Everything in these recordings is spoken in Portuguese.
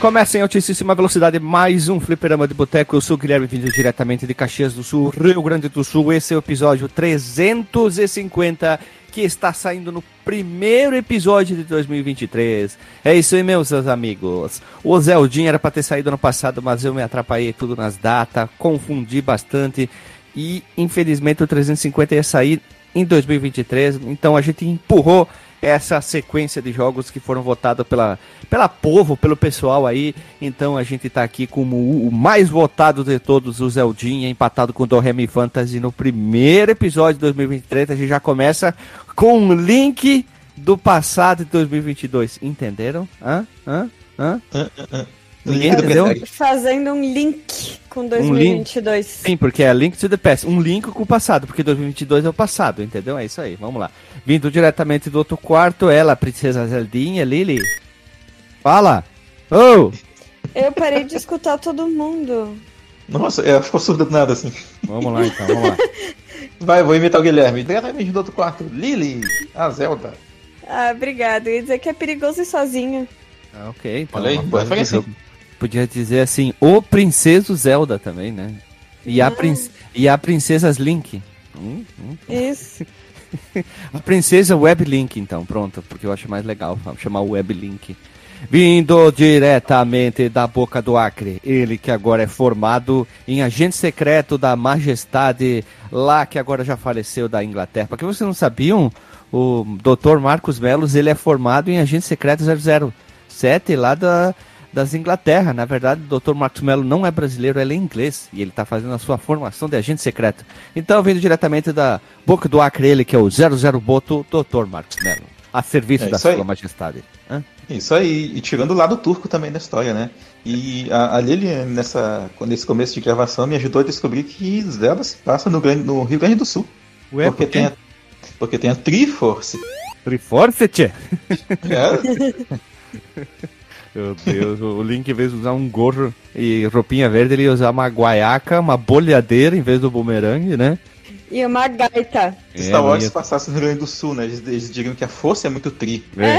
Começa em altíssima velocidade mais um Fliperama de Boteco. Eu sou o Guilherme, vindo diretamente de Caxias do Sul, Rio Grande do Sul. Esse é o episódio 350 que está saindo no primeiro episódio de 2023. É isso aí, meus amigos. O Zeldin era para ter saído ano passado, mas eu me atrapalhei tudo nas datas, confundi bastante e infelizmente o 350 ia sair em 2023, então a gente empurrou essa sequência de jogos que foram votados pela, pela povo, pelo pessoal aí. Então a gente tá aqui como o mais votado de todos, o Zeldinha, empatado com o Do Remy Fantasy no primeiro episódio de 2023. A gente já começa com um link do passado de 2022. Entenderam? Hã? Hã? Hã? Hã? Hã? Ninguém entendeu? Fazendo um link com 2022. Um link, sim, porque é Link to the Past. Um link com o passado, porque 2022 é o passado, entendeu? É isso aí, vamos lá. Vindo diretamente do outro quarto, ela, a princesa Zeldinha, Lily. Fala! Oh! Eu parei de escutar todo mundo. Nossa, ela ficou surda do nada assim. Vamos lá então, vamos lá. Vai, vou imitar o Guilherme. Diretamente do outro quarto. Lily, a Zelda. Ah, obrigado. Eu ia dizer que é perigoso ir sozinho. Ah, ok. Então, Olha aí, boa referência. Podia dizer assim, o Princeso Zelda também, né? E, a, prin e a Princesas Link. Hum, hum. Isso. a Princesa Web Link, então, pronto, porque eu acho mais legal chamar o Web Link. Vindo diretamente da boca do Acre, ele que agora é formado em agente secreto da Majestade, lá que agora já faleceu da Inglaterra. Porque vocês não sabiam, o Dr. Marcos Melos, ele é formado em agente secreto 007 lá da, das Inglaterra. Na verdade, o Dr. Marcos Mello não é brasileiro, ele é inglês e ele está fazendo a sua formação de agente secreto. Então, vindo diretamente da boca do Acre, ele que é o 00 Boto, Dr. Marcos Mello, a serviço é da Sua Majestade. Hã? Isso aí, e tirando o lado turco também da história, né? E a, a Lili, nessa, nesse começo de gravação, me ajudou a descobrir que Zelda se passa no, no Rio Grande do Sul. Ué, porque, por tem a, porque tem a Triforce. Triforce, tchê? É. Meu Deus, o Link, em vez de usar um gorro e roupinha verde, ele ia usar uma guaiaca, uma bolhadeira em vez do bumerangue, né? E uma gaita. É, Star Wars ia... passasse no Rio Grande do Sul, né? Eles, eles diriam que a força é muito tri. É.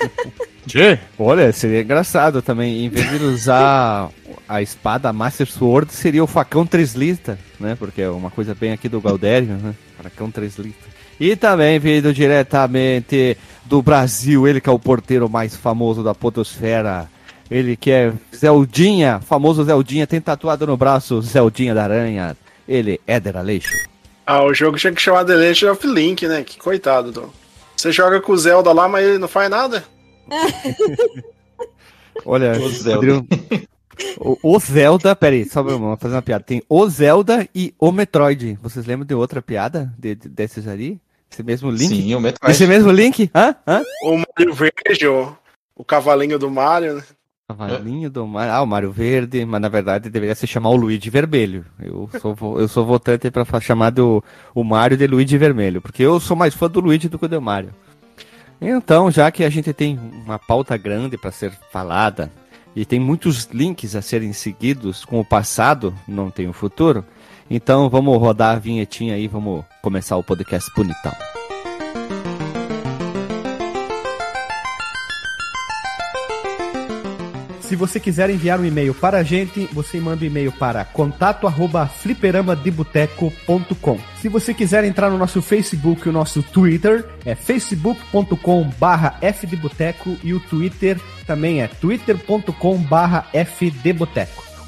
Tchê, olha, seria engraçado também. Em vez de usar a espada Master Sword, seria o facão Treslista, né? Porque é uma coisa bem aqui do Galdério, né? Facão Treslista. E também vindo diretamente do Brasil, ele que é o porteiro mais famoso da Podosfera. Ele que é Zeldinha, famoso Zeldinha, tem tatuado no braço Zeldinha da Aranha. Ele, Éder Aleixo. Ah, o jogo tinha que chamar The Legend of Link, né? Que coitado, do... Você joga com o Zelda lá, mas ele não faz nada. Olha, o Zelda. O, o Zelda, peraí, só vou fazer uma piada. Tem o Zelda e o Metroid. Vocês lembram de outra piada de, de desses ali? Esse mesmo link? Sim, o Metroid. Esse mesmo link? Hã? Hã? O Mario Verde, o, o cavalinho do Mario, né? Cavalinho do Mario. Ah, o Mario Verde, mas na verdade deveria se chamar o Luigi Vermelho. Eu sou, eu sou votante para chamar do, o Mario de Luigi Vermelho, porque eu sou mais fã do Luigi do que do Mario. Então, já que a gente tem uma pauta grande para ser falada e tem muitos links a serem seguidos com o passado, não tem o futuro, então vamos rodar a vinhetinha aí, vamos começar o podcast bonitão. Se você quiser enviar um e-mail para a gente, você manda um e-mail para contato@fliperamadeboteco.com. Se você quiser entrar no nosso Facebook e o nosso Twitter, é facebook.com/fdeboteco e o Twitter também é twitter.com/fdeboteco.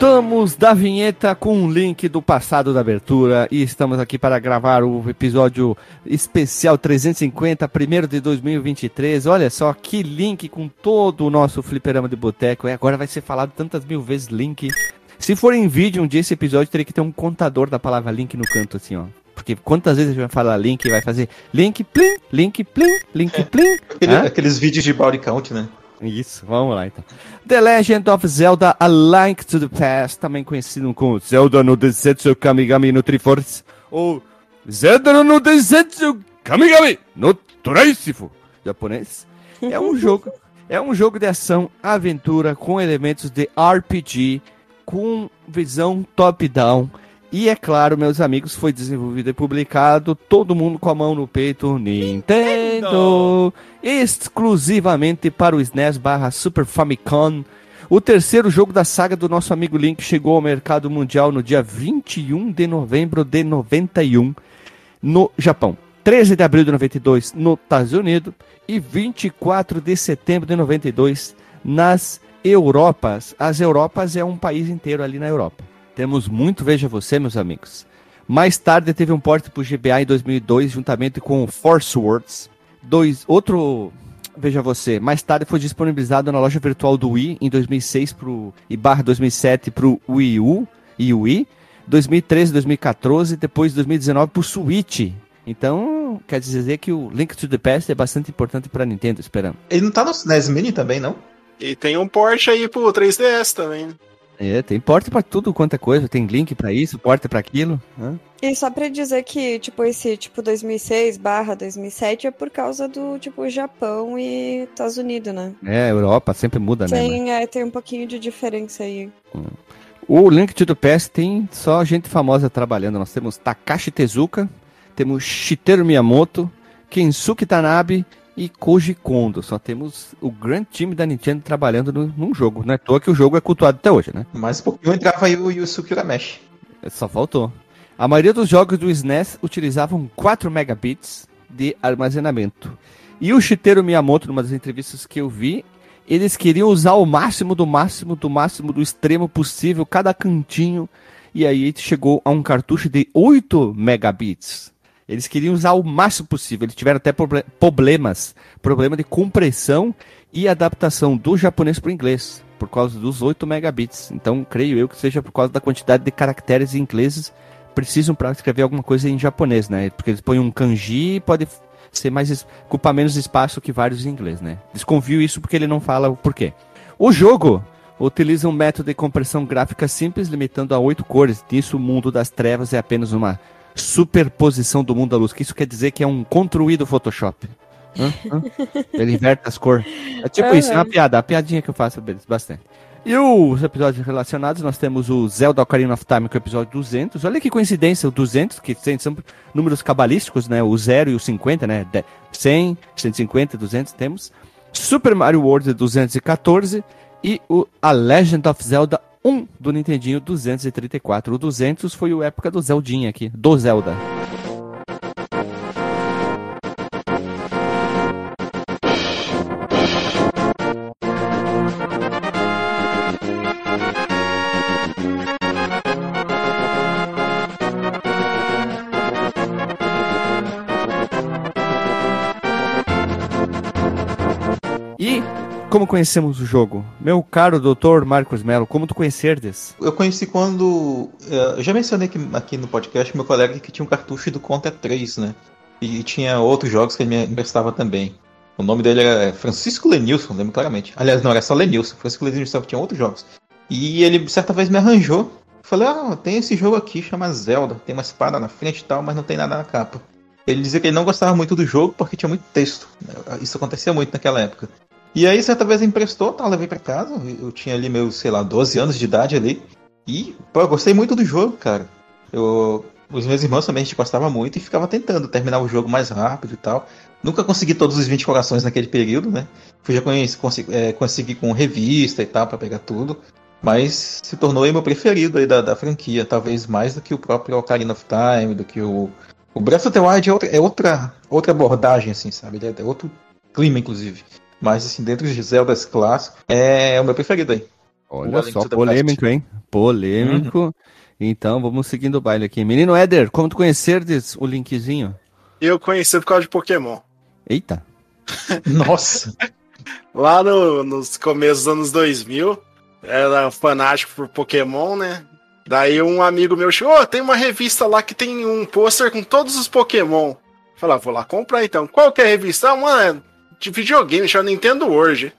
Voltamos da vinheta com um link do passado da abertura e estamos aqui para gravar o episódio especial 350, primeiro de 2023. Olha só que link com todo o nosso fliperama de boteco. E agora vai ser falado tantas mil vezes link. Se for em vídeo um dia esse episódio, teria que ter um contador da palavra link no canto assim, ó. Porque quantas vezes a gente vai falar link e vai fazer link plim, link plim, link plim. Aquele, aqueles vídeos de body count, né? Isso, vamos lá então. The Legend of Zelda A Link to the Past, também conhecido como Zelda no Desetsu Kamigami no Triforce, ou Zelda no Desetsu Kamigami no Tracifu, japonês. É um jogo, é um jogo de ação, aventura com elementos de RPG, com visão top-down e é claro, meus amigos, foi desenvolvido e publicado, todo mundo com a mão no peito, Nintendo, exclusivamente para o SNES barra Super Famicom. O terceiro jogo da saga do nosso amigo Link chegou ao mercado mundial no dia 21 de novembro de 91 no Japão. 13 de abril de 92 nos Estados Unidos e 24 de setembro de 92 nas Europas. As Europas é um país inteiro ali na Europa. Temos muito Veja Você, meus amigos. Mais tarde teve um porte para o GBA em 2002, juntamente com Force Words. Dois, outro Veja Você, mais tarde foi disponibilizado na loja virtual do Wii em 2006 pro, e barra 2007 para o Wii U e Wii. 2013, 2014, depois 2019 para o Switch. Então, quer dizer que o Link to the Past é bastante importante para Nintendo, esperando. Ele não tá no SNES Mini também, não? E tem um port aí pro 3DS também. É, tem porta para tudo quanto é coisa, tem link para isso, porta para aquilo. Né? E só para dizer que, tipo, esse tipo 2006 barra 2007 é por causa do, tipo, Japão e Estados Unidos, né? É, Europa sempre muda, tem, né? É, tem um pouquinho de diferença aí. Hum. O Link to the Past tem só gente famosa trabalhando. Nós temos Takashi Tezuka, temos Shiteru Miyamoto, Kensuke Tanabe e Koji Kondo. Só temos o grande time da Nintendo trabalhando no, num jogo. Não é à toa que o jogo é cultuado até hoje, né? Mas um pouquinho entrava aí o Yusuke Urameshi. Só faltou. A maioria dos jogos do SNES utilizavam 4 megabits de armazenamento. E o Shiteru Miyamoto, numa das entrevistas que eu vi, eles queriam usar o máximo do máximo do máximo do extremo possível, cada cantinho. E aí chegou a um cartucho de 8 megabits. Eles queriam usar o máximo possível. Eles tiveram até problemas, problema de compressão e adaptação do japonês para o inglês, por causa dos 8 megabits. Então, creio eu que seja por causa da quantidade de caracteres ingleses precisam para escrever alguma coisa em japonês, né? Porque eles põem um kanji e pode ser mais ocupar menos espaço que vários em inglês, né? Desconfio isso porque ele não fala o porquê. O jogo utiliza um método de compressão gráfica simples, limitando a oito cores. Nisso, o mundo das trevas é apenas uma superposição do mundo da luz, que isso quer dizer que é um construído Photoshop. Hã? Hã? Ele inverte as cores. É tipo é, isso, é uma piada, a piadinha que eu faço bastante. E os episódios relacionados, nós temos o Zelda Ocarina of Time, que é o episódio 200. Olha que coincidência, o 200, que são números cabalísticos, né? O 0 e o 50, né? 100, 150, 200 temos. Super Mario World 214 e o A Legend of Zelda 1 do Nintendinho 234. O 200 foi a época do Zeldinha aqui, do Zelda. Como conhecemos o jogo? Meu caro doutor Marcos Melo, como tu conhecerdes? Eu conheci quando. Eh, eu já mencionei aqui, aqui no podcast meu colega que tinha um cartucho do Contra 3, né? E tinha outros jogos que ele me emprestava também. O nome dele era Francisco Lenilson, lembro claramente. Aliás, não, era só Lenilson. Francisco Lenilson tinha outros jogos. E ele, certa vez, me arranjou. Falei, ah, tem esse jogo aqui, chama Zelda. Tem uma espada na frente e tal, mas não tem nada na capa. Ele dizia que ele não gostava muito do jogo porque tinha muito texto. Isso acontecia muito naquela época. E aí, certa vez emprestou, tá, levei para casa. Eu tinha ali meus, sei lá, 12 anos de idade ali. E, pô, eu gostei muito do jogo, cara. Eu, os meus irmãos também a gente gostava muito e ficava tentando terminar o jogo mais rápido e tal. Nunca consegui todos os 20 corações naquele período, né? Fui já conheci, consegui, é, consegui com revista e tal para pegar tudo. Mas se tornou aí meu preferido aí da, da franquia, talvez mais do que o próprio Ocarina of Time, do que o. O Breath of the Wild é outra, é outra, outra abordagem, assim, sabe? Ele é outro clima, inclusive. Mas, assim, dentro de Zeldas clássicos, é o meu preferido aí. Olha só, polêmico, hein? Polêmico. Uhum. Então, vamos seguindo o baile aqui. Menino Éder, como tu conhecerdes o linkzinho? Eu conheci por causa de Pokémon. Eita. Nossa. Lá no, nos começos dos anos 2000, era fanático por Pokémon, né? Daí um amigo meu chegou, oh, tem uma revista lá que tem um pôster com todos os Pokémon. Falei, ah, vou lá comprar então. Qual que é a revista? Ah, uma de videogame, chama Nintendo World.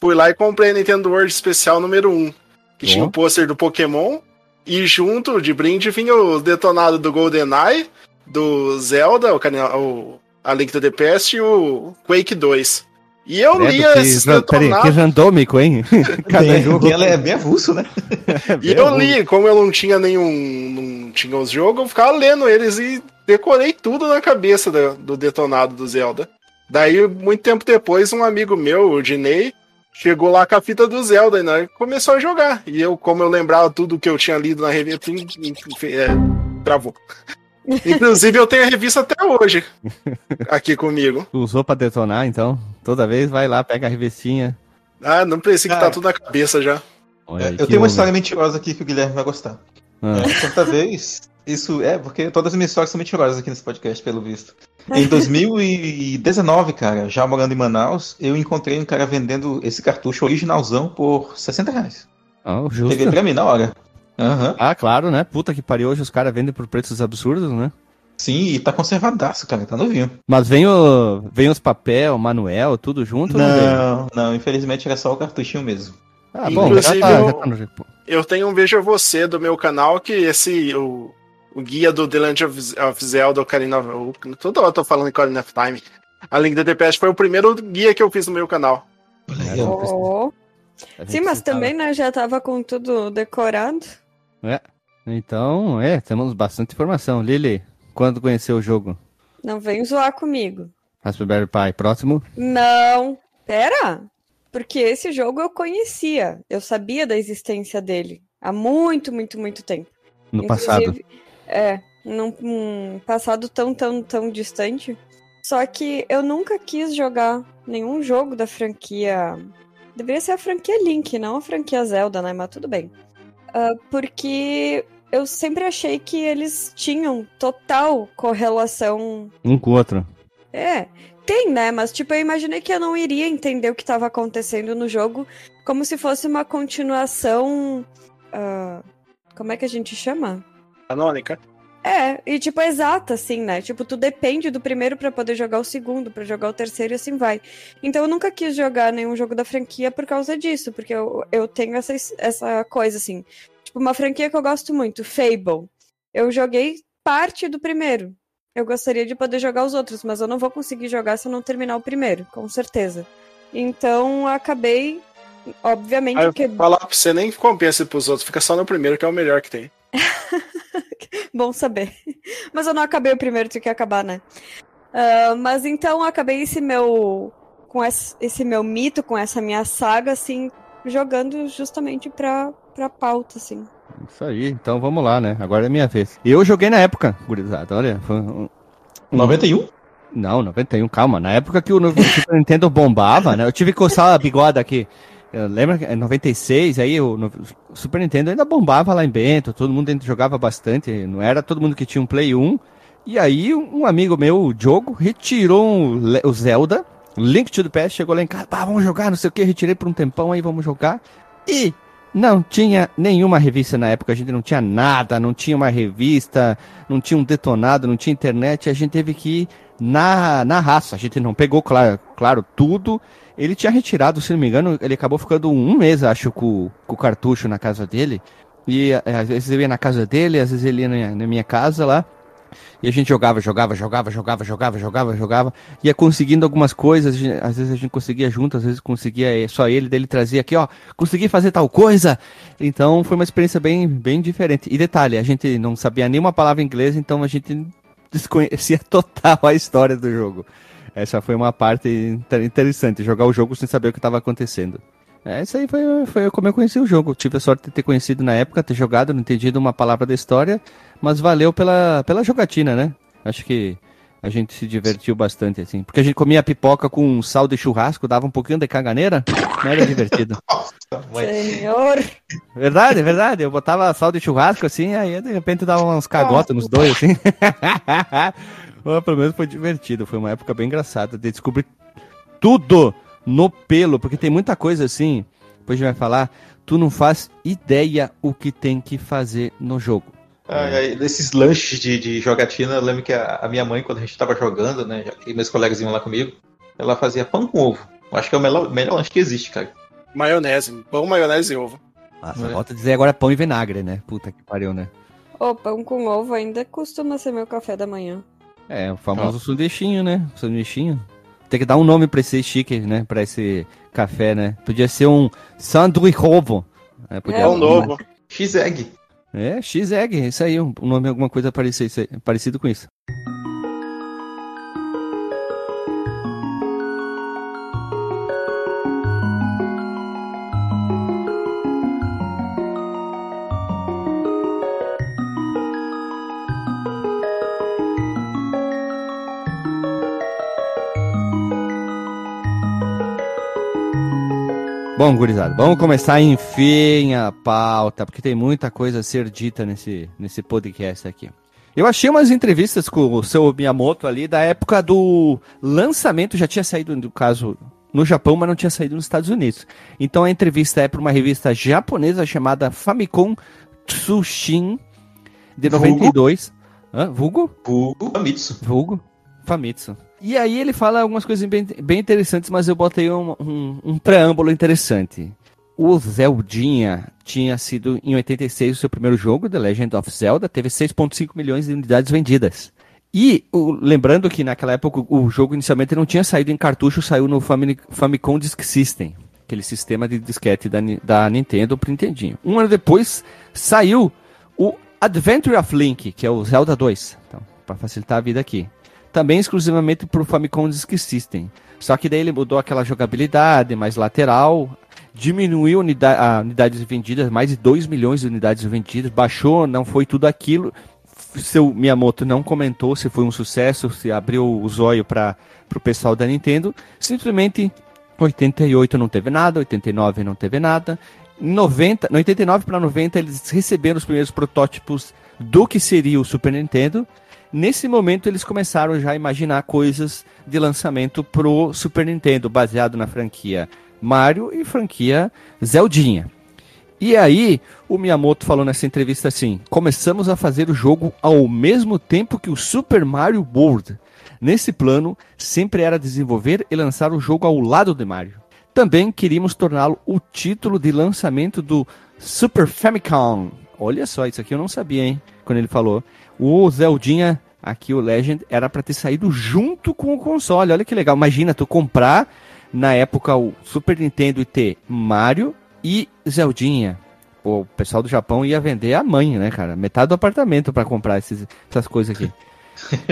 Fui lá e comprei a Nintendo World especial número 1. Que oh. tinha o pôster do Pokémon. E junto, de brinde, vinha o detonado do GoldenEye, do Zelda, o, o, a Link to the Past e o Quake 2. E eu Credo, lia esses detonados. Que randômico, hein? Cada bem, jogo. Ela é bem avulso, né? e eu li, como eu não tinha nenhum. não tinha os jogos, eu ficava lendo eles e decorei tudo na cabeça do, do detonado do Zelda. Daí, muito tempo depois, um amigo meu, o Dinei, chegou lá com a fita do Zelda e né, começou a jogar. E eu, como eu lembrava tudo que eu tinha lido na revista, é, travou. Inclusive, eu tenho a revista até hoje aqui comigo. Usou pra detonar, então? Toda vez vai lá, pega a revistinha. Ah, não pensei que tá tudo na cabeça já. Olha, eu tenho homem. uma história mentirosa aqui que o Guilherme vai gostar. Ah. É, certa vez, isso é, porque todas as minhas histórias são mentirosas aqui nesse podcast, pelo visto. Em 2019, cara, já morando em Manaus, eu encontrei um cara vendendo esse cartucho originalzão por 60 reais. Oh, justo. Peguei pra mim na hora. Uhum. Ah, claro, né? Puta que pariu, hoje os caras vendem por preços absurdos, né? Sim, e tá conservadaço, cara, tá novinho. Mas vem, o, vem os papel, o manuel, tudo junto? Não, não, infelizmente era só o cartuchinho mesmo. Ah, bom, Inclusive, já tá, eu, já tá no... eu tenho um Veja Você do meu canal que esse, o, o guia do The Land of, of Zelda, Ocarina of... Toda hora eu tô falando em Ocarina of Time. A Link to the Past foi o primeiro guia que eu fiz no meu canal. Oh. Sim, mas também, né, já tava com tudo decorado. É. Então, é, temos bastante informação. Lili, quando conheceu o jogo? Não vem zoar comigo. Raspberry Pi, próximo? Não. Pera. Porque esse jogo eu conhecia. Eu sabia da existência dele. Há muito, muito, muito tempo. No Inclusive, passado. É, num, num passado tão, tão, tão distante. Só que eu nunca quis jogar nenhum jogo da franquia. Deveria ser a franquia Link, não a franquia Zelda, né? Mas tudo bem. Uh, porque eu sempre achei que eles tinham total correlação. Um com o outro. É, tem, né? Mas, tipo, eu imaginei que eu não iria entender o que estava acontecendo no jogo como se fosse uma continuação. Uh, como é que a gente chama? Canônica. É, e tipo, exata, assim, né? Tipo, tu depende do primeiro para poder jogar o segundo, para jogar o terceiro e assim vai. Então eu nunca quis jogar nenhum jogo da franquia por causa disso, porque eu, eu tenho essa, essa coisa, assim. Tipo, uma franquia que eu gosto muito, Fable. Eu joguei parte do primeiro. Eu gostaria de poder jogar os outros, mas eu não vou conseguir jogar se eu não terminar o primeiro, com certeza. Então acabei, obviamente. Aí, que... Falar pra você nem compensa pros outros, fica só no primeiro, que é o melhor que tem. Bom saber. Mas eu não acabei o primeiro, tinha que acabar, né? Uh, mas então acabei esse meu. com esse, esse, meu mito, com essa minha saga, assim, jogando justamente pra, pra pauta, assim. Isso aí, então vamos lá, né? Agora é minha vez. Eu joguei na época, gurizada, olha. Foi um... 91? Não, 91, calma. Na época que o Super Nintendo bombava, né? Eu tive que coçar a bigode aqui. Lembra que em 96, aí o, o, Super Nintendo ainda bombava lá em Bento, todo mundo jogava bastante, não era todo mundo que tinha um Play 1. E aí um amigo meu, o Diogo, retirou um, o Zelda, Link to the Past, chegou lá em casa, ah, vamos jogar, não sei o que, retirei por um tempão aí, vamos jogar. E não tinha nenhuma revista na época, a gente não tinha nada, não tinha uma revista, não tinha um detonado, não tinha internet, a gente teve que ir na, na raça. A gente não pegou, claro, claro, tudo ele tinha retirado, se não me engano, ele acabou ficando um mês, acho, com, com o cartucho na casa dele. E é, às vezes eu ia na casa dele, às vezes ele ia na minha casa lá. E a gente jogava, jogava, jogava, jogava, jogava, jogava, jogava. Ia conseguindo algumas coisas, às vezes a gente conseguia junto, às vezes conseguia eh, só ele, dele trazia aqui, ó, consegui fazer tal coisa. Então foi uma experiência bem, bem diferente. E detalhe, a gente não sabia nenhuma palavra inglesa, então a gente desconhecia total a história do jogo. Essa foi uma parte interessante, jogar o jogo sem saber o que estava acontecendo. É, isso aí foi, foi como eu conheci o jogo. Tive a sorte de ter conhecido na época, ter jogado, não entendido uma palavra da história, mas valeu pela, pela jogatina, né? Acho que A gente se divertiu bastante, assim. Porque a gente comia pipoca com sal de churrasco, dava um pouquinho de caganeira, não era divertido. Senhor! Verdade, verdade. Eu botava sal de churrasco, assim, aí de repente dava uns cagotas nos dois, assim. Mas, pelo menos foi divertido. Foi uma época bem engraçada de descobrir tudo no pelo, porque tem muita coisa assim, depois a gente vai falar, tu não faz ideia o que tem que fazer no jogo. Ah, nesses lanches de, de jogatina, eu lembro que a, a, minha mãe, quando a gente tava jogando, né, e meus colegas iam lá comigo, ela fazia pão com ovo. Eu acho que é o melhor, melhor lanche que existe, cara. Maionese, pão, maionese e ovo. Nossa, é. volta a dizer agora pão e vinagre, né? Puta que pariu, né? O pão com ovo ainda costuma ser meu café da manhã. É, o famoso oh. sanduichinho, né? Sanduichinho. Tem que dar um nome pra esse chique, né? Pra esse café, né? Podia ser um sanduíche ovo. É, podia é um novo. X-Egg. É, X-Egg, isso aí, um nome alguma coisa parecido, parecido com isso. Bom, gurizada, vamos começar enfim a pauta, porque tem muita coisa a ser dita nesse, nesse podcast aqui. Eu achei umas entrevistas com o seu Miyamoto ali da época do lançamento, já tinha saído, no caso, no Japão, mas não tinha saído nos Estados Unidos. Então a entrevista é para uma revista japonesa chamada Famicom Tsushin, de 92. Hã? Vulgo? Vulgo Famitsu. Vulgo Famitsu. E aí ele fala algumas coisas bem, bem interessantes, mas eu botei um, um, um preâmbulo interessante. O Zeldinha tinha sido em 86 o seu primeiro jogo, The Legend of Zelda, teve 6.5 milhões de unidades vendidas. E o, lembrando que naquela época o jogo inicialmente não tinha saído em cartucho, saiu no Famicom Disk System, aquele sistema de disquete da, da Nintendo pro Nintendinho. Um ano depois saiu o Adventure of Link, que é o Zelda 2, então, para facilitar a vida aqui também exclusivamente para o Famicom Disk System. Só que daí ele mudou aquela jogabilidade mais lateral, diminuiu a unidades vendidas, mais de 2 milhões de unidades vendidas, baixou, não foi tudo aquilo. Seu Miyamoto não comentou se foi um sucesso, se abriu o zóio para o pessoal da Nintendo. Simplesmente 88 não teve nada, 89 não teve nada. 90, no 89 para 90 eles receberam os primeiros protótipos do que seria o Super Nintendo Nesse momento eles começaram já a imaginar coisas de lançamento pro Super Nintendo, baseado na franquia Mario e franquia Zeldinha. E aí, o Miyamoto falou nessa entrevista assim: começamos a fazer o jogo ao mesmo tempo que o Super Mario World. Nesse plano, sempre era desenvolver e lançar o jogo ao lado de Mario. Também queríamos torná-lo o título de lançamento do Super Famicom. Olha só, isso aqui eu não sabia, hein? Quando ele falou. O Zeldinha, aqui o Legend, era para ter saído junto com o console. Olha que legal. Imagina tu comprar na época o Super Nintendo e ter Mario e Zeldinha. Pô, o pessoal do Japão ia vender a mãe, né, cara? Metade do apartamento para comprar esses, essas coisas aqui.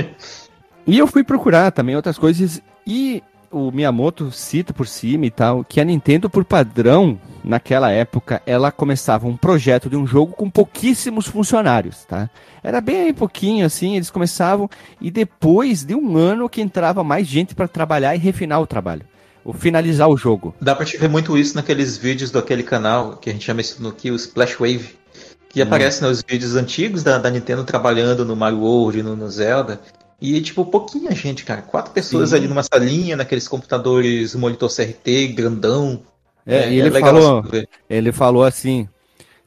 e eu fui procurar também outras coisas e o Miyamoto cita por cima e tal, que a Nintendo, por padrão, naquela época, ela começava um projeto de um jogo com pouquíssimos funcionários, tá? Era bem pouquinho assim, eles começavam e depois de um ano que entrava mais gente para trabalhar e refinar o trabalho. Ou finalizar o jogo. Dá pra te ver muito isso naqueles vídeos daquele canal que a gente já mencionou aqui, o Splash Wave. Que hum. aparece nos vídeos antigos da, da Nintendo trabalhando no Mario World, no, no Zelda. E, tipo, pouquinha gente, cara. Quatro pessoas Sim. ali numa salinha, naqueles computadores monitor CRT, grandão. É, é e ele, é falou, ele falou assim,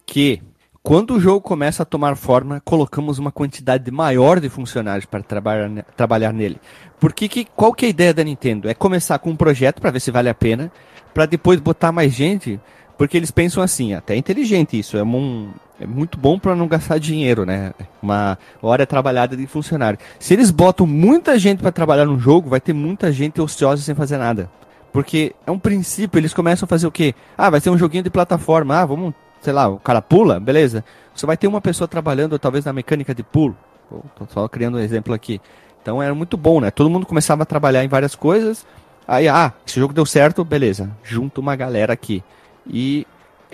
que quando o jogo começa a tomar forma, colocamos uma quantidade maior de funcionários para trabalhar, trabalhar nele. Porque que, qual que é a ideia da Nintendo? É começar com um projeto para ver se vale a pena, para depois botar mais gente, porque eles pensam assim, até é inteligente isso, é um, é muito bom para não gastar dinheiro, né? Uma hora trabalhada de funcionário. Se eles botam muita gente para trabalhar no jogo, vai ter muita gente ociosa sem fazer nada. Porque é um princípio, eles começam a fazer o quê? Ah, vai ser um joguinho de plataforma. Ah, vamos, sei lá, o cara pula, beleza. Você vai ter uma pessoa trabalhando talvez na mecânica de pulo. Tô só criando um exemplo aqui. Então era muito bom, né? Todo mundo começava a trabalhar em várias coisas. Aí, ah, esse jogo deu certo, beleza. Junta uma galera aqui. E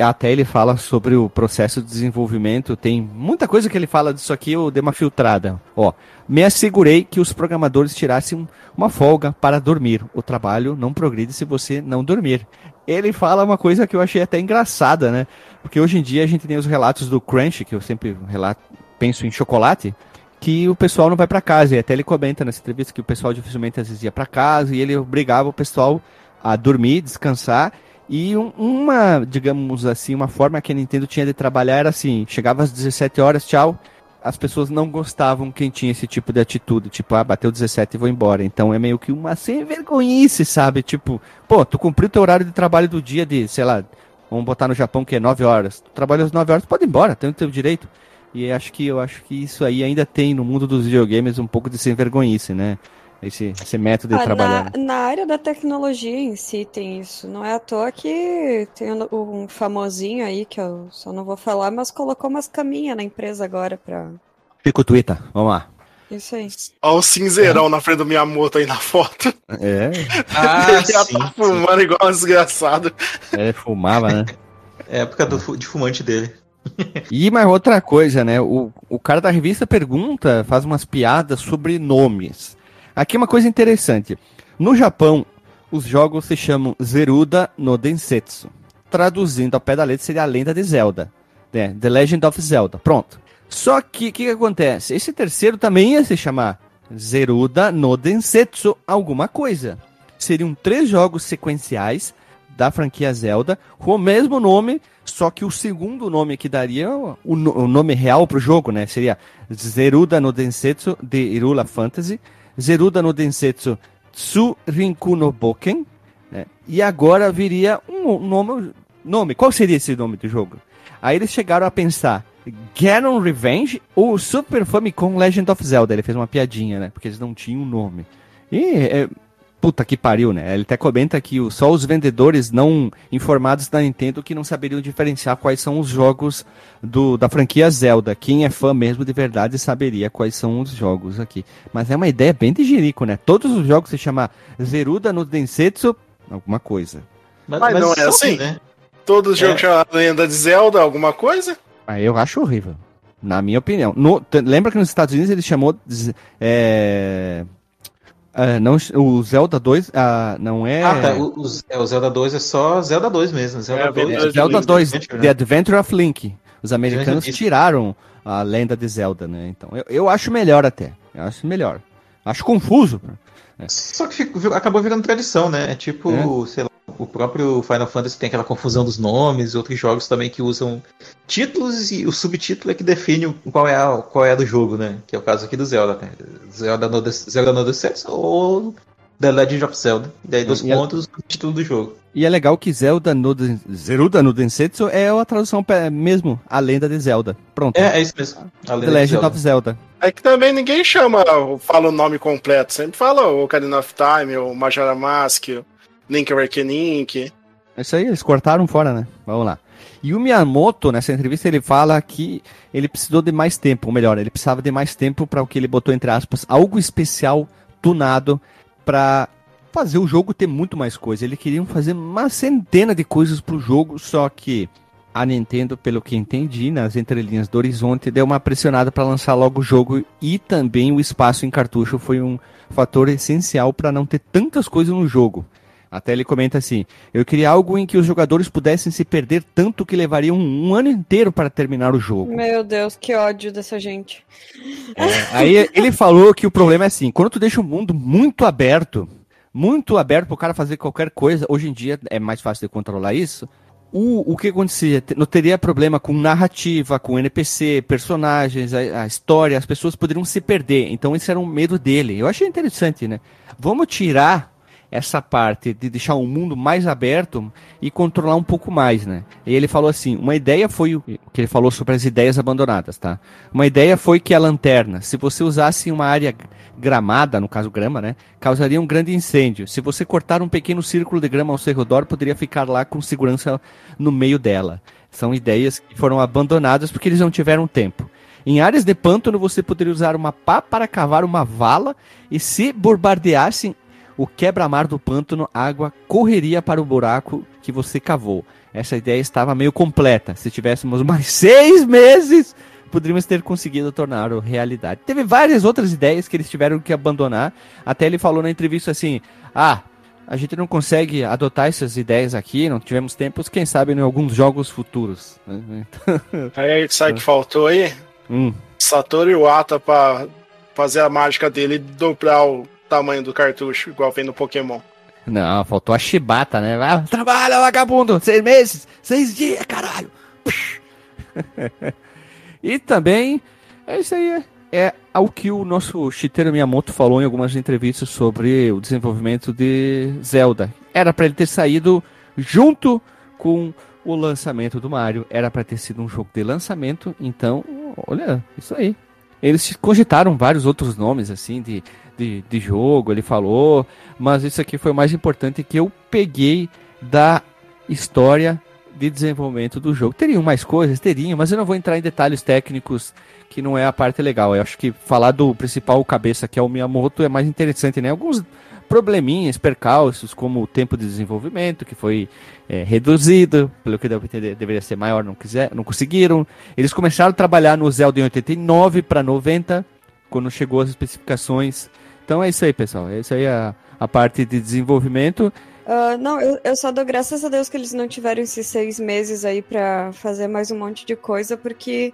até ele fala sobre o processo de desenvolvimento. Tem muita coisa que ele fala disso aqui, eu dei uma filtrada. Ó, me assegurei que os programadores tirassem uma folga para dormir. O trabalho não progride se você não dormir. Ele fala uma coisa que eu achei até engraçada, né? Porque hoje em dia a gente tem os relatos do Crunch, que eu sempre relato, penso em chocolate, que o pessoal não vai para casa. E até ele comenta nessa entrevista que o pessoal dificilmente às vezes ia para casa e ele obrigava o pessoal a dormir, descansar. E um, uma, digamos assim, uma forma que a Nintendo tinha de trabalhar era assim: chegava às 17 horas, tchau. As pessoas não gostavam quem tinha esse tipo de atitude, tipo, ah, bateu 17 e vou embora. Então é meio que uma sem vergonhice, sabe? Tipo, pô, tu cumpriu teu horário de trabalho do dia de, sei lá, vamos botar no Japão que é 9 horas. Tu trabalha às 9 horas, pode ir embora, tem o teu direito. E acho que eu acho que isso aí ainda tem no mundo dos videogames um pouco de sem vergonhice, né? Esse, esse método de ah, trabalhar. Na, na, área da tecnologia em si tem isso. Não é à toa que tem um, um famosinho aí, que eu só não vou falar, mas colocou umas caminhas na empresa agora pra. Fica o Twitter, vamos lá. Isso aí. Olha o cinzeirão é. na frente do Miyamoto aí na foto. É. Ah, Ele já sim, tá fumando sim. igual um desgraçado. É, fumava, né? É época do, de fumante dele. E mais outra coisa, né? O, o cara da revista pergunta, faz umas piadas sobre nomes. Aqui uma coisa interessante. No Japão, os jogos se chamam Zeruda no Densetsu. Traduzindo ao pé da letra seria a lenda de Zelda. Né? The Legend of Zelda. Pronto. Só que o que, que, acontece? Esse terceiro também ia se chamar Zeruda no Densetsu alguma coisa. Seriam três jogos sequenciais da franquia Zelda com o mesmo nome, só que o segundo nome que daria o, o nome real para o jogo, né? Seria Zeruda no Densetsu de Irula Fantasy, Zeruda no Densetsu Tsurinku no Boken, né? e agora viria um nome, nome. Qual seria esse nome do jogo? Aí eles chegaram a pensar Ganon Revenge ou Super Famicom Legend of Zelda. Ele fez uma piadinha, né? Porque eles não tinham nome. E é, Puta que pariu, né? Ele até comenta que só os vendedores não informados da Nintendo que não saberiam diferenciar quais são os jogos do, da franquia Zelda. Quem é fã mesmo de verdade saberia quais são os jogos aqui. Mas é uma ideia bem de jirico, né? Todos os jogos se chamam Zeruda no Densetsu, alguma coisa. Mas, mas não é assim, né? Todos os é. jogos chamam Lenda de Zelda, alguma coisa? Ah, eu acho horrível. Na minha opinião. No, lembra que nos Estados Unidos ele chamou. É, Uh, não, o Zelda 2 uh, ah, não é. Ah, tá. O, o, é, Zelda 2 é só Zelda 2 mesmo. Zelda é, 2, é, Zelda 2, Adventure, The Adventure of Link. Os americanos tiraram a lenda de Zelda, né? Então, eu, eu acho melhor até. Eu acho melhor. Acho confuso. Né? Só que fico, acabou virando tradição, né? É tipo, é. sei lá, o próprio Final Fantasy tem aquela confusão dos nomes, outros jogos também que usam títulos e o subtítulo é que define qual é a, qual é a do jogo, né? Que é o caso aqui do Zelda, né? Zelda no, Zelda no ou The Legend of Zelda. E aí dois e é- pontos, é... o título do jogo. E é legal que Zelda no Zeruda no Densetsu é a tradução mesmo, a lenda de Zelda. Pronto. É, é isso mesmo. The Legend Zelda. of Zelda. É que também ninguém chama, fala o nome completo. Sempre fala o Ocarina of Time, o Majora Mask, Link Awakening. É isso aí, eles cortaram fora, né? Vamos lá. E o Miyamoto, nessa entrevista, ele fala que ele precisou de mais tempo, ou melhor, ele precisava de mais tempo para o que ele botou entre aspas, algo especial, tunado, para fazer o jogo ter muito mais coisa. Ele queria fazer uma centena de coisas para o jogo, só que a Nintendo, pelo que entendi, nas entrelinhas do horizonte, deu uma pressionada para lançar logo o jogo e também o espaço em cartucho foi um fator essencial para não ter tantas coisas no jogo. Até ele comenta assim: Eu queria algo em que os jogadores pudessem se perder tanto que levariam um, um ano inteiro para terminar o jogo. Meu Deus, que ódio dessa gente. É, aí ele falou que o problema é assim: quando tu deixa o mundo muito aberto, muito aberto para o cara fazer qualquer coisa, hoje em dia é mais fácil de controlar isso. O, o que acontecia? Não teria problema com narrativa, com NPC, personagens, a, a história, as pessoas poderiam se perder. Então esse era um medo dele. Eu achei interessante, né? Vamos tirar essa parte de deixar o mundo mais aberto e controlar um pouco mais, né? E ele falou assim, uma ideia foi o que ele falou sobre as ideias abandonadas, tá? Uma ideia foi que a lanterna, se você usasse uma área gramada, no caso grama, né, causaria um grande incêndio. Se você cortar um pequeno círculo de grama ao seu redor, poderia ficar lá com segurança no meio dela. São ideias que foram abandonadas porque eles não tiveram tempo. Em áreas de pântano, você poderia usar uma pá para cavar uma vala e se bombardeassem o quebra-mar do pântano, água correria para o buraco que você cavou. Essa ideia estava meio completa. Se tivéssemos mais seis meses, poderíamos ter conseguido torná-lo realidade. Teve várias outras ideias que eles tiveram que abandonar. Até ele falou na entrevista assim: Ah, a gente não consegue adotar essas ideias aqui, não tivemos tempos, quem sabe em alguns jogos futuros. aí sabe o que faltou aí? Hum. Satoru Iwata pra fazer a mágica dele e dobrar o tamanho do cartucho, igual vem no Pokémon. Não, faltou a chibata, né? Ah, trabalha, vagabundo! Seis meses! Seis dias, caralho! e também, é isso aí, é ao que o nosso Shigeru Miyamoto falou em algumas entrevistas sobre o desenvolvimento de Zelda. Era para ele ter saído junto com o lançamento do Mario. Era para ter sido um jogo de lançamento, então, olha, isso aí. Eles cogitaram vários outros nomes, assim, de de, de jogo, ele falou, mas isso aqui foi o mais importante que eu peguei da história de desenvolvimento do jogo. Teriam mais coisas? Teriam, mas eu não vou entrar em detalhes técnicos que não é a parte legal. Eu acho que falar do principal cabeça, que é o Miyamoto, é mais interessante, né? Alguns probleminhas, percalços, como o tempo de desenvolvimento, que foi é, reduzido, pelo que deveria ser maior, não, quiser, não conseguiram. Eles começaram a trabalhar no Zelda em 89 para 90, quando chegou as especificações então é isso aí, pessoal. É isso aí a, a parte de desenvolvimento. Uh, não, eu, eu só dou graças a Deus que eles não tiveram esses seis meses aí para fazer mais um monte de coisa, porque,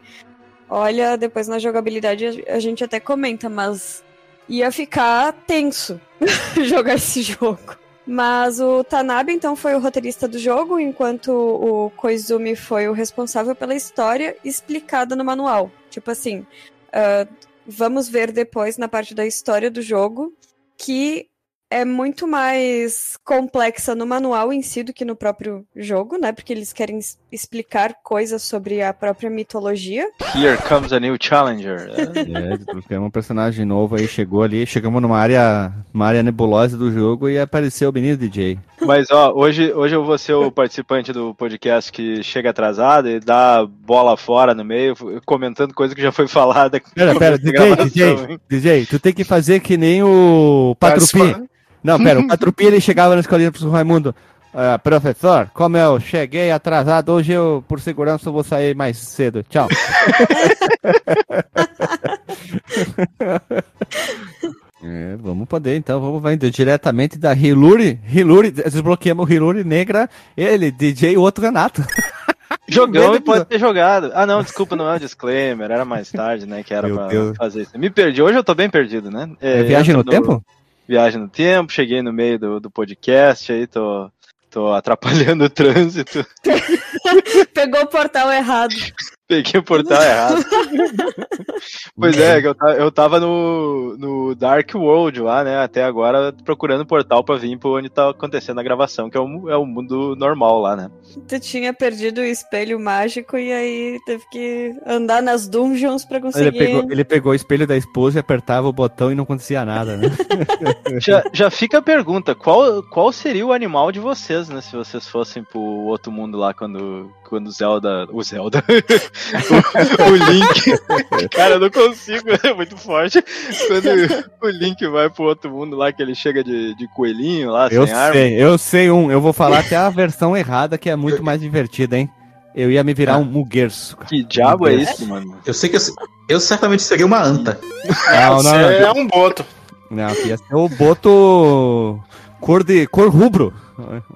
olha, depois na jogabilidade a, a gente até comenta, mas ia ficar tenso jogar esse jogo. Mas o Tanabe, então, foi o roteirista do jogo, enquanto o Koizumi foi o responsável pela história explicada no manual. Tipo assim, uh, vamos ver depois na parte da história do jogo que é muito mais complexa no manual em si do que no próprio jogo, né? Porque eles querem explicar coisas sobre a própria mitologia. Here comes a new challenger. é, um personagem novo aí, chegou ali, chegamos numa área, uma área nebulosa do jogo e apareceu o menino DJ. Mas ó, hoje, hoje eu vou ser o participante do podcast que chega atrasado e dá bola fora no meio, comentando coisa que já foi falada. Pera, pera, DJ, DJ, DJ, tu tem que fazer que nem o Patrupi. Não, pera, o Patrupi ele chegava na escolinha pro Raimundo. Uh, professor, como eu cheguei atrasado, hoje eu, por segurança, vou sair mais cedo. Tchau. é, vamos poder, então, vamos vai diretamente da Hiluri. Hiluri, desbloqueamos Hiluri negra, ele, DJ e o outro Renato. Jogão e pode ter jogado. Ah, não, desculpa, não é um disclaimer, era mais tarde, né, que era Meu pra Deus. fazer isso. Me perdi, hoje eu tô bem perdido, né? É, é viagem no, no tempo? Viagem no tempo, cheguei no meio do, do podcast, aí tô, tô atrapalhando o trânsito. Pegou o portal errado. Peguei o portal errado. pois é, eu, eu tava no, no Dark World lá, né? Até agora procurando o portal pra vir pra onde tá acontecendo a gravação, que é o, é o mundo normal lá, né? Tu tinha perdido o espelho mágico e aí teve que andar nas dungeons pra conseguir. Ele pegou, ele pegou o espelho da esposa e apertava o botão e não acontecia nada, né? já, já fica a pergunta: qual, qual seria o animal de vocês, né? Se vocês fossem pro outro mundo lá quando, quando o Zelda. O Zelda. o, o, Link. Cara, eu não consigo, é muito forte. Quando o Link vai pro outro mundo lá, que ele chega de, de coelhinho lá, eu sem sei, arma. Eu sei um, eu vou falar até a versão errada, que é muito mais divertida, hein? Eu ia me virar ah. um muguerço. Que diabo é isso, mano? Eu sei que eu, eu certamente seria uma anta. Não, não, não. é um boto. Não, ia ser o boto cor de cor rubro.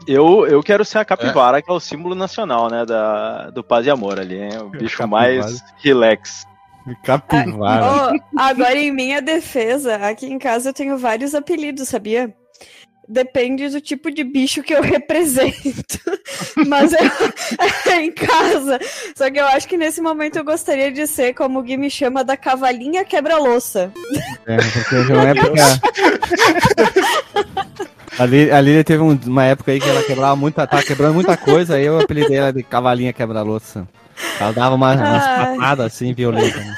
Eu, eu quero ser a capivara, é. que é o símbolo nacional, né, da, do paz e amor ali, hein? O bicho mais relax. Capivara. Ah, oh, agora, em minha defesa, aqui em casa eu tenho vários apelidos, sabia? Depende do tipo de bicho que eu represento. Mas é, é, em casa. Só que eu acho que nesse momento eu gostaria de ser, como o Gui me chama, da cavalinha quebra-louça. É, porque não é pra... Ali, ali teve um, uma época aí que ela quebrava muita, tava quebrando muita coisa, aí eu apelidei ela de cavalinha quebra-louça. Ela dava uma, umas patadas assim, violentas. Né?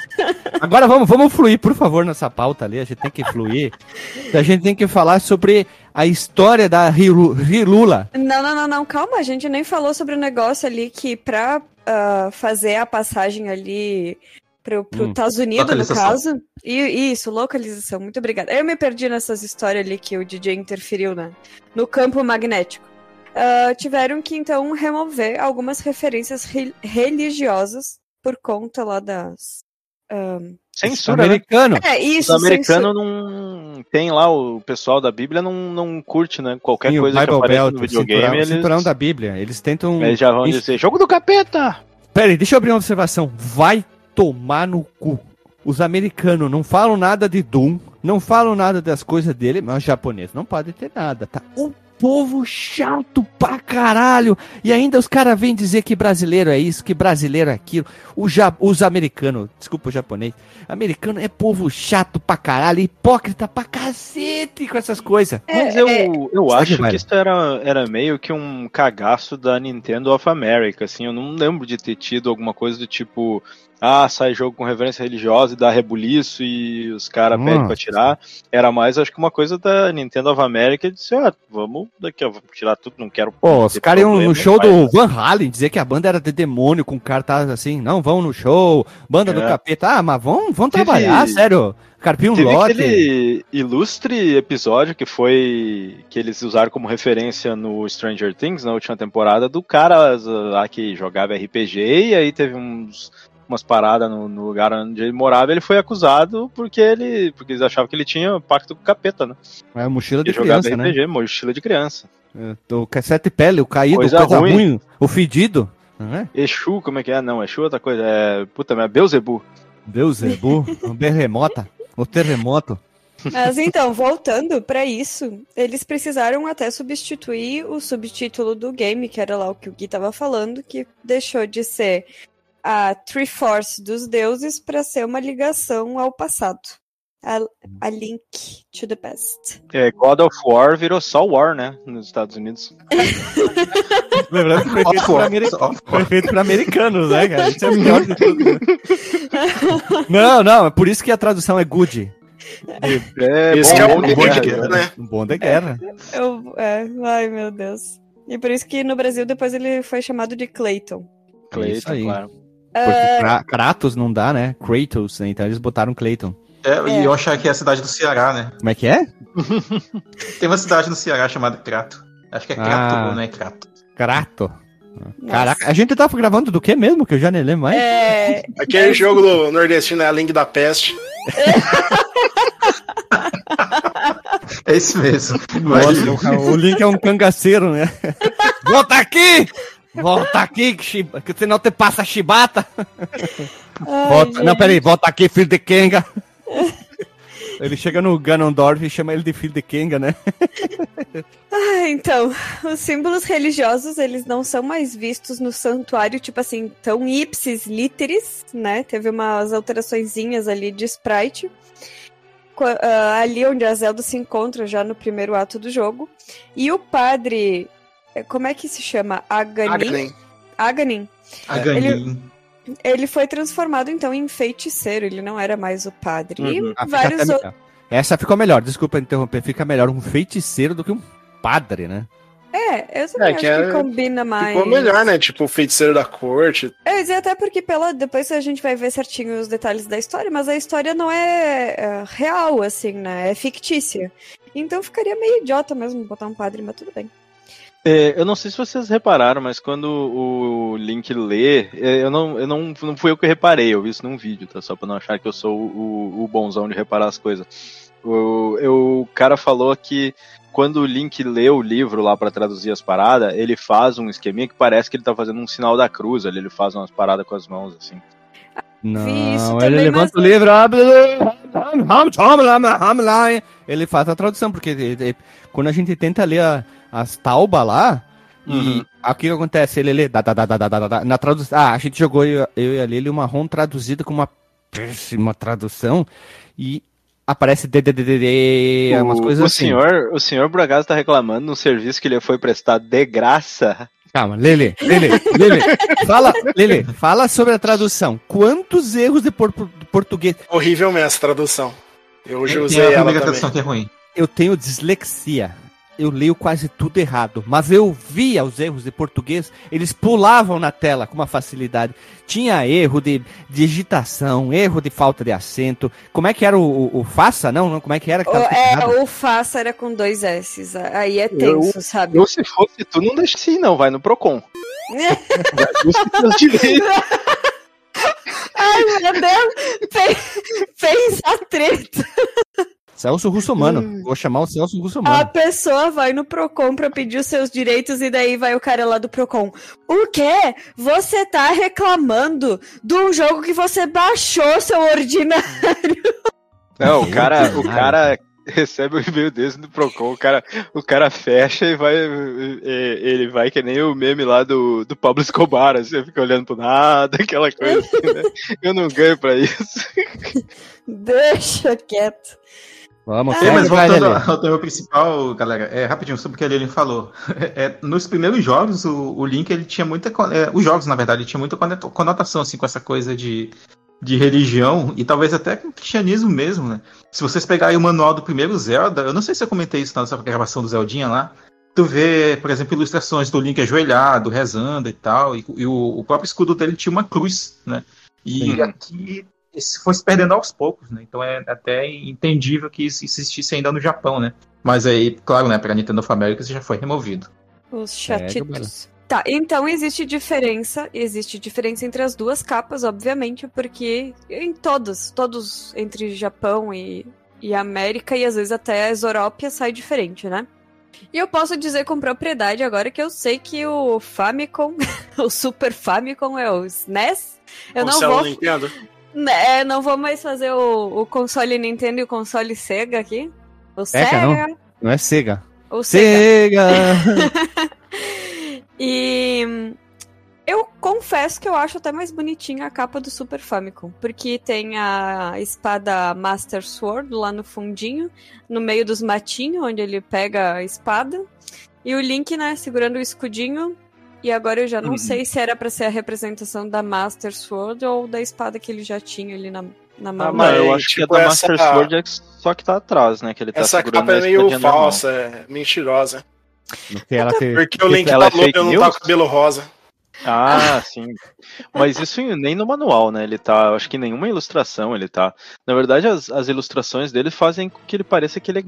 Agora vamos, vamos fluir, por favor, nessa pauta ali. A gente tem que fluir. A gente tem que falar sobre a história da Rilula. Não, não, não, não, calma. A gente nem falou sobre o negócio ali que pra uh, fazer a passagem ali pro, pro Hum. Estados Unidos, no caso. E, isso, localização, muito obrigada. Eu me perdi nessas histórias ali que o DJ interferiu na, no campo magnético. Ah, tiveram que, então, remover algumas referências re- religiosas por conta lá das. Censura, né? Americano. É, Os isso, americanos não. Tem lá, o pessoal da Bíblia não, não curte, né? Qualquer Sim, o coisa que aparece Belt, no o videogame, cinturão, o eles, cinturão da Bíblia. Eles tentam. eles já vão dizer: jogo do capeta! Pera aí, deixa eu abrir uma observação. Vai tomar no cu. Os americanos não falam nada de Doom, não falam nada das coisas dele, mas os japoneses não podem ter nada, tá? Um povo chato pra caralho. E ainda os caras vêm dizer que brasileiro é isso, que brasileiro é aquilo. O ja- os americanos, desculpa o japonês, americano é povo chato pra caralho, hipócrita pra cacete com essas coisas. Mas É, eu, é. eu acho que isso era, era meio que um cagaço da Nintendo of America, assim, eu não lembro de ter tido alguma coisa do tipo, ah, sai jogo com reverência religiosa e dá rebuliço e os caras pedem pra tirar. Era mais, acho que uma coisa da Nintendo of America de dizer, ah, vamos daqui, ó, vamos tirar tudo, não quero. Pô, os caras iam no show do? Van Halen dizer que a banda era de demônio, com cartaz assim, não, vão no show, banda do É. capeta. Ah, mas vão, vão Teve- trabalhar, sério. Carpinho Teve lote. aquele ilustre episódio que foi que eles usaram como referência no Stranger Things na última temporada do cara lá que jogava RPG e aí teve uns umas paradas no, no lugar onde ele morava, ele foi acusado porque ele porque eles achavam que ele tinha pacto com o capeta, né? É mochila de Ele jogava criança, né? RPG, mochila de criança. É, O cassete pele, o caído, Coisa coisa, ruim. ruim. o fedido. Não é? Exu, como é que é? Não, Exu é outra coisa, é puta, mas é Beuzebu. Deus é bu, o berremota, o terremoto. Mas então, voltando pra isso, eles precisaram até substituir o subtítulo do game, que era lá o que o Gui tava falando, que deixou de ser a Triforce dos deuses para ser uma ligação ao passado. A, a link to the past. É, God of War virou só War, né, nos Estados Unidos. Lembrando que foi feito off foi feito por americanos, né, cara? Isso é pior de tudo. né? Não, não, é por isso que a tradução é good. É, Esse é o bom, bom bom, de bom, guerra, né? Um bom da guerra. Eu, é, ai meu Deus. E por isso que no Brasil depois ele foi chamado de Clayton. Clayton, Isso aí. claro. Porque Kra- Kratos não dá, né? Kratos, né? Então eles botaram Clayton. É, É. E eu achar que é a cidade do Ceará, né? Como é que é? Tem uma cidade no Ceará chamada Crato. Acho que é Crato, Ah. não é Crato. Crato. Caraca, a gente tava gravando do que mesmo? Que eu já nem lembro mais. É, Aquele jogo do nordestino é a Link da Peste. É isso mesmo. Nossa, o, o Link é um cangaceiro, né? Volta aqui! Volta aqui, que, que senão te passa chibata. ai, Volta- não, peraí, volta aqui, filho de Kenga. Ele chega no Ganondorf e chama ele de filho de Kenga, né? Ah, então, os símbolos religiosos, eles não são mais vistos no santuário, tipo assim, tão ipsis literis, né? Teve umas alteraçõezinhas ali de sprite. Ah, ali onde a Zelda se encontra já no primeiro ato do jogo. E o padre, como é que se chama? Aganin? Agnen. Aganin. A Ganin. Ele foi transformado então em feiticeiro, ele não era mais o padre. Uhum. E Ah, vários outros. Essa ficou melhor, desculpa interromper. Fica melhor um feiticeiro do que um padre, né? É, eu também É, acho que que, é- combina mais. Ficou melhor, né? Tipo, o feiticeiro da corte. É, mas até porque pela, depois a gente vai ver certinho os detalhes da história, mas a história não é, é, real, assim, né? É fictícia. Então ficaria meio idiota mesmo botar um padre, mas tudo bem. É, eu não sei se vocês repararam, mas quando o Link lê, é, eu não, eu não, não fui eu que reparei, eu vi isso num vídeo, tá? Só pra não achar que eu sou o, o bonzão de reparar as coisas. O, eu- o cara falou que quando o Link lê o livro lá pra traduzir as paradas, ele faz um esqueminha que parece que ele tá fazendo um sinal da cruz ali, ele faz umas paradas com as mãos, assim. Não, ele também, levanta mas- o livro. Ele faz a tradução, porque ele- ele- quando a gente tenta ler a- as taubas lá, e Uhum. aí o que que acontece? Ele lê da, da, da, da, da, da, da, na tradução. Ah, a gente jogou eu, eu e a Lili uma ROM traduzida com uma péssima tradução e aparece DDDD, umas o, coisas o assim. senhor, o senhor Bragazo tá reclamando de um serviço que ele foi prestar de graça. Calma, Lele, Lele, Lele, fala, Lele, fala sobre a tradução. Quantos erros de, por- português? Horrível mesmo essa tradução. Eu hoje usei a ela primeira também. tradução que é ruim. Eu tenho dislexia. Eu leio quase tudo errado, mas eu via os erros de português, eles pulavam na tela com uma facilidade. Tinha erro de digitação, erro de falta de acento. Como é que era o, o, o faça? Não, não, como é que era? Que o, é, o faça era com dois S. Aí é tenso, eu, sabe? Eu, se fosse tu, não deixa assim, não, vai no Procon. Ai, meu Deus! Fez a treta. Celso Russomano. Hum. Vou chamar o Celso Russomano. A pessoa vai no Procon pra pedir os seus direitos e daí vai o cara lá do Procon. O quê? Você tá reclamando de um jogo que você baixou, seu ordinário? Não, o cara, o cara recebe um e-mail desse do Procon, o cara, o cara fecha e vai. Ele vai que nem o meme lá do, do Pablo Escobar, assim, fica olhando pro nada, aquela coisa assim, né? Eu não ganho pra isso. Deixa quieto. Vamos, é, mas voltando ao tema principal, galera, é rapidinho sobre o que a Lilian falou. É, nos primeiros jogos, o, o Link ele tinha muita. É, os jogos, na verdade, tinha muita conotação assim, com essa coisa de, de religião e talvez até com cristianismo mesmo, né? Se vocês pegarem o manual do primeiro Zelda, eu não sei se eu comentei isso na nossa gravação do Zeldinha lá. Tu vê, por exemplo, ilustrações do Link ajoelhado, rezando e tal, e, e o, o, próprio escudo dele tinha uma cruz, né? E Sim. aqui isso foi se perdendo aos poucos, né? Então é até entendível que isso existisse ainda no Japão, né? Mas aí, claro, né, para Nintendo of America isso já foi removido. Os chatitos. É, tá, então existe diferença, existe diferença entre as duas capas, obviamente, porque em todos, todos entre Japão e, e América e às vezes até as Európias sai diferente, né? E eu posso dizer com propriedade agora que eu sei que o Famicom, o Super Famicom é o SNES. Eu o não vou. Nintendo. É, não vou mais fazer o, o console Nintendo e o console Sega aqui. O Sega. Não, não é Sega. O Sega. Sega. e eu confesso que eu acho até mais bonitinha a capa do Super Famicom, porque tem a espada Master Sword lá no fundinho, no meio dos matinhos, onde ele pega a espada, e o Link, né, segurando o escudinho e agora eu já não uhum. sei se era para ser a representação da Master Sword ou da espada que ele já tinha ali na, na mão. Ah, mas eu acho tipo, que é da essa... Master Sword é só que tá atrás, né? Que ele tá essa capa é meio falsa, é mentirosa. Porque, ela tem... Porque o Link tá louco, eu não tá com cabelo rosa. Ah, sim. Mas isso nem no manual, né? Ele tá. Acho que nenhuma ilustração ele tá. Na verdade, as, as ilustrações dele fazem com que ele pareça que ele é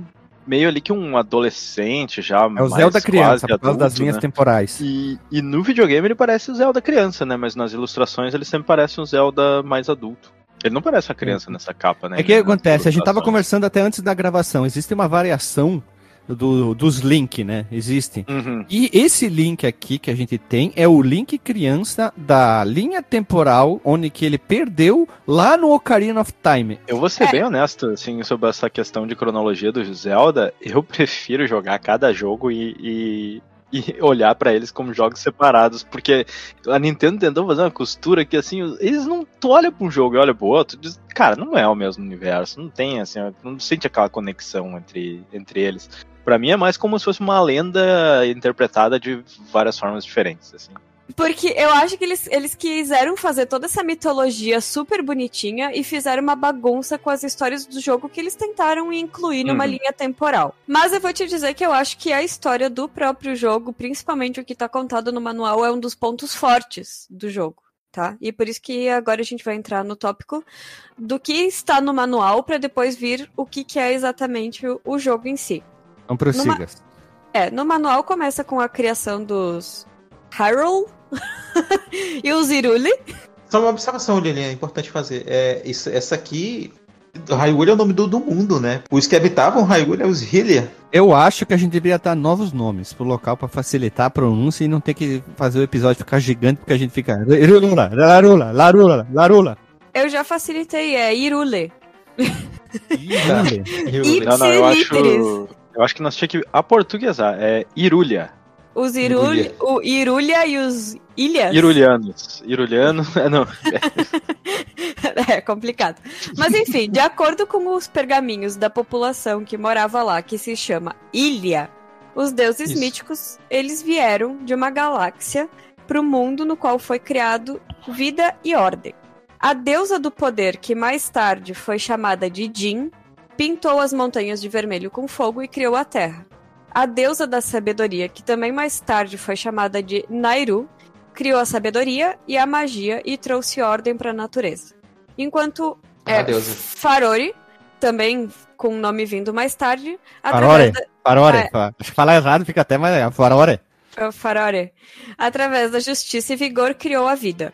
meio ali que um adolescente já. É o Zelda criança, por causa das linhas né? temporais. E, e no videogame ele parece o Zelda criança, né? Mas nas ilustrações ele sempre parece um Zelda mais adulto. Ele não parece uma criança nessa capa, né? É que acontece, a gente tava conversando até antes da gravação, existe uma variação do, dos Link, né? Existem. Uhum. E esse link aqui que a gente tem é o Link criança da linha temporal onde que ele perdeu lá no Ocarina of Time. Eu vou ser é. bem honesto, assim, sobre essa questão de cronologia do Zelda. Eu prefiro jogar cada jogo e, e e olhar para eles como jogos separados, porque a Nintendo tentou fazer uma costura que assim, eles não tu olha para um jogo e olha pro outro, diz, cara, não é o mesmo universo, não tem assim, não sente aquela conexão entre, entre eles. Para mim é mais como se fosse uma lenda interpretada de várias formas diferentes, assim. Porque eu acho que eles, eles quiseram fazer toda essa mitologia super bonitinha e fizeram uma bagunça com as histórias do jogo que eles tentaram incluir numa uhum. linha temporal. Mas eu vou te dizer que eu acho que a história do próprio jogo, principalmente o que tá contado no manual, é um dos pontos fortes do jogo. Tá? E por isso que agora a gente vai entrar no tópico do que está no manual para depois vir o que, que é exatamente o, o jogo em si. Não prossiga. É, no manual começa com a criação dos Hyrule e os Irule. Só uma observação, Lilian, é importante fazer. É, isso, essa aqui, Hyrule é o nome do, do mundo, né? Os que habitavam Hyrule é os Hylia. Eu acho que a gente deveria dar novos nomes pro local para facilitar a pronúncia e não ter que fazer o episódio ficar gigante porque a gente fica Larula, Larula, Larula, Larula. Eu já facilitei, é Irule. Irule. Irule. Não, não, eu acho eu acho que nós tínhamos que aportuguesar. É Irulha. Os Irulha, o Irulha e os Ilhas? Irulianos. Iruliano, é, não. é complicado. Mas enfim, de acordo com os pergaminhos da população que morava lá, que se chama Ilha, os deuses Isso. míticos, eles vieram de uma galáxia para o mundo no qual foi criado vida e ordem. A deusa do poder, que mais tarde foi chamada de Jin, pintou as montanhas de vermelho com fogo e criou a Terra. a deusa da sabedoria, que também mais tarde foi chamada de Nairu, criou a sabedoria e a magia e trouxe ordem para a natureza. Enquanto é, Farori, também com o nome vindo mais tarde. Farore, da... Farore. É, Acho que falar errado fica até mais. É, Farore. É Farore. Através da justiça e vigor criou a vida.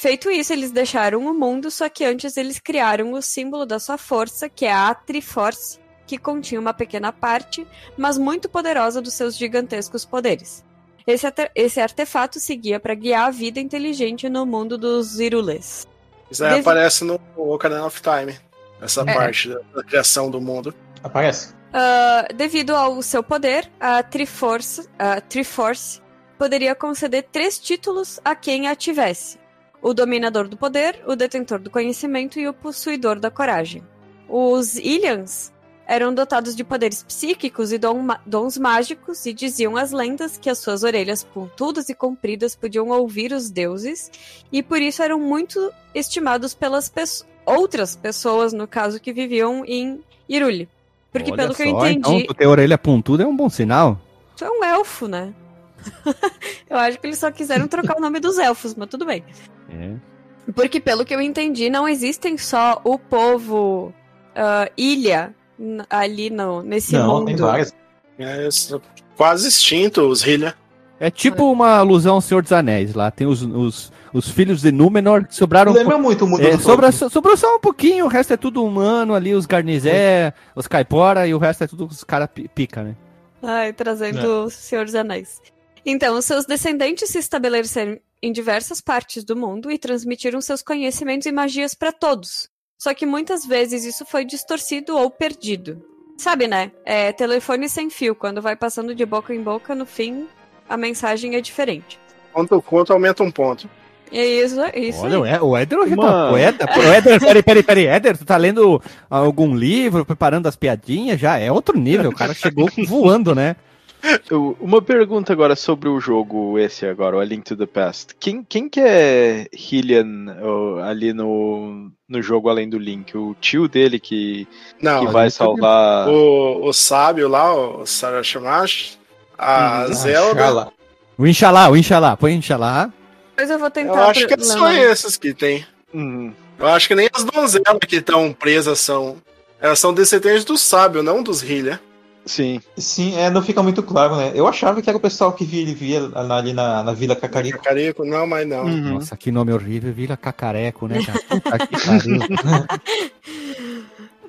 Feito isso, eles deixaram o mundo, só que antes eles criaram o símbolo da sua força, que é a Triforce, que continha uma pequena parte, mas muito poderosa dos seus gigantescos poderes. Esse, esse artefato seguia para guiar a vida inteligente no mundo dos Irulês. Isso aí aparece no Ocarina of Time, essa é. parte da, da, criação do mundo. Aparece. Uh, devido ao seu poder, a Triforce, a Triforce poderia conceder três títulos a quem a tivesse: o Dominador do Poder, o Detentor do Conhecimento e o Possuidor da Coragem. Os Ilians eram dotados de poderes psíquicos e dons mágicos, e diziam as lendas que as suas orelhas pontudas e compridas podiam ouvir os deuses, e por isso eram muito estimados pelas pe outras pessoas, no caso, que viviam em Irule. Porque Olha pelo só, que eu entendi. Então, ter orelha pontuda é um bom sinal. Tu é um elfo, né? eu acho que eles só quiseram trocar o nome dos elfos, mas tudo bem. É. Porque, pelo que eu entendi, não existem só o povo uh, ilha ali no, nesse Não, mundo. tem várias. É, quase extinto os Hylia. É tipo uma alusão ao Senhor dos Anéis lá. Tem os, os, os filhos de Númenor que sobraram. Lembra um muito o mundo é, sobra, Sobrou só um pouquinho, o resto é tudo humano ali, os Garnizé, os Caipora e o resto é tudo os caras pica, né? Ai, trazendo é. o Senhor dos Anéis. Então, os seus descendentes se estabeleceram em diversas partes do mundo e transmitiram seus conhecimentos e magias para todos. Só que muitas vezes isso foi distorcido ou perdido. Sabe, né? É telefone sem fio. Quando vai passando de boca em boca, no fim, a mensagem é diferente. Quanto quanto aumenta um ponto. É isso, é isso. Olha, aí. o Éder, o Éder, o Éder, peraí, peraí, peraí, Éder, tu tá lendo algum livro, preparando as piadinhas, já é outro nível, o cara chegou voando, né? Uma pergunta agora sobre o jogo esse agora, o A Link to the Past. Quem, quem que é Hylian ali no, no jogo além do Link? O tio dele que, Não, que vai salvar... O, o sábio lá, o Sarashamash, a hum, Zelda... O Inshallah, o Inshallah, põe Inshallah. Mas eu vou tentar... Eu acho que é só esses que tem. Uhum. Eu acho que nem as donzelas que estão presas são... Elas são descendentes do sábio, não dos Hylian. Sim. Sim, é, não fica muito claro, né? Eu achava que era o pessoal que via, via ali na, na Vila Cacarico. Cacarico, não, mas não. Uhum. Nossa, que nome horrível, Vila Cacareco, né?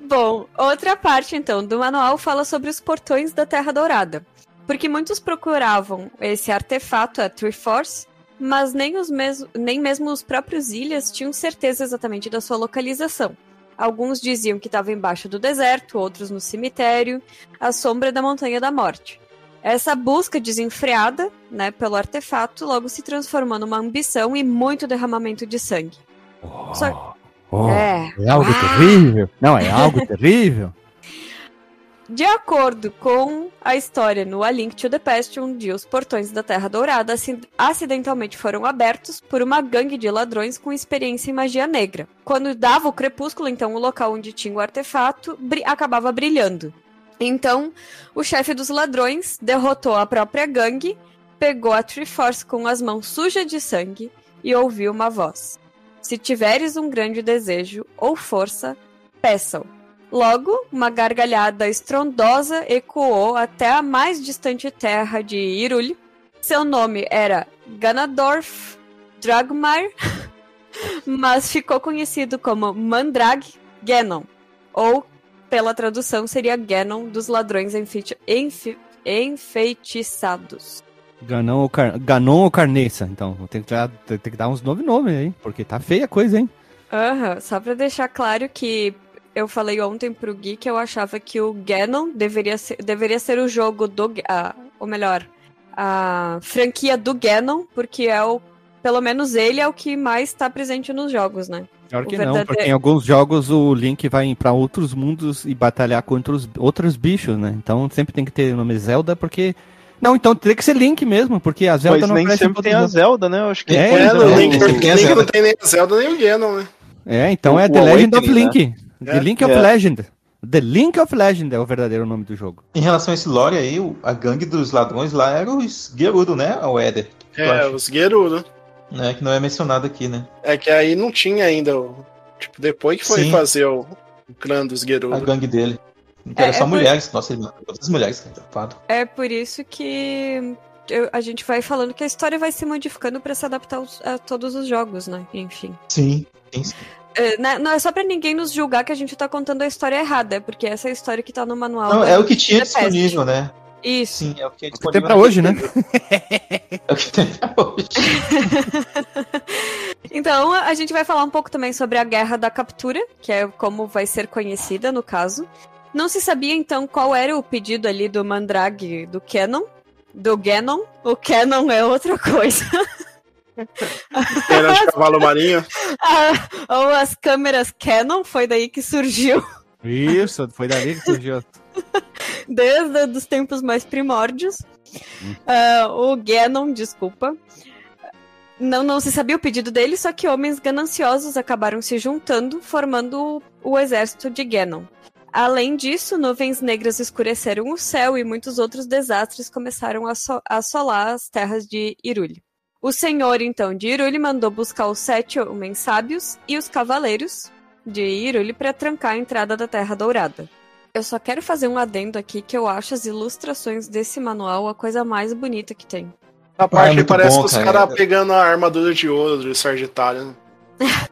Bom, outra parte então do manual fala sobre os portões da Terra Dourada. Porque muitos procuravam esse artefato, a Triforce, mas nem, os mes nem mesmo os próprios ilhas tinham certeza exatamente da sua localização. Alguns diziam que estava embaixo do deserto, outros no cemitério, à sombra da Montanha da Morte. Essa busca desenfreada, né, pelo artefato, logo se transformou numa ambição e muito derramamento de sangue. Oh, Só... oh, é. é algo ah. terrível. Não, é algo terrível. De acordo com a história no A Link to the Past, um dia os portões da Terra Dourada acidentalmente foram abertos por uma gangue de ladrões com experiência em magia negra. Quando dava o crepúsculo, então o local onde tinha o artefato acabava brilhando. Então, o chefe dos ladrões derrotou a própria gangue, pegou a Triforce com as mãos sujas de sangue e ouviu uma voz: Se tiveres um grande desejo ou força, peça-o Logo, uma gargalhada estrondosa ecoou até a mais distante terra de Irule. Seu nome era Ganadorf Dragmar, mas ficou conhecido como Mandrag Genon, ou pela tradução seria Genon dos ladrões enfeiti enfe enfeitiçados. Ganon ou, car Ganon ou Carneça, então. Tem que, tem que dar uns nomes nomes aí, porque tá feia a coisa, hein? Aham, uhum, só pra deixar claro que eu falei ontem pro Gui que eu achava que o Ganon deveria ser, deveria ser o jogo do. Uh, ou melhor, a franquia do Ganon, porque é o. Pelo menos ele é o que mais está presente nos jogos, né? Pior que verdadeiro... não, porque em alguns jogos o Link vai para outros mundos e batalhar contra os outros bichos, né? Então sempre tem que ter o nome Zelda, porque não, então teria que ser Link mesmo, porque a Zelda Mas não nem sempre tem a Zelda, né? Eu acho que é, é, é o Link, o Link não tem nem a Zelda nem o Ganon, né? É, então o, é The Legend of Link. Né? The Link of é. Legend. The Link of Legend é o verdadeiro nome do jogo. Em relação a esse lore aí, a gangue dos ladrões lá era os Gerudo, né? O Éder. É, os Gerudo. É, que não é mencionado aqui, né? É que aí não tinha ainda. Tipo, depois que foi Sim. fazer o, o clã dos Gerudo. A gangue dele. Então é, era só é mulheres. Por... Nossa, ele todas as mulheres, cara. É por isso que eu, a gente vai falando que a história vai se modificando para se adaptar aos, a todos os jogos, né? Enfim. Sim, sim. É, né, não é só pra ninguém nos julgar que a gente tá contando a história errada, é porque essa é a história que tá no manual. Não, é o que tinha disponível, né? Isso. Sim, é o que tinha disponível. Tem pra hoje, né? é o que tem pra hoje. então, a gente vai falar um pouco também sobre a Guerra da Captura, que é como vai ser conhecida no caso. Não se sabia então qual era o pedido ali do Mandrag do Canon, do Ganon. O Canon é outra coisa. Era de cavalo marinho. Ah, ou as câmeras Canon, foi daí que surgiu. Isso, foi daí que surgiu. Desde os tempos mais primórdios. Uh, o Ganon, desculpa. Não, não se sabia o pedido dele, só que homens gananciosos acabaram se juntando, formando o, o exército de Ganon. Além disso, nuvens negras escureceram o céu e muitos outros desastres começaram a, so a assolar as terras de Irule. O senhor, então, de Irule mandou buscar os sete homens sábios e os cavaleiros de Irule para trancar a entrada da Terra Dourada. Eu só quero fazer um adendo aqui que eu acho as ilustrações desse manual a coisa mais bonita que tem. A parte ah, é parece bom, os caras cara pegando a armadura de ouro de Sagitário. Né?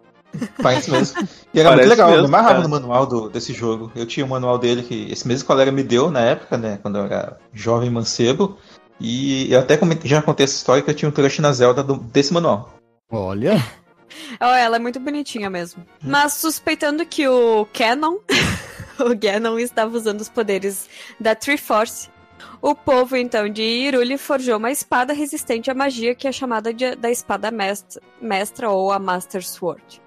Parece mesmo. E era Parece muito legal, mesmo, eu me amarrava no manual do, desse jogo. Eu tinha o um manual dele que esse mesmo colega me deu na época, né? Quando eu era jovem mancebo. E eu até comentei, já contei essa história que eu tinha um crush na Zelda do, desse manual. Olha! oh, ela é muito bonitinha mesmo. Mas suspeitando que o Canon, o Ganon estava usando os poderes da Triforce, o povo, então, de Irule forjou uma espada resistente à magia que é chamada de, da espada mestra, mestra ou a Master Sword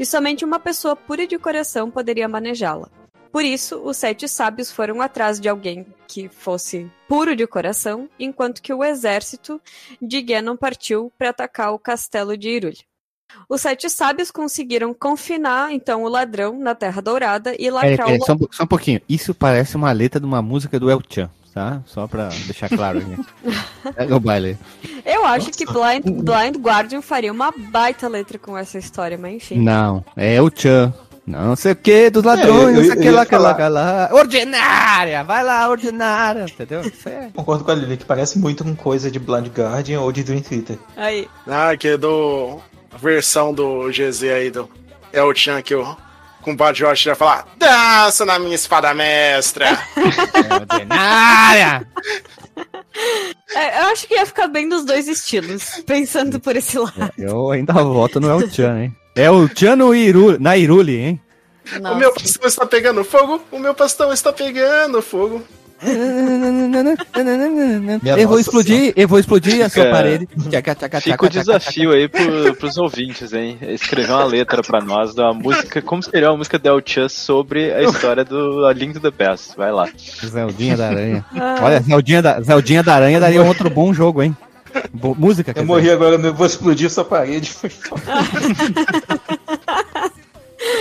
e somente uma pessoa pura de coração poderia manejá-la. Por isso, os sete sábios foram atrás de alguém que fosse puro de coração, enquanto que o exército de Genon partiu para atacar o castelo de Irule. Os sete sábios conseguiram confinar, então, o ladrão na Terra Dourada e lacrar é, é, o... Só, só um pouquinho. Isso parece uma letra de uma música do El Chan tá? Só pra deixar claro aqui. Pega o baile. Eu acho Nossa. que Blind, Blind Guardian faria uma baita letra com essa história, mas enfim. Não, é o Chan. Não sei o que, dos ladrões, é, não sei o que lá, aquela, aquela. Ordinária! Vai lá, ordinária! Entendeu? É... Concordo com a Lili, que parece muito com coisa de Blind Guardian ou de Dream Theater. Aí. Ah, que é do. A versão do GZ aí do. É o Chan que o Badjosh vai falar: Dança na minha espada mestra! Ordinária! É, eu acho que ia ficar bem dos dois estilos, pensando por esse lado. Eu ainda voto no El Chan, hein? É o Chan no Iru, na Iruli, hein? Nossa. O meu pastão está pegando fogo, o meu pastão está pegando fogo eu vou explodir, eu vou explodir a sua parede. Fica o desafio aí pro, pros ouvintes, hein? Escrever uma letra pra nós da música, como seria a música Del Chus sobre a história do A Link to the Past. Vai lá. Zeldinha da Aranha. Olha, Zeldinha da, Zeldinha da Aranha daria outro bom jogo, hein? Bo música, Eu morri dizer. agora, eu vou explodir sua parede.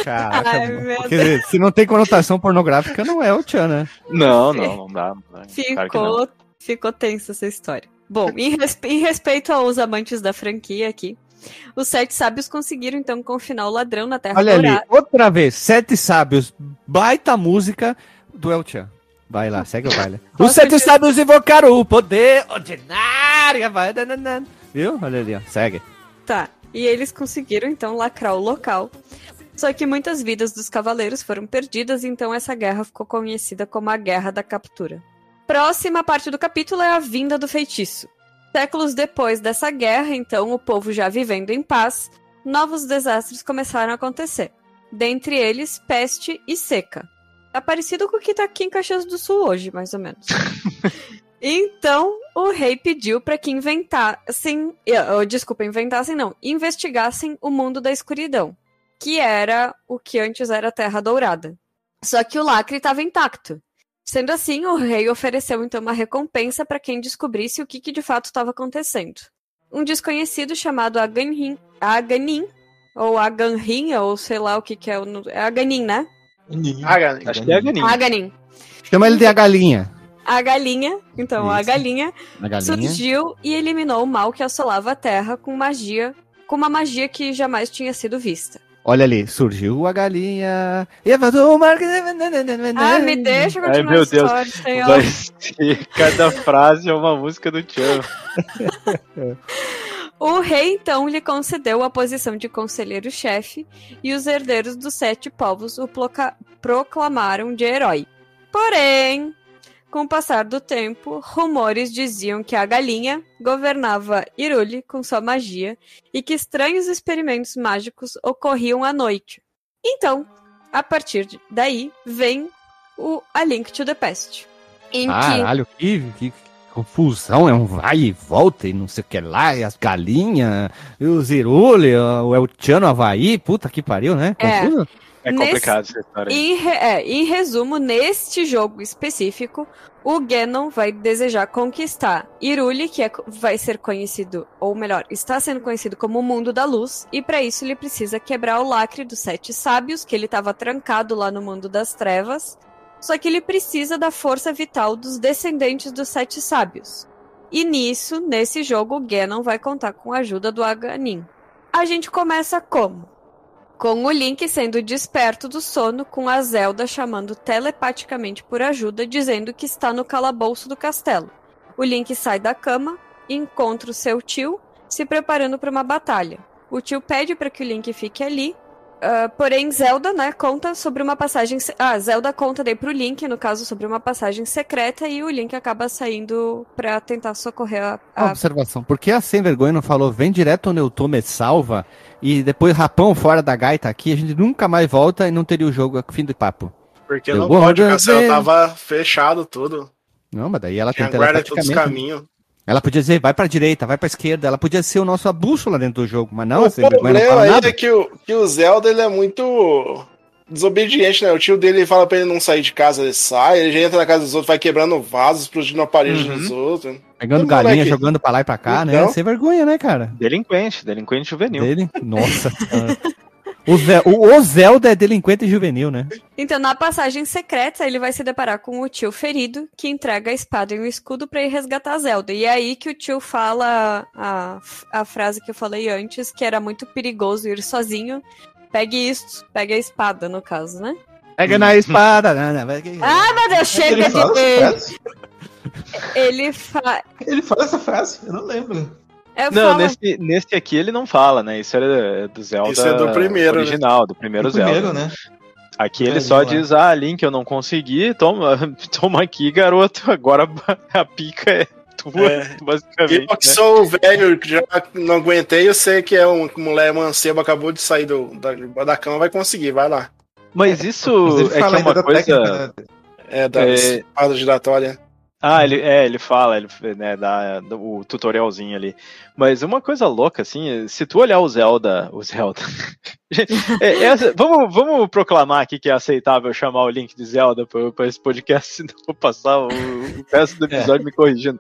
Caraca, Ai, porque dizer, se não tem conotação pornográfica, não é o Tchan, né? Não, não, não dá. Ficou, ficou tensa essa história. Bom, em, respe em respeito aos amantes da franquia aqui, os sete sábios conseguiram então confinar o ladrão na Terra Olha Dourada. ali, outra vez, sete sábios, baita música do El Chan. Vai lá, segue o baile. Os sete sábios invocaram o poder ordinário, vai, viu? Olha ali, ó, segue. Tá, e eles conseguiram então lacrar o local, só que muitas vidas dos cavaleiros foram perdidas, então essa guerra ficou conhecida como a Guerra da Captura. Próxima parte do capítulo é a vinda do feitiço. Séculos depois dessa guerra, então, o povo já vivendo em paz, novos desastres começaram a acontecer. Dentre eles, peste e seca. Tá parecido com o que tá aqui em Caxias do Sul hoje, mais ou menos. então, o rei pediu para que inventassem, desculpa, inventassem não, investigassem o mundo da escuridão que era o que antes era a Terra Dourada. Só que o lacre estava intacto. Sendo assim, o rei ofereceu então uma recompensa para quem descobrisse o que, que de fato estava acontecendo. Um desconhecido chamado Aganin, Aganin ou Aganrin, ou sei lá o que, que é, é Aganin, né? Aganin. Acho que é a Ganin. Aganin. Chama ele de a galinha. A galinha, então a galinha, A galinha. surgiu e eliminou o mal que assolava a Terra com magia, com uma magia que jamais tinha sido vista. Olha ali, surgiu a galinha. E vazou o mar... Ah, me deixa Ai, continuar meu a Deus. história, senhor. Vai ser, cada frase é uma música do Tchan. O rei então lhe concedeu a posição de conselheiro-chefe e os herdeiros dos sete povos o proclamaram de herói. Porém, com o passar do tempo, rumores diziam que a galinha governava Irule com sua magia e que estranhos experimentos mágicos ocorriam à noite. Então, a partir daí, vem o A Link to the Past. Em Caralho, que, que confusão, é um vai e volta e não sei o que lá, e as galinhas, e o Zirule, o El Tchan no Havaí, puta que pariu, né? É. Confuso. É Nesse- complicado essa história. Em, re- é, em resumo, neste jogo específico, o Ganon vai desejar conquistar Irule, que é vai ser conhecido, ou melhor, está sendo conhecido como o Mundo da Luz, e para isso ele precisa quebrar o lacre dos Sete Sábios, que ele estava trancado lá no Mundo das Trevas, só que ele precisa da força vital dos descendentes dos Sete Sábios. E nisso, nesse jogo, o Ganon vai contar com a ajuda do Aganin. A gente começa como? Com o Link sendo desperto do sono, com a Zelda chamando telepaticamente por ajuda, dizendo que está no calabouço do castelo. O Link sai da cama, encontra o seu tio, se preparando para uma batalha. O tio pede para que o Link fique ali, ah, porém Zelda, né, conta sobre uma passagem... se- Ah, Zelda conta daí pro Link, no caso, sobre uma passagem secreta, e o Link acaba saindo para tentar socorrer a... Uma a... observação, por que a Sem Vergonha não falou vem direto onde eu tô, me salva, e depois rapão fora da gaita aqui, a gente nunca mais volta e não teria o jogo, fim do papo. Porque Eu não pode, o castelo tava fechado tudo. Não, mas daí ela tem guarda todos os caminhos. Ela podia dizer, vai pra direita, vai pra esquerda, ela podia ser o nosso a bússola dentro do jogo, mas não, o Sem Vergonha não problema aí é que o, que o Zelda ele é muito desobediente, né? O tio dele fala pra ele não sair de casa, ele sai, ele já entra na casa dos outros, vai quebrando vasos, explodindo a parede Uhum. dos outros. Pegando Não, galinha, moleque. jogando pra lá e pra cá, né? Então. Sem vergonha, né, cara? Delinquente, delinquente juvenil. Dele. Nossa. o, Ze- o, o Zelda é delinquente juvenil, né? Então, na passagem secreta, ele vai se deparar com o tio ferido, que entrega a espada e o escudo pra ir resgatar a Zelda. E é aí que o tio fala a, a frase que eu falei antes, que era muito perigoso ir sozinho. Pegue isso, pegue a espada, no caso, né? Pega na espada. né, Ah, meu Deus, chega Ele fala de. frase? Ele fa... Ele fala essa frase? Eu não lembro. Eu Não, falo... nesse, nesse aqui ele não fala, né? Isso é do Zelda Isso é do primeiro, né? original, do primeiro O Zelda. primeiro, né? Aqui ele É, só não é. diz, ah, Link, eu não consegui, toma, toma aqui, garoto, agora a pica é tua, É. basicamente. Eu que né? sou o velho que já não aguentei, eu sei que é um mulher mancebo, acabou de sair do, da, da cama, vai conseguir, vai lá. Mas isso ele é que é uma da coisa... técnica, né? É, da É. espada giratória. Ah, ele, é, ele fala, ele né, dá o tutorialzinho ali. Mas uma coisa louca, assim, se tu olhar o Zelda. O Zelda. É, essa- vamos, vamos proclamar aqui que é aceitável chamar o link de Zelda para esse podcast, senão vou passar o, o resto do episódio me corrigindo.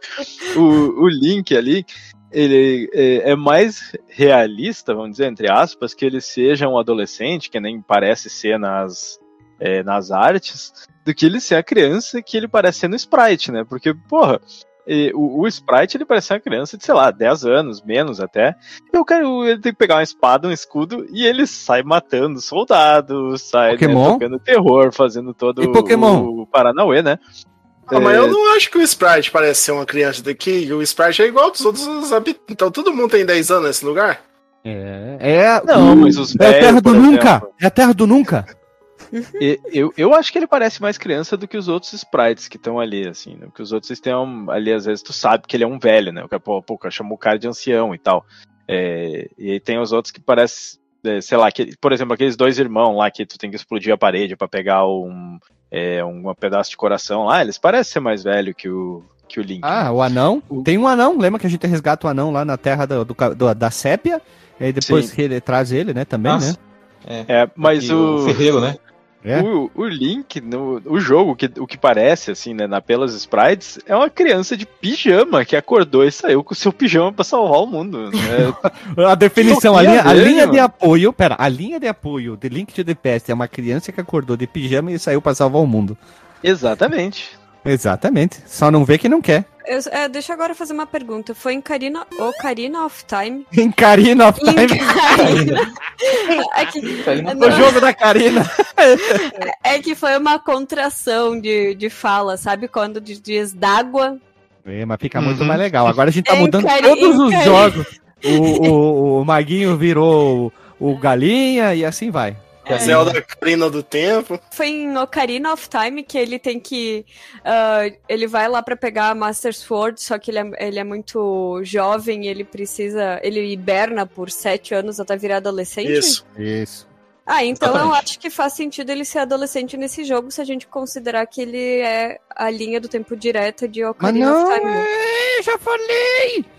O, o link ali, ele é, é mais realista, vamos dizer, entre aspas, que ele seja um adolescente, que nem parece ser nas, é, nas artes, do que ele ser a criança que ele parece ser no Sprite, né? Porque, porra, e o, o Sprite ele parece uma criança de, sei lá, 10 anos, menos até. E o cara ele tem que pegar uma espada, um escudo, e ele sai matando soldados, sai né, tocando terror, fazendo todo E Pokémon? o, Paranauê, né? Ah, mas É. eu não acho que o Sprite parece ser uma criança daqui. O Sprite é igual dos outros habitantes. Então todo mundo tem 10 anos nesse lugar? É. É, Não, mas os é a terra do nunca. exemplo. É a terra do nunca. E- Eu, eu acho que ele parece mais criança do que os outros sprites que estão ali, assim, né? Porque os outros têm um, ali, às vezes, tu sabe que ele é um velho, né? O cara, pô, pô, o chamou o cara de ancião e tal. É, e aí tem os outros que parecem, é, sei lá, que, por exemplo, aqueles dois irmãos lá que tu tem que explodir a parede pra pegar um, é, um pedaço de coração lá, eles parecem ser mais velho que o, que o Link. Ah, o anão. Tem um anão. Lembra que a gente resgata o anão lá na terra do, do do- da sépia? E aí depois Sim. ele traz ele, né? Também, Nossa. né? É, mas E o. o Ferreiro, né? É? O, o Link, no, o jogo, que, o que parece, assim, né, na, pelas sprites, é uma criança de pijama que acordou e saiu com o seu pijama pra salvar o mundo. Né? a definição, a linha, a linha de apoio, pera, a linha de apoio de Link to the Past é uma criança que acordou de pijama e saiu pra salvar o mundo. Exatamente. Exatamente. Só não vê que não quer. Eu, é, deixa eu agora fazer uma pergunta. Foi em Carina, Ocarina of Time? Em Carina of Time? Carina. é que, o jogo da Carina. é que foi uma contração de, de fala, sabe? Quando diz d'água. É, mas fica muito uhum. mais legal. Agora a gente tá é mudando todos os jogos. O, o, o Maguinho virou o, o Galinha e assim vai. É. Zelda Ocarina do Tempo. Foi em Ocarina of Time que ele tem que. Uh, ele vai lá para pegar a Master Sword, só que ele é, ele é muito jovem e ele precisa. Ele hiberna por sete anos até virar adolescente. Isso. Isso. Ah, então Exatamente. eu acho que faz sentido ele ser adolescente nesse jogo se a gente considerar que ele é a linha do tempo direta de Ocarina Mas não, of Time. É, já falei!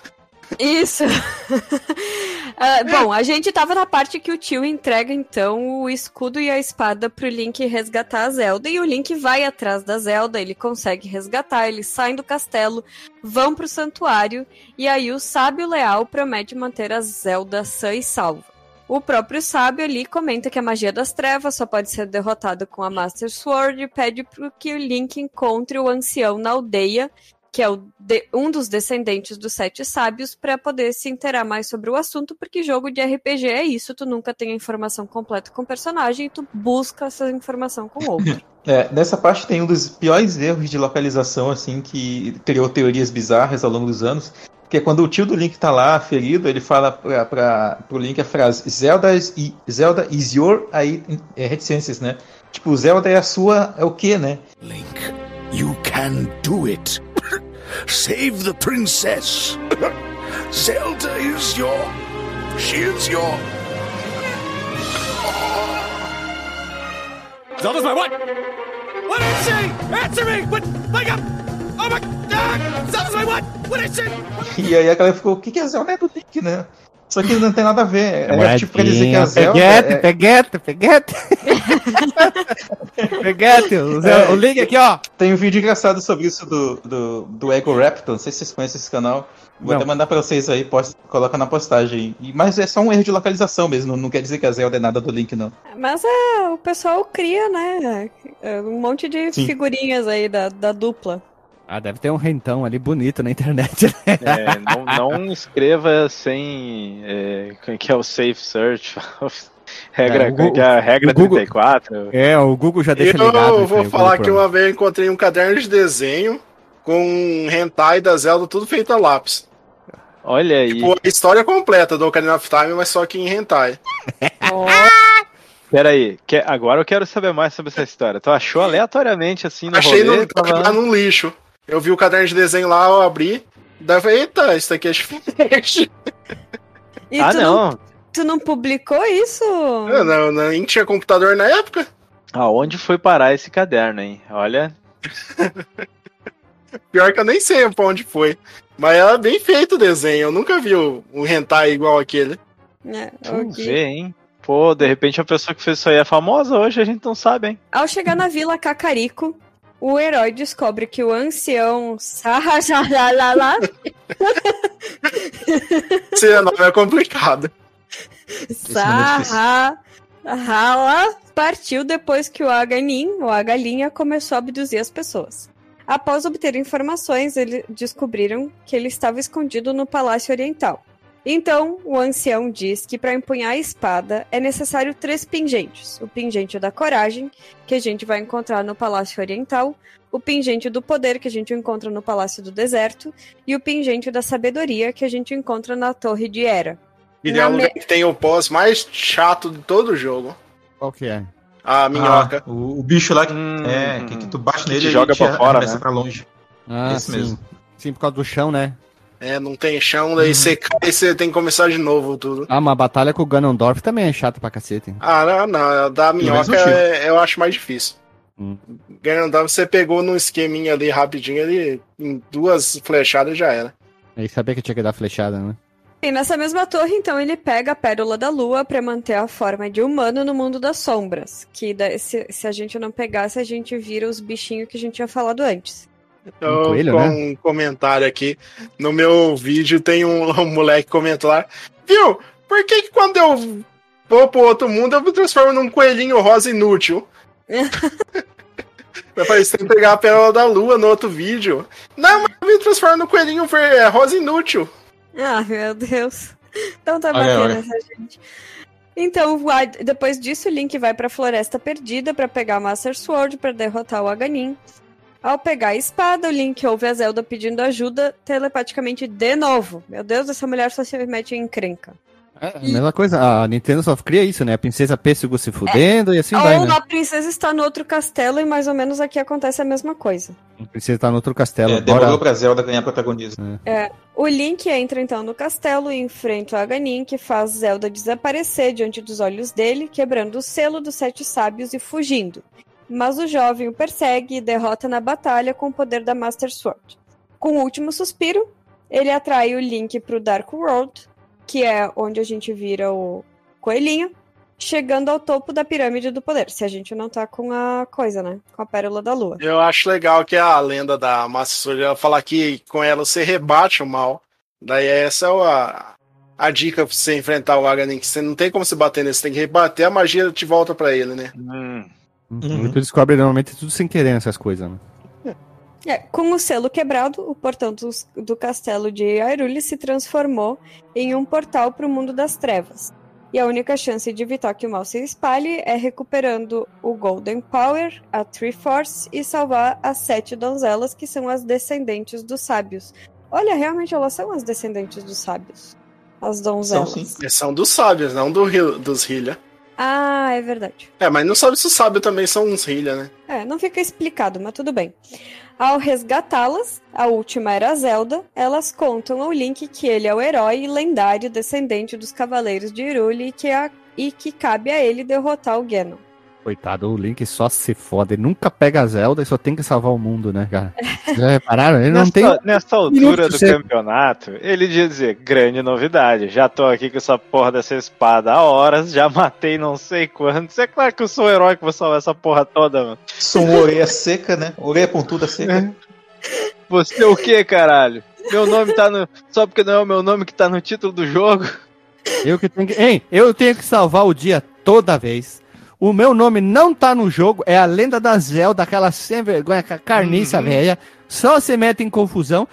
Isso. uh, bom, a gente tava na parte que o tio entrega então o escudo e a espada pro Link resgatar a Zelda e o Link vai atrás da Zelda, ele consegue resgatar, eles saem do castelo, vão pro santuário e aí o sábio leal promete manter a Zelda sã e salva. O próprio sábio ali comenta que a magia das trevas só pode ser derrotada com a Master Sword e pede para que o Link encontre o ancião na aldeia que é de, um dos descendentes dos sete sábios, para poder se inteirar mais sobre o assunto, porque jogo de RPG é isso, tu nunca tem a informação completa com o personagem e tu busca essa informação com o outro. É, nessa parte tem um dos piores erros de localização, assim, que criou teorias bizarras ao longo dos anos, que é quando o tio do Link tá lá, ferido, ele fala pra, pra, pro Link a frase Zelda is, Zelda is your... aí é reticências, né? Tipo, Zelda é a sua... é o quê, né? Link, you can do it. Save the princess. Zelda is your. She is your. Zelda's my what? What What is she? Answer me! What? Wake up! Oh my God! Zelda's my what? What is she? E aí a galera ficou, o que, que é Zelda é do Link, né? Só que não tem nada a ver. É, é tipo pra dizer que a Zelda. Peguete, é... peguete, peguete. peguete, o, é, o link aqui, ó. Tem um vídeo engraçado sobre isso do, do, do Ego Raptor. Não sei se vocês conhecem esse canal. Vou não. até mandar pra vocês aí, posta, coloca na postagem. Mas é só um erro de localização mesmo, não quer dizer que a Zelda é nada do Link, não. Mas é, o pessoal cria, né? É, um monte de Sim. figurinhas aí da, da dupla. Ah, deve ter um rentão ali bonito na internet. Né? É, não, não escreva sem. É, que é o Safe Search. Regra, é, Google, é a regra Google, 34. É, o Google já deixa eu ligado. Eu vou falar que uma vez eu encontrei um caderno de desenho com um hentai da Zelda tudo feito a lápis. Olha aí. Tipo, a história completa do Ocarina of Time, mas só que em hentai. oh. Peraí, que, agora eu quero saber mais sobre essa história. Tu achou aleatoriamente assim no Achei rolê? no, tava... num lixo. Eu vi o caderno de desenho lá, eu abri. Daí eu falei, eita, isso aqui é diferente. ah, não. não. Tu não publicou isso? Eu não, nem tinha computador na época. Aonde foi parar esse caderno, hein? Olha. Pior que eu nem sei pra onde foi. Mas era bem feito o desenho. Eu nunca vi um hentai igual aquele. É, Vamos ver, hein? Pô, de repente a pessoa que fez isso aí é famosa hoje, a gente não sabe, hein? Ao chegar na Vila Cacarico, o herói descobre que o ancião Sahajalala. Esse nome é complicado. Sahala partiu depois que o Aganin, o Agalinha, começou a abduzir as pessoas. Após obter informações, eles descobriram que ele estava escondido no Palácio Oriental. Então, o ancião diz que para empunhar a espada é necessário três pingentes: o pingente da coragem, que a gente vai encontrar no Palácio Oriental, o pingente do poder, que a gente encontra no Palácio do Deserto, e o pingente da sabedoria, que a gente encontra na Torre de Hera. E é um me... que tem o pós mais chato de todo o jogo. Qual que é? A minhoca. Ah, o, o, bicho lá que, hum, é, que, que, tu bate nele e joga pra fora, né? pra longe. Ah, Esse sim. mesmo. Sim, por causa do chão, né? É, não tem chão, daí você cai e você tem que começar de novo tudo. Ah, uma batalha com o Ganondorf também é chata pra cacete. hein? Ah, não, não. a Da minhoca é- eu acho mais difícil. Hum. Ganondorf, você pegou num esqueminha ali rapidinho, ele em duas flechadas já era. Aí sabia que tinha que dar flechada, né? E nessa mesma torre, então, ele pega a pérola da lua pra manter a forma de humano no mundo das sombras. Que se, se a gente não pegasse, a gente vira os bichinhos que a gente tinha falado antes. Então, coelho, com né? um comentário aqui. No meu vídeo tem um, um moleque lá. Viu? Por que, que quando eu vou pro outro mundo eu me transformo num coelhinho rosa inútil? Falei, você tem que pegar a pérola da lua no outro vídeo. Não, mas eu me transformo num coelhinho é, rosa inútil. Ah, meu Deus. Então tá batendo essa gente. Então, o depois disso, o Link vai pra Floresta Perdida pra pegar a Master Sword pra derrotar o Aganin. Ao pegar a espada, o Link ouve a Zelda pedindo ajuda telepaticamente de novo. Meu Deus, essa mulher só se mete em encrenca. É, a mesma coisa, a Nintendo só cria isso, né? A princesa Pêssego se fudendo e assim vai, Ou né? a princesa está no outro castelo e mais ou menos aqui acontece a mesma coisa. A princesa tá no outro castelo. É, demorou bora. pra Zelda ganhar protagonismo. O Link entra então no castelo e enfrenta o Aganin, que faz Zelda desaparecer diante dos olhos dele, quebrando o selo dos sete sábios e fugindo. Mas o jovem o persegue e derrota na batalha com o poder da Master Sword. Com o último suspiro, ele atrai o Link para o Dark World, que é onde a gente vira o coelhinho, chegando ao topo da pirâmide do poder, se a gente não tá com a coisa, né? Com a pérola da lua. Eu acho legal que a lenda da Master Sword ela fala que com ela você rebate o mal. Daí essa é a, a dica pra você enfrentar o Aganin, que você não tem como se bater nele, você tem que rebater, a magia te volta pra ele, né? Hum. Uhum. Tu descobre normalmente tudo sem querer essas coisas, né? É, com o selo quebrado, o portão do, do castelo de Hyrule se transformou em um portal para o mundo das trevas. E a única chance de evitar que o mal se espalhe é recuperando o Golden Power, a Triforce e salvar as sete donzelas que são as descendentes dos sábios. Olha, realmente elas são as descendentes dos sábios. As São donzelas. sim. Eles são dos sábios, não do, dos Hilha. Ah, é verdade. É, mas não sabe se os sábios também são uns Hilha, né? É, não fica explicado, mas tudo bem. Ao resgatá-las, a última era a Zelda, elas contam ao Link que ele é o herói lendário descendente dos Cavaleiros de Hyrule e que, a- e que cabe a ele derrotar o Ganon. Coitado, o Link só se fode. Ele nunca pega a Zelda e só tem que salvar o mundo, né, cara? Já repararam? Ele não nessa, tem. nessa altura do seco. campeonato, ele ia dizer, grande novidade, já tô aqui com essa porra dessa espada há horas, já matei não sei quantos. É claro que eu sou o herói que vou salvar essa porra toda, mano. Sou uma orelha seca, né? Orelha pontuda seca. Você é o que, caralho? Meu nome tá no. Só porque não é o meu nome que tá no título do jogo. Eu que tenho que. Hein, eu tenho que salvar o dia toda vez. O meu nome não tá no jogo, é a lenda da Zelda, aquela sem vergonha, ca- carniça Uhum. velha. Só se mete em confusão.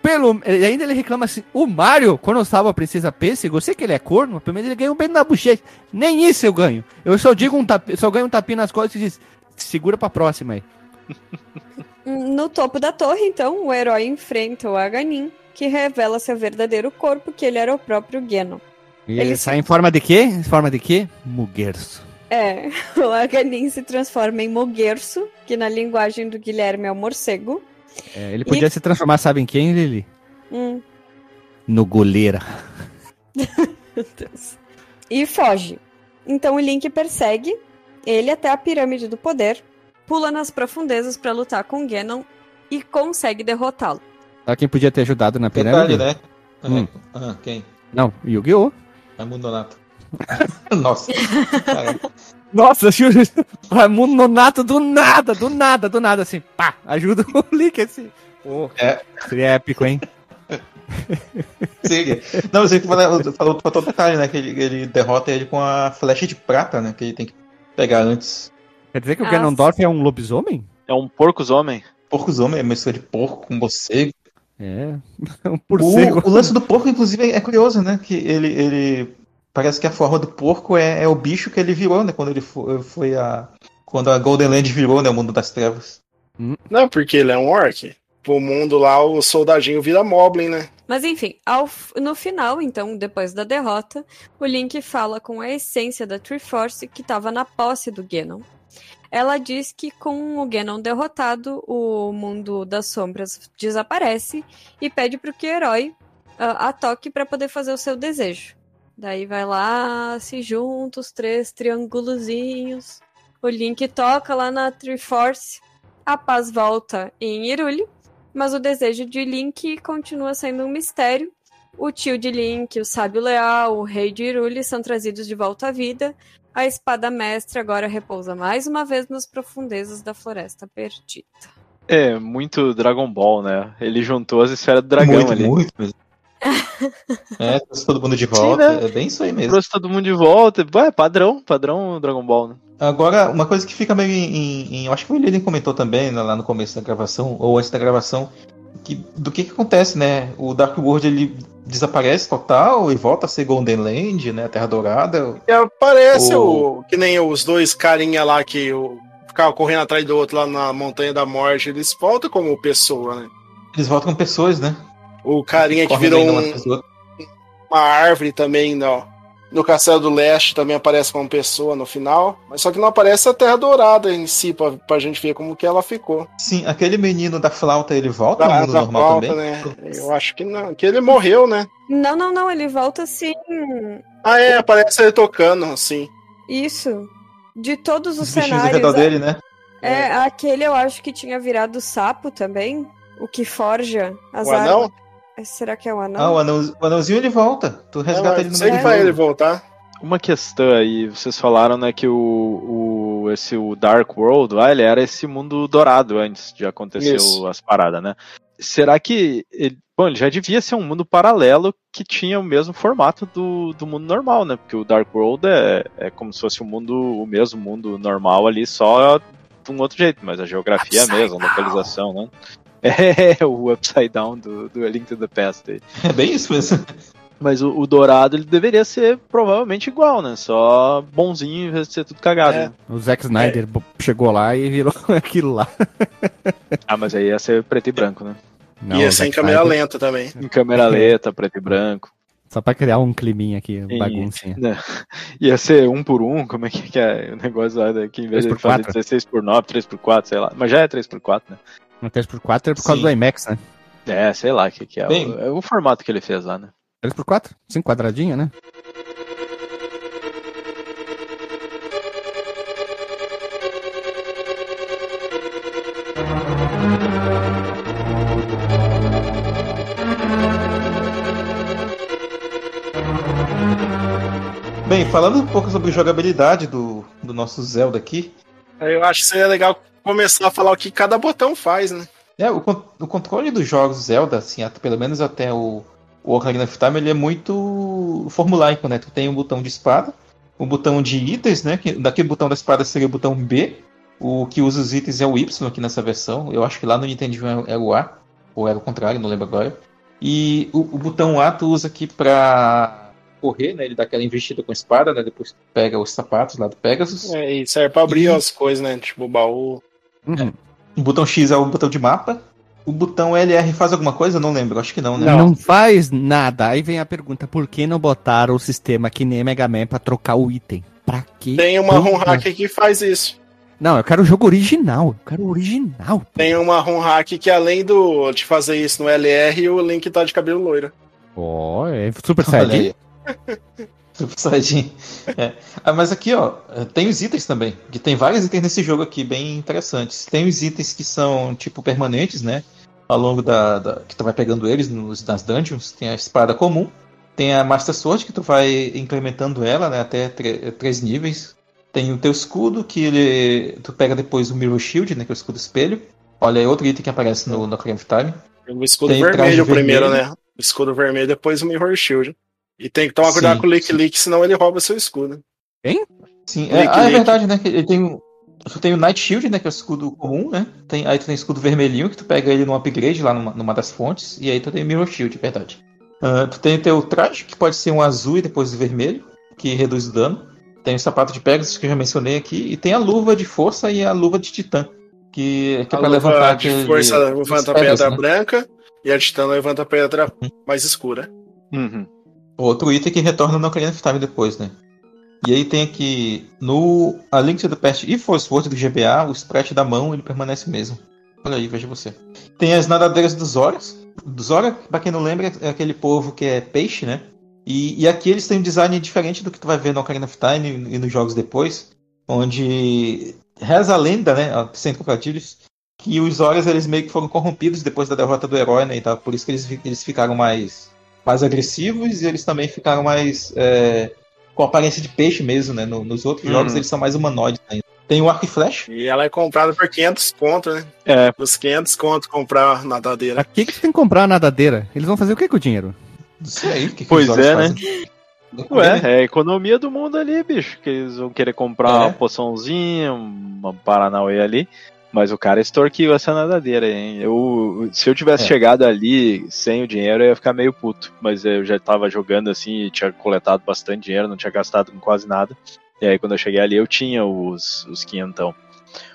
Pelo, e ainda ele reclama assim: o Mario, quando eu salvo a Princesa Pêssego, eu sei que ele é corno, mas pelo menos ele ganha um beijo na bochecha. Nem isso eu ganho. Eu só digo um tapi, só ganho um tapinha nas costas e diz: segura pra próxima aí. No topo da torre, então, o herói enfrenta o Aganin, que revela seu verdadeiro corpo, que ele era o próprio Ganon. E Ele ele sai em forma de quê? Em forma de quê? Muguerço. É, o Aganin se transforma em Moguerço, que na linguagem do Guilherme é o morcego. É, ele podia se transformar, sabe em quem, Lili? Hum, No goleira. Meu Deus. E foge. Então o Link persegue ele até a pirâmide do poder, pula nas profundezas pra lutar com Ganon e consegue derrotá-lo. Sabe quem podia ter ajudado na pirâmide? Detalhe, né? Hum. Ah, quem? Não, Yu-Gi-Oh! Raimundo Donato. Nossa. Cara, Nossa, Júlio, Raimundo Nonato do nada, do nada, do nada, assim, pá, ajuda o Link, assim. Pô, É. Seria épico, hein? seria. Não, você falou, falou um detalhe, né? Que ele, ele derrota ele com a flecha de prata, né? Que ele tem que pegar antes. Quer dizer que o Nossa. Ganondorf é um lobisomem? É um porcos homem. Porcos homem, é mistura de porco com morcego. É, um morcego. O, o lance do porco, inclusive, é curioso, né? Que ele, ele. Parece que a forma do porco é, é o bicho que ele virou, né? Quando ele foi, foi a. Quando a Golden Land virou, né? O mundo das trevas. Não, porque ele é um orc. Pro mundo lá, o soldadinho vira Moblin, né? Mas enfim, ao no final, então, depois da derrota, o Link fala com a essência da Triforce que estava na posse do Ganon. ela diz que com o Ganon derrotado, o mundo das sombras desaparece e pede para que o herói uh, a toque para poder fazer o seu desejo. Daí vai lá, se junta os três triângulozinhos. O Link toca lá na Triforce. A paz volta em Hyrule, mas o desejo de Link continua sendo um mistério. O tio de Link, o sábio leal, o rei de Hyrule são trazidos de volta à vida a espada mestra agora repousa mais uma vez nas profundezas da floresta perdida. É, muito Dragon Ball, né? Ele juntou as esferas do dragão muito, ali. Muito mesmo. É, trouxe todo mundo de volta. Sim, né? É bem isso aí mesmo. Trouxe todo mundo de volta. É padrão, padrão Dragon Ball, né? Agora, uma coisa que fica meio em. em, acho que o William comentou também né, lá no começo da gravação, ou antes da gravação, que, do que, que acontece, né? O Dark World ele desaparece total e volta a ser Golden Land, né? Terra Dourada. E aparece o... o... que nem os dois carinha lá que o, ficavam correndo atrás do outro lá na Montanha da Morte, eles voltam como pessoa, né? Eles voltam como pessoas, né? O carinha que virou um, uma árvore também, não no Castelo do Leste também aparece como pessoa no final, mas só que não aparece a Terra Dourada em si, pra, pra gente ver como que ela ficou. Sim, aquele menino da flauta, ele volta da, ao mundo normal flauta, também? Né? Eu acho que não, que ele morreu, né? Não, não, não, ele volta sim. Ah, é, aparece ele tocando, assim. Isso. De todos os, os cenários. Ao dele, né? É, é, aquele eu acho que tinha virado sapo também, o que forja as o armas. Anão? Será que é o anão? Ah, o, anão, o anãozinho ele volta. Tu resgata ele no meio. vai ele voltar. Uma questão aí, vocês falaram, né, que o, o, esse, o Dark World, ah, ele era esse mundo dourado antes de acontecer o, as paradas, né? Será que. Ele, bom, ele já devia ser um mundo paralelo que tinha o mesmo formato do, do mundo normal, né? Porque o Dark World é, é como se fosse o um mundo, o mesmo mundo normal ali, só de um outro jeito, mas a geografia é a mesma, a localização, né? É, o Upside Down do, do Link to the Past. É bem isso mesmo. Mas o, o, dourado ele deveria ser provavelmente igual, né? Só bonzinho em vez de ser tudo cagado. É. Né? O Zack Snyder é. chegou lá e virou aquilo lá. ah, mas aí ia ser preto e branco, né? Não, ia ser em câmera Snyder... lenta também. Em câmera lenta, preto e branco. Só pra criar um climinha aqui, baguncinha. Né? Ia ser um por um, como é que é o negócio lá daqui, em vez de fazer 16 por 9, 3 por 4, sei lá. Mas já é 3 por 4, né? No 3x4 é por causa Sim. do IMAX, né? É, sei lá o que, que é. Bem, o, é o formato que ele fez lá, né? 3x4? Sim, quadradinho, né? Bem, falando um pouco sobre jogabilidade do, do nosso Zelda aqui. Eu acho que seria legal começar a falar o que cada botão faz, né? É, o, o controle dos jogos Zelda, assim, até, pelo menos até o, o Ocarina of Time, ele é muito formulaico, né? Tu tem um botão de espada, um botão de itens, né? Que, daquele botão da espada seria o botão B, o que usa os itens é o Y aqui nessa versão. Eu acho que lá no Nintendo é, é o A, ou era o contrário, não lembro agora. E o, o botão A tu usa aqui pra correr, né? Ele dá aquela investida com espada, né? Depois pega os sapatos lá do Pegasus. É, e serve pra abrir e... as coisas, né? Tipo o baú. Uhum. O botão X é o botão de mapa. O botão LR faz alguma coisa? Não lembro, acho que não, né? Não, não faz nada. Aí vem a pergunta: por que não botaram o sistema que nem Mega Man pra trocar o item? Pra quê? Tem uma ROM hack que faz isso. Não, eu quero o jogo original. Eu quero o original. Tem uma ROM hack que além do, de fazer isso no LR, o Link tá de cabelo loiro. Ó, oh, é super saiyajin. Saiyajin. É. Ah, mas aqui, ó, tem os itens também. Que tem vários itens nesse jogo aqui, bem interessantes. Tem os itens que são, tipo, permanentes, né? Ao longo da. da que tu vai pegando eles nos, nas dungeons. Tem a espada comum. Tem a Master Sword, que tu vai incrementando ela, né? Até três níveis. Tem o teu escudo, que ele. Tu pega depois o Mirror Shield, né? Que é o escudo espelho. Olha, é outro item que aparece no, no Time. O escudo tem vermelho primeiro, né? O escudo vermelho, depois o Mirror Shield. E tem que tomar cuidado sim, com o Lick Lick, senão ele rouba seu escudo. Hein? Sim, é, ah, é verdade, né? Ele tem, tu tem o Night Shield, né? Que é o escudo comum, né? Tem, aí tu tem o escudo vermelhinho, que tu pega ele num upgrade lá numa, numa das fontes. E aí tu tem o Mirror Shield, é verdade. Uh, tu tem o teu traje, que pode ser um azul e depois o vermelho, que reduz o dano. Tem o sapato de Pegasus, que eu já mencionei aqui. E tem a luva de força e a luva de titã. Que, que é pra levantar de força levanta a pedra né? branca e a titã levanta a pedra uhum. mais escura. Uhum. Outro item que retorna no Ocarina of Time depois, né? E aí tem aqui no A Link to the Past e Force Word do GBA, o sprite da mão ele permanece mesmo. Olha aí, veja você. Tem as nadadeiras dos Zoras. Zora, pra quem não lembra, é aquele povo que é peixe, né? E, e aqui eles têm um design diferente do que tu vai ver no Ocarina of Time e nos jogos depois, onde reza a lenda, né, sem trocadilhos, que os Zoras eles meio que foram corrompidos depois da derrota do herói, né, e tal, por isso que eles, eles ficaram mais, mais agressivos e eles também ficaram mais é, com aparência de peixe mesmo, né, no, nos outros uhum. jogos eles são mais humanoides ainda. Tem o arco e flecha. E ela é comprada por 500 conto, né? É. Os 500 conto comprar a nadadeira. Aqui que você tem que comprar a nadadeira? Eles vão fazer o que com o dinheiro? Não sei, que pois que é, né? Ué, é a economia do mundo ali, bicho. Que eles vão querer comprar é. uma poçãozinha, uma Paranauê ali. Mas o cara extorquiu essa nadadeira, hein? Eu, se eu tivesse é. chegado ali sem o dinheiro, eu ia ficar meio puto. Mas eu já tava jogando assim e tinha coletado bastante dinheiro, não tinha gastado com quase nada. E aí quando eu cheguei ali, eu tinha os, os quinhentão.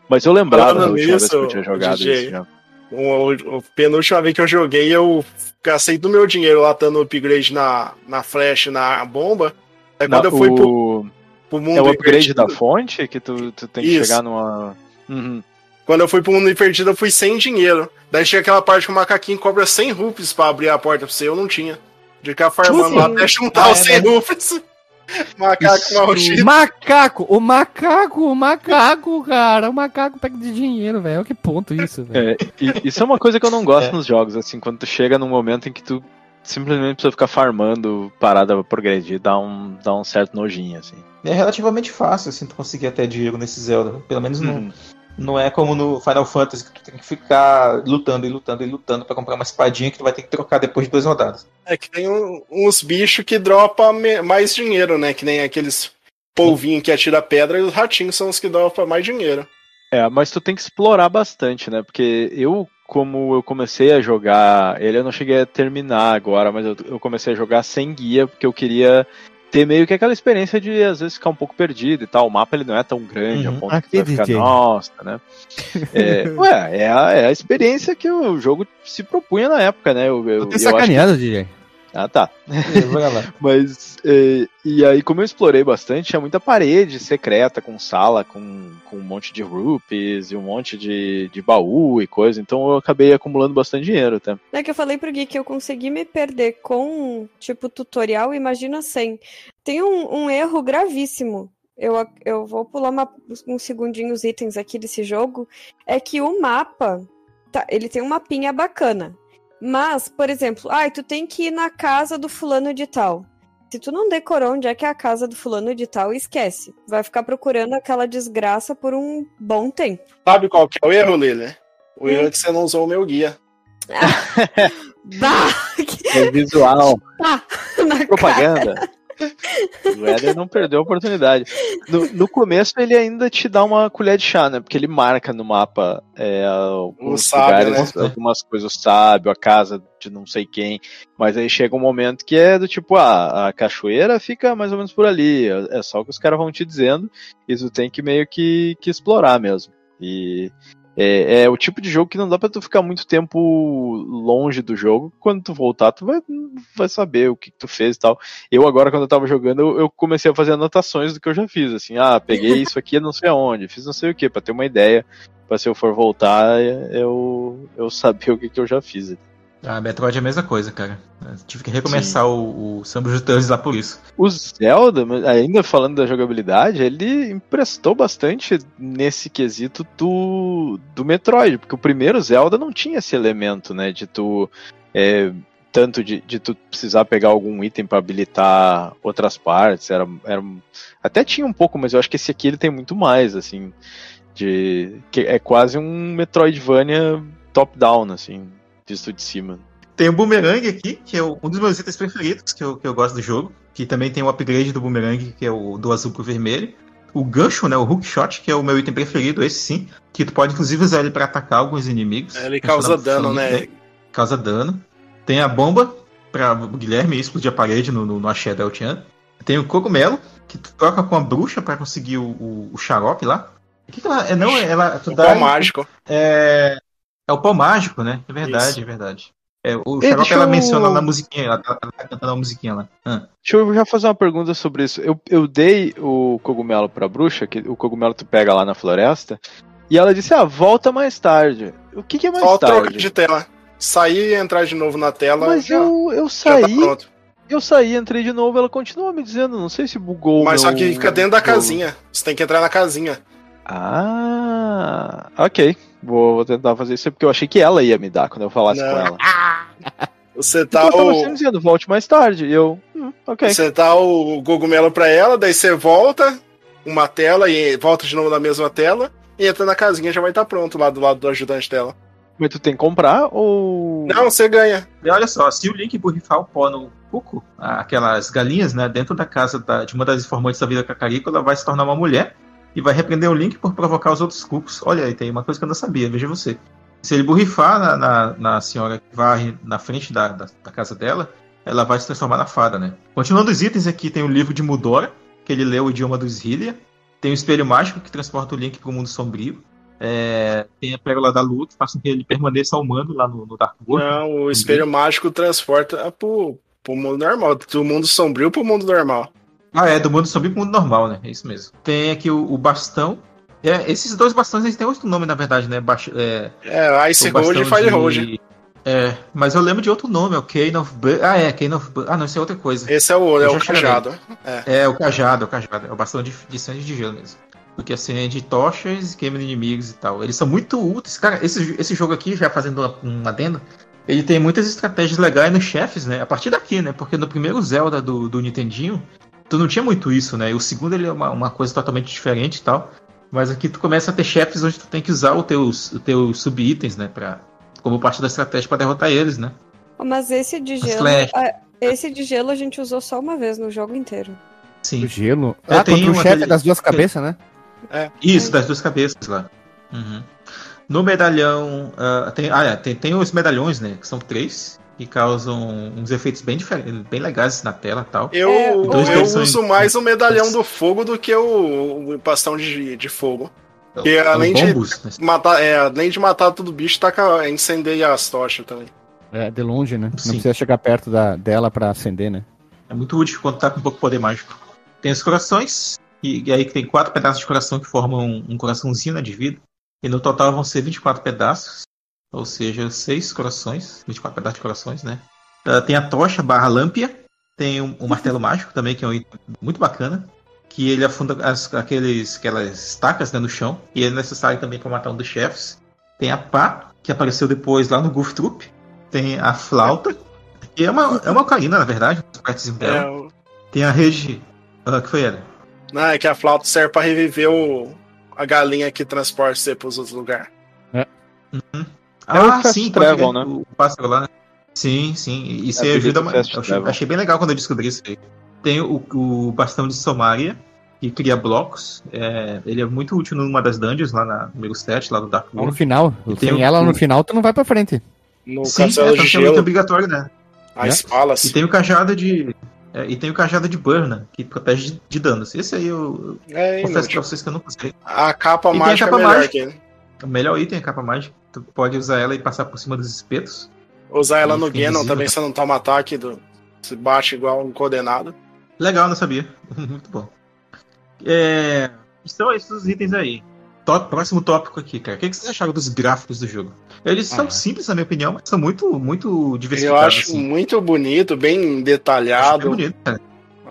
Mas eu lembrava da última vez que eu tinha jogado DJ, isso já. O, o, penúltima vez que eu joguei, eu gastei do meu dinheiro lá dando upgrade na, na flash, na bomba. Aí quando eu fui o... pro, pro mundo. É o upgrade da fonte que tu, tu tem que Isso. chegar numa. Uhum. Quando eu fui pro mundo invertido, eu fui sem dinheiro. Daí chega aquela parte que o macaquinho cobra 100 rupees pra abrir a porta pra você, eu não tinha. De ficar farmando lá até juntar ah, os 100 é, né? rupees. Macaco maldito. Macaco, o macaco, o macaco, cara. O macaco pega de dinheiro, velho. Que ponto isso, velho. É, isso é uma coisa que eu não gosto é. nos jogos, assim, quando tu chega num momento em que tu simplesmente precisa ficar farmando parada pra progredir, dá um, dá um certo nojinho, assim. É relativamente fácil, assim, tu conseguir até dinheiro nesse Zelda. Pelo menos uhum. no, não é como no Final Fantasy, que tu tem que ficar lutando e lutando e lutando para comprar uma espadinha que tu vai ter que trocar depois de duas rodadas. É que tem um, uns bichos que dropam mais dinheiro, né? Que nem aqueles polvinhos que atira pedra e os ratinhos são os que dropam mais dinheiro. É, mas tu tem que explorar bastante, né? Porque eu, como eu comecei a jogar, ele eu não cheguei a terminar agora, mas eu, eu comecei a jogar sem guia, porque eu queria ter meio que aquela experiência de às vezes ficar um pouco perdido e tal. O mapa ele não é tão grande uhum. a ponto Aqui que vai ficar, nossa, né? É, ué, é a, é a experiência que o jogo se propunha na época, né? Eu, eu, eu sacaneado, que... DJ. Ah, tá. Mas, é, e aí, como eu explorei bastante, tinha muita parede secreta com sala, com, com um monte de rupees e um monte de, de baú e coisa. Então eu acabei acumulando bastante dinheiro até. É que eu falei pro Gui que eu consegui me perder com, tipo, tutorial, imagina sem. Tem um, um erro gravíssimo eu, eu vou pular uma, uns segundinhos itens aqui desse jogo, é que o mapa, tá, ele tem um mapinha bacana. Mas, por exemplo, ai, ah, tu tem que ir na casa do fulano de tal. Se tu não decorou onde é que é a casa do fulano de tal, esquece. Vai ficar procurando aquela desgraça por um bom tempo. Sabe qual que é o erro, Lili? O erro é que você não usou o meu guia. bah! É visual. Ah, Propaganda. Cara. O Éder não perdeu a oportunidade. No, no, começo ele ainda te dá uma colher de chá, né? Porque ele marca no mapa é, alguns sábio, lugares, né? algumas coisas, o sábio, a casa de não sei quem. Mas aí chega um momento que é do tipo, ah, a cachoeira fica mais ou menos por ali. É só o que os caras vão te dizendo. E tu tem que meio que, que explorar mesmo. E é, é, o tipo de jogo que não dá pra tu ficar muito tempo longe do jogo. Quando tu voltar, tu vai, vai saber o que, que tu fez e tal. Eu agora, quando eu tava jogando, eu, eu, comecei a fazer anotações do que eu já fiz. Assim, ah, peguei isso aqui não sei aonde, fiz não sei o que, pra ter uma ideia. Pra se eu for voltar, eu, eu saber o que, que eu já fiz. A Metroid é a mesma coisa, cara. Eu tive que recomeçar o, o Samba Returns lá por isso. O Zelda, ainda falando da jogabilidade, ele emprestou bastante nesse quesito do, do Metroid, porque o primeiro Zelda não tinha esse elemento, né, de tu é, tanto de, de tu precisar pegar algum item para habilitar outras partes, era, era até tinha um pouco, mas eu acho que esse aqui ele tem muito mais, assim, de que é quase um Metroidvania top down, assim visto de cima. Tem o Boomerang aqui, que é um dos meus itens preferidos, que eu, que eu gosto do jogo. Que também tem o upgrade do Boomerang, que é o do azul pro vermelho. O gancho, né, o hook shot, que é o meu item preferido, esse sim. Que tu pode inclusive usar ele para atacar alguns inimigos. É, ele causa dano, né? Causa dano. Tem a bomba para o Guilherme explodir a parede no, no, no Axé da Eltian. Tem o cogumelo, que tu troca com a bruxa para conseguir o, o, o, xarope lá. O que, que ela. É, não, ela. Tu o dá, mágico. É, é o pão mágico, né? É verdade, Isso. é verdade. É, o Xarope ela eu... menciona na musiquinha, ela tá, ela tá cantando a musiquinha lá. Ah. Deixa eu já fazer uma pergunta sobre isso. Eu, eu dei o cogumelo pra bruxa, que o cogumelo tu pega lá na floresta, e ela disse, ah, volta mais tarde. O que, que é mais Volta tarde? de tela. Sair e entrar de novo na tela. Mas já, eu, eu saí. Tá eu saí, entrei de novo, ela continua me dizendo, não sei se bugou. Mas meu... só que fica dentro da casinha. Você tem que entrar na casinha. Ah, ok. Vou, vou, tentar fazer isso porque eu achei que ela ia me dar quando eu falasse não. com ela. Você tá então, o. dizendo, volte mais tarde. E eu, hum, ok. Você dá o cogumelo pra ela, daí você volta uma tela e volta de novo na mesma tela e entra na casinha já vai estar tá pronto lá do lado do ajudante dela. Mas tu tem que comprar ou. Não, você ganha. E olha só, se o Link borrifar o pó no cuco, aquelas galinhas, né, dentro da casa da, de uma das informantes da vida cacarico, ela vai se tornar uma mulher e vai repreender o Link por provocar os outros cucos. Olha aí, tem uma coisa que eu não sabia, veja você. Se ele borrifar na, na, na senhora que varre na frente da, da, da, casa dela, ela vai se transformar na fada, né? Continuando os itens aqui, tem o livro de Mudora, que ele lê o idioma dos Hylia. Tem o espelho mágico, que transporta o Link para o mundo sombrio. É, tem a pérola da lua, que faz com que ele permaneça ao mando lá no, no Dark World. Não, o espelho mágico transporta pro, pro mundo normal, do mundo sombrio pro mundo normal. Ah, é, do mundo sombrio pro mundo normal, né? É isso mesmo. Tem aqui o, o bastão. É, esses dois bastões eles têm outro nome, na verdade, né? Baix, é, é, Ice Road e Fire Road. É, mas eu lembro de outro nome, é o Kane of Ah, é, Kane of Ah, não, isso é outra coisa. Esse é o, é o cajado. É. é. o cajado, é o cajado. É o bastão de, de sangue de gelo mesmo. Porque acende tochas, queima inimigos e tal. Eles são muito úteis. Cara, esse, esse jogo aqui, já fazendo um adendo, ele tem muitas estratégias legais nos chefes, né? A partir daqui, né? Porque no primeiro Zelda do, do Nintendinho, tu não tinha muito isso, né? E o segundo ele é uma, uma coisa totalmente diferente e tal. Mas aqui tu começa a ter chefes onde tu tem que usar os teus, os teus sub-itens, né? Pra, como parte da estratégia para derrotar eles, né? Mas esse de gelo. esse de gelo a gente usou só uma vez no jogo inteiro. Sim. O gelo? Ah, tem contra o chefe aquele... das duas cabeças, né? É. Isso, das duas cabeças lá. Uhum. No medalhão. Uh, tem, ah, é, tem, tem os medalhões, né? Que são três. Que causam uns efeitos bem diferentes, bem legais na tela e tal. Eu, é, eu uso mais o medalhão do fogo do que o, o bastão de, de fogo. Porque é além bombos, de né? matar, é, além de matar todo bicho, taca, incendeia as tochas também. É, de longe, né? Sim. Não precisa chegar perto da, dela para acender, né? É muito útil quando tá com pouco poder mágico. Tem os corações, e, e aí tem quatro pedaços de coração que formam um, um coraçãozinho né, de vida. E no total vão ser 24 pedaços, ou seja, seis corações, 24 pedaços de corações, né? Uh, tem a tocha barra lâmpia, tem um, um martelo mágico também, que é um item muito bacana que ele afunda as, aqueles, aquelas estacas né, no chão, e é necessário também para matar um dos chefes. Tem a pá, que apareceu depois lá no Goof Troop. Tem a flauta, que é uma, é uma ocarina, na verdade, é, o... Tem a rede. Uh, que foi ela? Não, é que a flauta serve para reviver o, a galinha que transporta você para os outros lugares. É. Uhum. Ah, é sim, travel, né? O pássaro lá, né? Sim, sim. E você ajuda. Eu achei, achei, bem legal quando eu descobri isso aí. Tem o, o bastão de Somaria, que cria blocos. É, ele é muito útil numa das dungeons, lá na número 7, lá do Dark World. No final. Tem Sem ela no final, tu não vai pra frente. No Sim, é, de gelo. muito obrigatório, né? As é. falas. E tem o cajado de. É, e tem o cajado de Burna, que protege de, de danos. Esse aí eu, é, confesso pra vocês que eu não consegui. A capa e mágica a capa é melhor mágica. O melhor item é a capa mágica. Tu pode usar ela e passar por cima dos espetos. Usar ela no Genon também, você não toma ataque do. Se bate igual um condenado. Legal, não sabia. Muito bom. É... Então, esses os itens aí. Top, próximo tópico aqui, cara. O que, vocês acharam dos gráficos do jogo? Eles ah, são simples, na minha opinião, mas são muito, muito diversificados. Eu acho assim. muito bonito, bem detalhado. bonito, cara.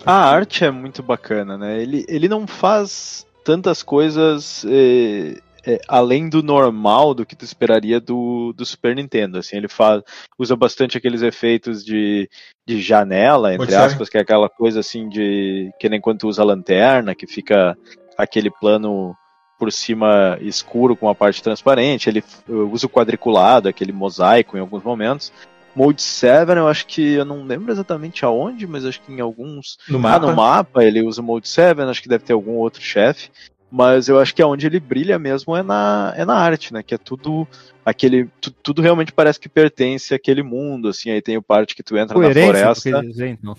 A arte é muito bacana, né? Ele, ele não faz tantas coisas eh, é, além do normal do que tu esperaria do, do Super Nintendo. Assim, ele faz, usa bastante aqueles efeitos de, de janela, entre Pode aspas, ser. que é aquela coisa assim de que nem quando tu usa a lanterna, que fica aquele plano por cima escuro com a parte transparente. Ele usa o quadriculado, aquele mosaico em alguns momentos. Mode 7, eu acho que eu não lembro exatamente aonde, mas acho que em alguns. No mapa? Ah, no mapa ele usa o Mode 7, acho que deve ter algum outro chefe. Mas eu acho que é onde ele brilha mesmo é na, é na arte, né? Que é tudo aquele. Tu, tudo realmente parece que pertence àquele mundo, assim. Aí tem o parte que tu entra Coerência, na floresta. Dizer, então.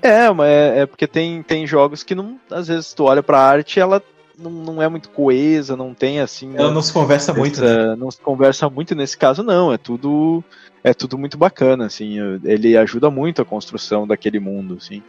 É, mas é, é, porque tem, tem jogos que não. Às vezes tu olha pra arte ela não, não é muito coesa, não tem assim. Ela não se conversa essa, muito. Né? Não se conversa muito nesse caso, não. É tudo. é tudo muito bacana, assim, ele ajuda muito a construção daquele mundo, assim.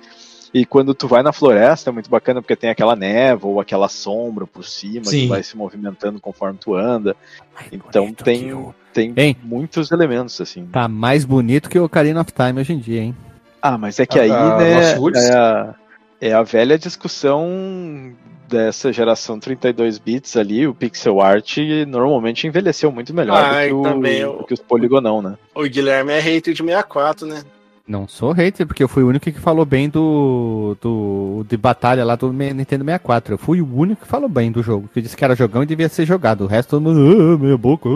E quando tu vai na floresta é muito bacana porque tem aquela névoa ou aquela sombra por cima Sim. que vai se movimentando conforme tu anda. Ai, então tem, o... tem hein? muitos elementos assim. Tá mais bonito que o Ocarina of Time hoje em dia, hein? Ah, mas é que ah, aí, ah, né, é a, é a velha discussão dessa geração 32 bits ali, o pixel art normalmente envelheceu muito melhor ah, do, que o, do que os poligonão, né? O Guilherme é hater de 64, né? Não sou hater, porque eu fui o único que falou bem do, do de batalha lá do Nintendo 64. Eu fui o único que falou bem do jogo, que disse que era jogão e devia ser jogado. O resto todo mundo, ah, minha boca.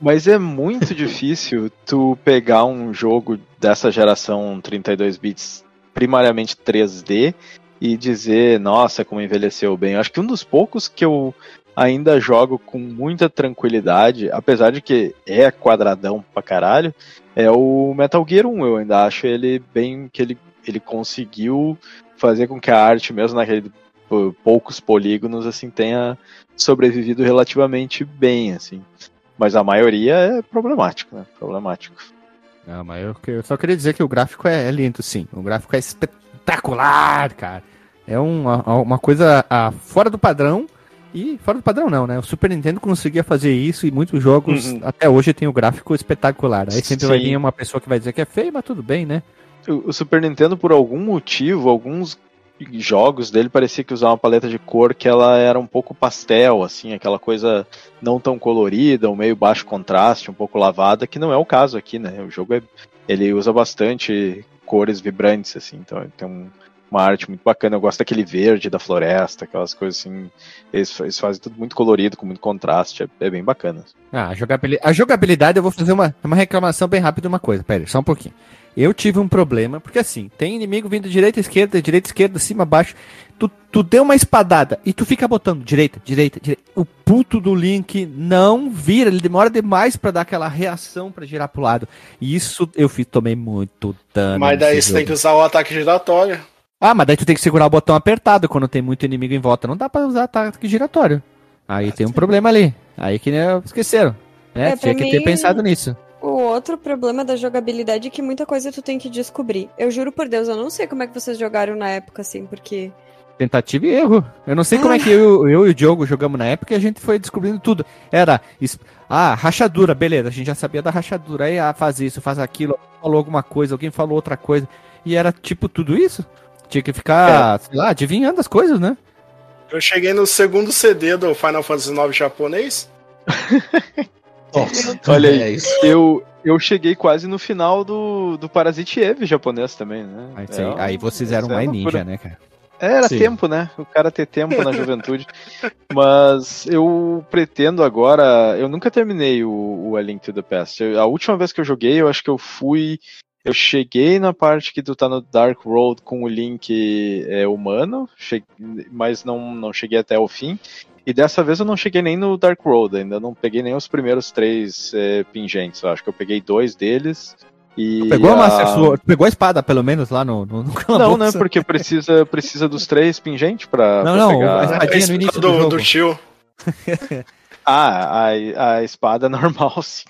Mas é muito difícil tu pegar um jogo dessa geração 32 bits, primariamente 3D, e dizer, nossa, como envelheceu bem. Eu acho que um dos poucos que eu ainda jogo com muita tranquilidade, apesar de que é quadradão pra caralho, é o Metal Gear 1. Eu ainda acho ele bem. que ele, ele conseguiu fazer com que a arte, mesmo naquele poucos polígonos, assim, tenha sobrevivido relativamente bem, assim. Mas a maioria é problemático, né? Problemático. Não, mas eu, eu só queria dizer que o gráfico é, é lindo, sim. O gráfico é espetacular, cara. É uma, uma coisa a, fora do padrão e fora do padrão não, né? O Super Nintendo conseguia fazer isso e muitos jogos uhum. até hoje tem o gráfico espetacular. Aí sempre Sim. vai vir uma pessoa que vai dizer que é feio, mas tudo bem, né? O, o Super Nintendo, por algum motivo, alguns jogos dele parecia que usava uma paleta de cor que ela era um pouco pastel, assim, aquela coisa não tão colorida, um meio baixo contraste, um pouco lavada, que não é o caso aqui, né? O jogo é, ele usa bastante cores vibrantes, assim, então tem um, uma arte muito bacana. Eu gosto daquele verde da floresta, aquelas coisas assim. Eles, eles fazem tudo muito colorido, com muito contraste. É, é bem bacana. Ah, a jogabilidade, a jogabilidade, eu vou fazer uma, uma reclamação bem rápida uma coisa. Pera aí, só um pouquinho. Eu tive um problema, porque assim, tem inimigo vindo direita, esquerda, direita, esquerda, cima, baixo. Tu, tu deu uma espadada e tu fica botando direita, direita, direita. O puto do Link não vira, ele demora demais para dar aquela reação para girar pro lado. E isso eu fiz, tomei muito dano. Mas daí você jogo. tem que usar o ataque giratório. Ah, mas daí tu tem que segurar o botão apertado quando tem muito inimigo em volta. Não dá pra usar ataque giratório. Aí tem um problema ali. Aí que né, esqueceram. Né? É, Tinha que mim, ter pensado nisso. O outro problema da jogabilidade é que muita coisa tu tem que descobrir. Eu juro por Deus, eu não sei como é que vocês jogaram na época, assim, porque. Tentativa e erro. Eu não sei ah. como é que eu, eu e o Diogo jogamos na época e a gente foi descobrindo tudo. Era. Ah, rachadura, beleza, a gente já sabia da rachadura. Aí, ah, faz isso, faz aquilo, falou alguma coisa, alguém falou outra coisa. E era tipo tudo isso. Tinha que ficar, é. sei lá, adivinhando as coisas, né? Eu cheguei no segundo CD do Final Fantasy IX japonês. Nossa, olha aí, é eu, eu cheguei quase no final do, do Parasite Eve japonês também, né? Aí, é, aí vocês eram mais ninja, né, cara? Era Sim. tempo, né? O cara ter tempo na juventude. Mas eu pretendo agora. Eu nunca terminei o, o A Link to the Past. Eu, a última vez que eu joguei, eu acho que eu fui eu cheguei na parte que tu tá no Dark Road com o Link é, humano, cheguei, mas não, não cheguei até o fim. E dessa vez eu não cheguei nem no Dark Road, ainda não peguei nem os primeiros três é, pingentes. Eu acho que eu peguei dois deles. E tu pegou a, Master Sword, pegou a espada, pelo menos, lá no, no, no Não, né? Porque precisa, precisa dos três pingentes pra, não, pra não, pegar. A espadinha no início do, do, do Shio. Ah, a, a espada normal, sim.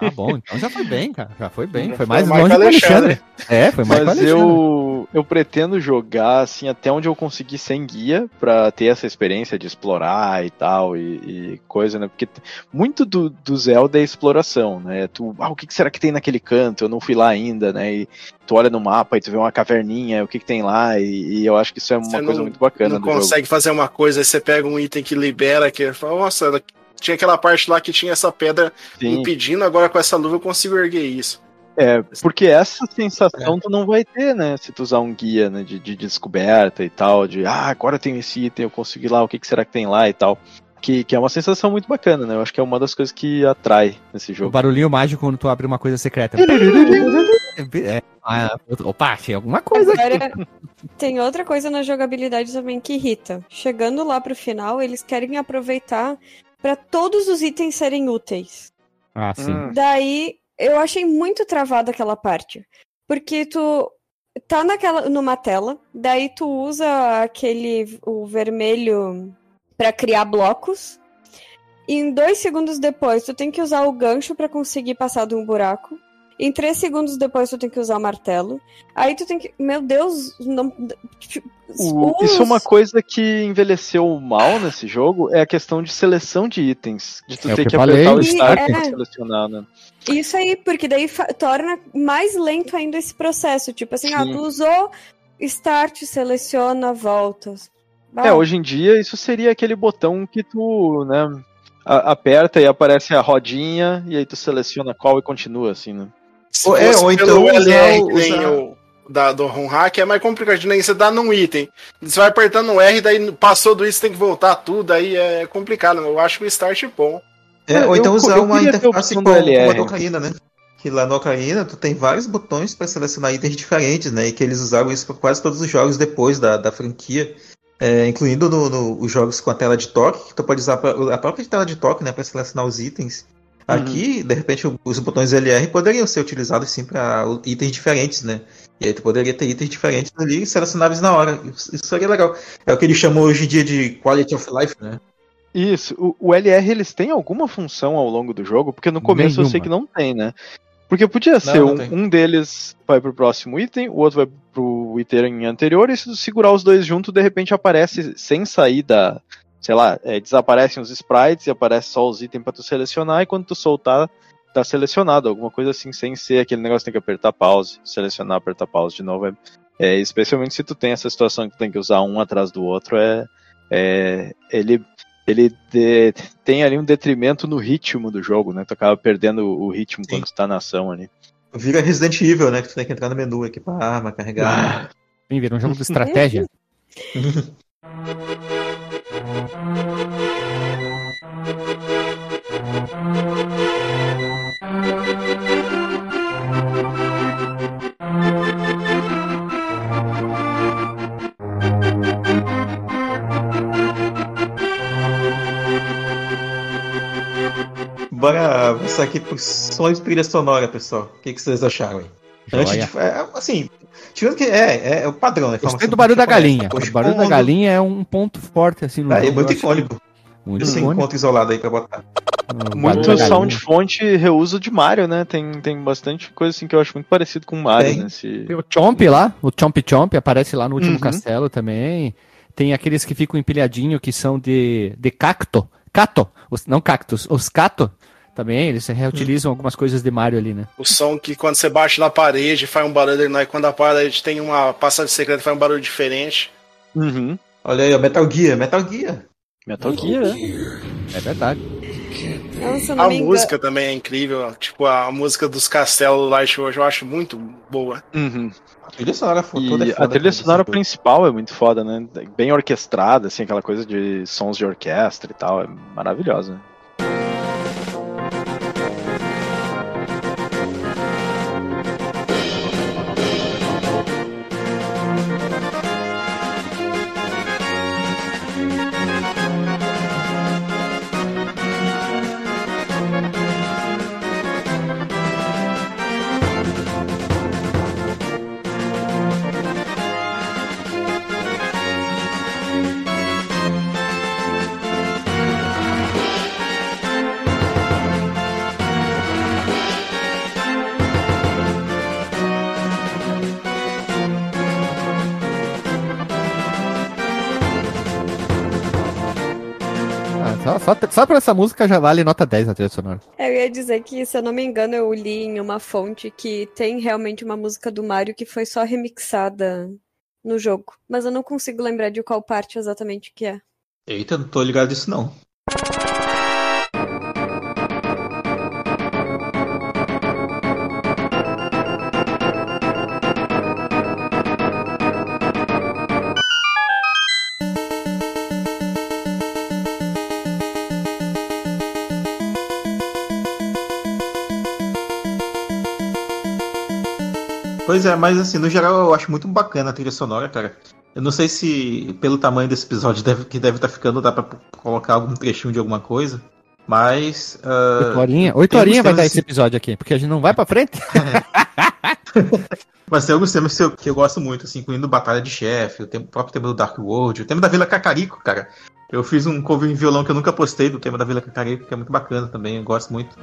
Ah, bom, então já foi bem, cara. Já foi bem. Foi mais foi longe que o Alexandre. É, foi mais Mas eu, eu pretendo jogar, assim, até onde eu conseguir sem guia, pra ter essa experiência de explorar e tal, e, e coisa, né? Porque muito do, do Zelda é exploração, né? Tu, ah, o que será que tem naquele canto? Eu não fui lá ainda, né? E tu olha no mapa e tu vê uma caverninha, o que, que tem lá, e, e eu acho que isso é uma você coisa não, muito bacana. Não consegue jogo. fazer uma coisa, aí você pega um item que libera, que fala, nossa, tinha aquela parte lá que tinha essa pedra Sim. impedindo, agora com essa luva eu consigo erguer isso. É, porque essa sensação é. tu não vai ter, né? Se tu usar um guia né, de, de descoberta e tal, de ah, agora eu tenho esse item, eu consegui lá, o que, que será que tem lá e tal. Que, que é uma sensação muito bacana, né? Eu acho que é uma das coisas que atrai nesse jogo. O barulhinho mágico quando tu abre uma coisa secreta. é, ah, opa, tem alguma coisa Agora, aqui. Tem outra coisa na jogabilidade também que irrita. Chegando lá pro final, eles querem aproveitar para todos os itens serem úteis. Ah, sim. Hum. Daí eu achei muito travada aquela parte. Porque tu tá naquela numa tela, daí tu usa aquele o vermelho para criar blocos. E em dois segundos depois, tu tem que usar o gancho para conseguir passar de um buraco. Em três segundos depois tu tem que usar o martelo. Aí tu tem que. Meu Deus, não. Tipo, o, isso é uma coisa que envelheceu mal nesse jogo, é a questão de seleção de itens. De tu é ter que, que apertar o start é... pra selecionar, né? Isso aí, porque daí torna mais lento ainda esse processo. Tipo assim, ah, Sim. ah, tu usou start, seleciona, volta. É, hoje em dia isso seria aquele botão que tu, né, aperta e aparece a rodinha e aí tu seleciona qual e continua, assim, né? Se ou, é, ou então o LR usar... o da, do home hack é mais complicado, nem você dá num item. Você vai apertando o R, daí passou do isso, tem que voltar tudo, aí é complicado. Eu acho que o start é bom. É, ou então eu, usar eu uma interface com, LR. com a Ocarina, né? Que lá no Ocarina tu tem vários botões para selecionar itens diferentes, né? E que eles usaram isso para quase todos os jogos depois da, da franquia. É, incluindo no, no, os jogos com a tela de toque, que tu pode usar a própria tela de toque né, para selecionar os itens. Aqui, uhum. de repente, os botões LR poderiam ser utilizados sim para itens diferentes, né? E aí tu poderia ter itens diferentes ali selecionáveis na hora. Isso seria legal. É o que eles chamam hoje em dia de quality of life, né? Isso, o, o, LR eles têm alguma função ao longo do jogo? Porque no começo Nenhuma. eu sei que não tem, né? Porque podia ser não, não um, um, deles vai pro próximo item, o outro vai pro item anterior, e se segurar os dois juntos, de repente aparece sem sair da. Sei lá, é, desaparecem os sprites e aparece só os itens para tu selecionar, e quando tu soltar, tá selecionado. Alguma coisa assim, sem ser aquele negócio que tem que apertar pause, selecionar, apertar pause de novo. É, é, especialmente se tu tem essa situação que tu tem que usar um atrás do outro, é, é ele ele de, tem ali um detrimento no ritmo do jogo, né? Tu acaba perdendo o ritmo Sim. quando tu tá na ação ali. Vira Resident Evil, né? Que tu tem que entrar no menu, equipar arma, carregar. Sim, vira um jogo de estratégia. Bora passar aqui por sons trilha sonora, pessoal. O que, que vocês acharam aí? Antes de, é, assim, tirando que é, é, é o padrão, né? Gostei do barulho da galinha. O barulho da galinha é um ponto forte, assim, no é, é muito icônico. Muito Esse icônico. encontro isolado aí pra botar. Muito sound fonte reuso de Mario, né? Tem, tem bastante coisa assim que eu acho muito parecido com Mario, tem. Nesse... Tem o Chomp lá, o Chomp Chomp aparece lá no último uhum. castelo também. Tem aqueles que ficam empilhadinho que são de, de cacto. Cato, os, não cactus, os cato, também, eles reutilizam hum. algumas coisas de Mario ali, né? O som que quando você bate na parede faz um barulho, né? Quando a parede tem uma passagem secreta faz um barulho diferente. Uhum. Olha aí, o Metal Gear, Metal Gear. Metal, Metal Gear, Gear. É verdade. Nossa, a música também é incrível. Tipo, a música dos castelos Light hoje eu acho muito boa. Uhum. A trilha sonora, e a trilha sonora principal é muito foda, né? Bem orquestrada, assim, aquela coisa de sons de orquestra e tal. É maravilhosa. Só, só por essa música já vale nota 10 na trilha sonora. Eu ia dizer que, se eu não me engano, eu li em uma fonte que tem realmente uma música do Mario que foi só remixada no jogo. Mas eu não consigo lembrar de qual parte exatamente que é. Eita, não tô ligado disso não. Pois é, mas assim, no geral eu acho muito bacana a trilha sonora, cara. Eu não sei se pelo tamanho desse episódio deve, que deve estar tá ficando, dá pra colocar algum trechinho de alguma coisa. Mas. Uh, oito horinhas? Oito horinhas vai dar esse episódio aqui, porque a gente não vai pra frente. Mas tem alguns temas que eu, que eu gosto muito, assim, incluindo Batalha de Chefe, o, o próprio tema do Dark World, o tema da Vila Cacarico, cara. Eu fiz um cover em violão que eu nunca postei do tema da Vila Cacarico, que é muito bacana também, eu gosto muito.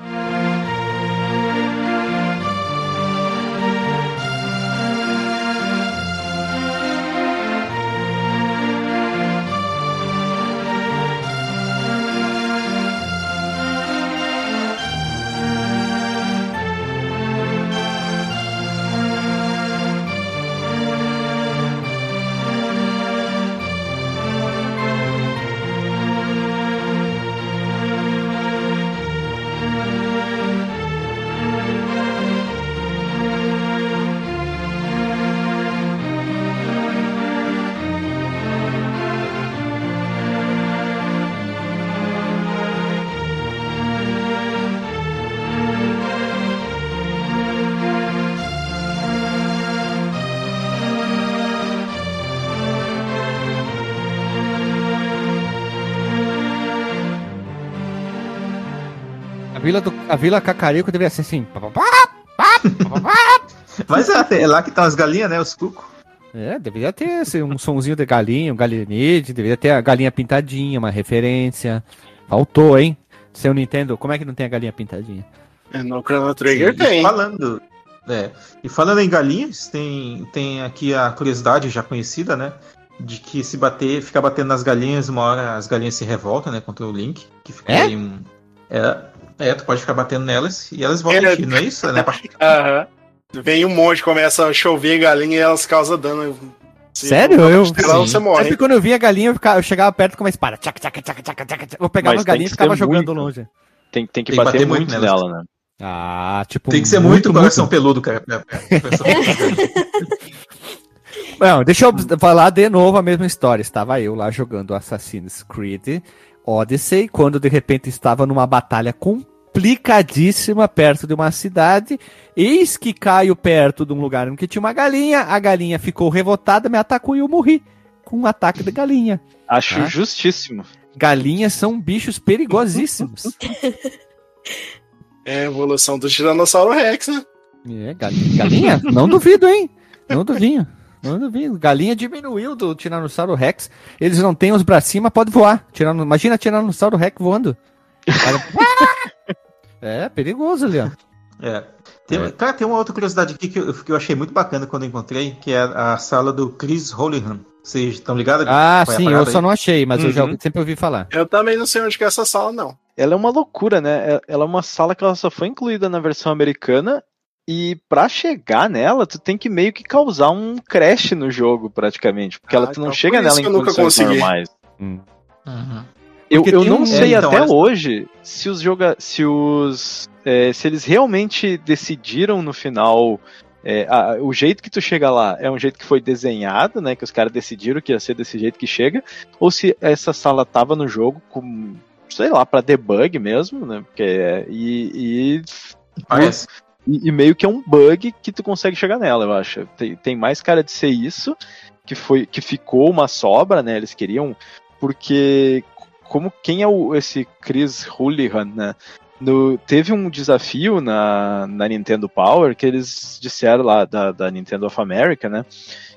A vila Cacarico deveria ser assim. Mas é, é lá que estão as galinhas, né? Os cucos. É, deveria ter assim, um sonzinho de galinha, um galinete, deveria ter a galinha pintadinha, uma referência. Faltou, hein? Seu Nintendo, como é que não tem a galinha pintadinha? É, no Chrono Trigger tem. Falando, é, e falando em galinhas, tem, tem aqui a curiosidade já conhecida, né? De que se bater, ficar batendo nas galinhas, uma hora as galinhas se revoltam, né? Contra o Link. Que fica É? aí um. É, é, tu pode ficar batendo nelas e elas voltam É. ti, não é isso? Né? Aham. Vem um monte, começa a chover galinha e elas causam dano. Se Sério? Eu- Sim. você morre. Sempre quando eu via a galinha, eu, ficava- eu chegava perto com uma espada. Tchac, tchac, tchac, tchac, tchac, tchac. Eu pegava a galinha e que ficava jogando muito. longe. Tem, tem que Tem que bater, bater muito, muito nela, nelas. né? Ah, tipo. Tem que ser muito, coração peludo, cara. pra- pra- Não, deixa eu falar de novo a mesma história. Estava eu lá jogando Assassin's Creed Odyssey, quando de repente estava numa batalha complicadíssima perto de uma cidade. Eis que caio perto de um lugar em que tinha uma galinha, a galinha ficou revoltada, me atacou e eu morri. Com um ataque de galinha. Acho Ah. justíssimo. Galinhas são bichos perigosíssimos. É a evolução do Tiranossauro Rex, né? É, galinha, galinha? Não duvido, hein? Não duvido. Não duvido. Galinha diminuiu do Tiranossauro Rex. Eles não têm os bracinhos, mas pode voar. Tirano, imagina Tiranossauro Rex voando. Cara, é, perigoso ali, ó. É. Tem, É. Cara, tem uma outra curiosidade aqui que eu, que eu achei muito bacana quando eu encontrei, que é a sala do Chris Holihan. Vocês estão ligados? Ah, é sim, eu parada só aí? não achei, mas eu já Uhum. sempre ouvi falar. Eu também não sei onde que é essa sala, não. Ela é uma loucura, né? É- Ela é uma sala que ela só foi incluída na versão americana e pra chegar nela, tu tem que meio que causar um crash no jogo, praticamente, porque Ah, ela tu não então chega nela em condições normais. Hum. Uhum. Eu, eu não um- sei É, então, até olha- hoje se os joga se os é, se eles realmente decidiram no final é, a- o jeito que tu chega lá é um jeito que foi desenhado, né? Que os caras decidiram que ia ser desse jeito que chega, ou se essa sala tava no jogo com sei lá para debug mesmo, né? Porque é, e, e Parece. E, e meio que é um bug que tu consegue chegar nela, eu acho. Tem, tem mais cara de ser isso, que foi que ficou uma sobra, né? Eles queriam, porque como quem é o, esse Chris Houlihan, né? No, teve um desafio na, na Nintendo Power que eles disseram lá da, da Nintendo of America, né?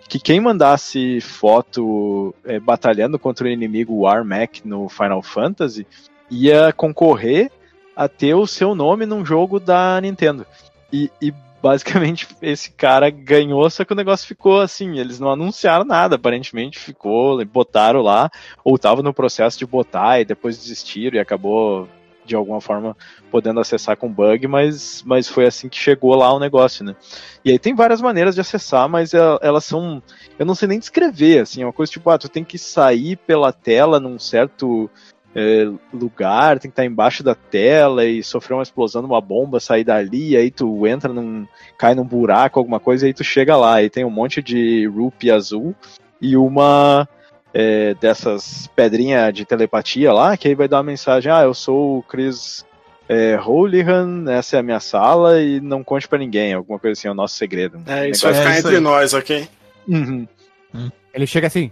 Que quem mandasse foto é, batalhando contra o inimigo War Mac no Final Fantasy ia concorrer a ter o seu nome num jogo da Nintendo. E, e basicamente esse cara ganhou, só que o negócio ficou assim, eles não anunciaram nada, aparentemente ficou, botaram lá, ou tava no processo de botar e depois desistiram e acabou de alguma forma podendo acessar com bug, mas, mas foi assim que chegou lá o negócio, né? E aí tem várias maneiras de acessar, mas el- elas são, eu não sei nem descrever, assim, é uma coisa tipo, ah, tu tem que sair pela tela num certo é, lugar, tem que estar embaixo da tela e sofrer uma explosão de uma bomba, sair dali, aí tu entra num. cai num buraco, alguma coisa, e aí tu chega lá, e tem um monte de rupee azul e uma é, dessas pedrinhas de telepatia lá, que aí vai dar uma mensagem, ah, eu sou o Chris é, Houlihan, essa é a minha sala, e não conte pra ninguém, alguma coisa assim, é o nosso segredo. É, isso vai ficar É, entre aí. nós, ok? Uhum. Ele chega assim.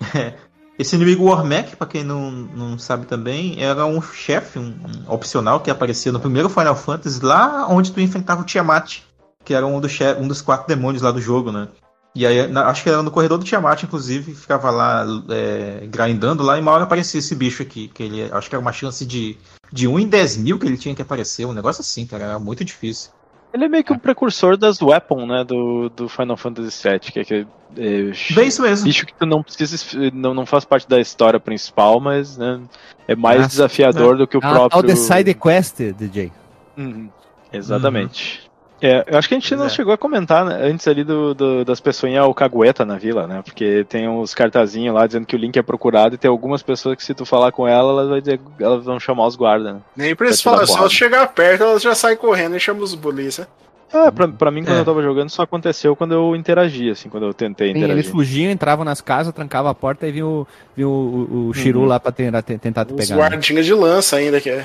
Esse inimigo Warmac, pra quem não, não sabe também, era um chefe, um, um opcional que aparecia no primeiro Final Fantasy, lá onde tu enfrentava o Tiamat, que era um, do um dos quatro demônios lá do jogo, né? E aí, na- acho que era no corredor do Tiamat, inclusive, ficava lá é, grindando lá, e uma hora aparecia esse bicho aqui, que ele acho que era uma chance de, de 1 em 10 mil que ele tinha que aparecer, um negócio assim, cara, era muito difícil. Ele é meio que o precursor das Weapon, né, do, do Final Fantasy VII, que é aquele é, Bem isso mesmo. bicho que tu não precisa, não, não faz parte da história principal, mas né, é mais Nossa, desafiador do que o Ah, próprio... tal The Side Quest, DJ. Uhum, Exatamente. É, eu acho que a gente não é. chegou a comentar né, antes ali do, do- das pessoinhas alcagueta na vila, né? Porque tem uns cartazinhos lá dizendo que o link é procurado e tem algumas pessoas que se tu falar com ela, elas, vai dizer, elas vão chamar os guardas, né? Nem precisa Vai te falar, só chegar perto, elas já saem correndo e chamam os polícia. É, pra, pra mim, quando É. eu tava jogando, só aconteceu quando eu interagi, assim, quando eu tentei Sim, interagir. eles fugiam, entravam nas casas, trancavam a porta e vinha o, vinha o, o, o Shiru Uhum. lá pra tentar, tentar te Os pegar. né? guardinhas de lança ainda, que é.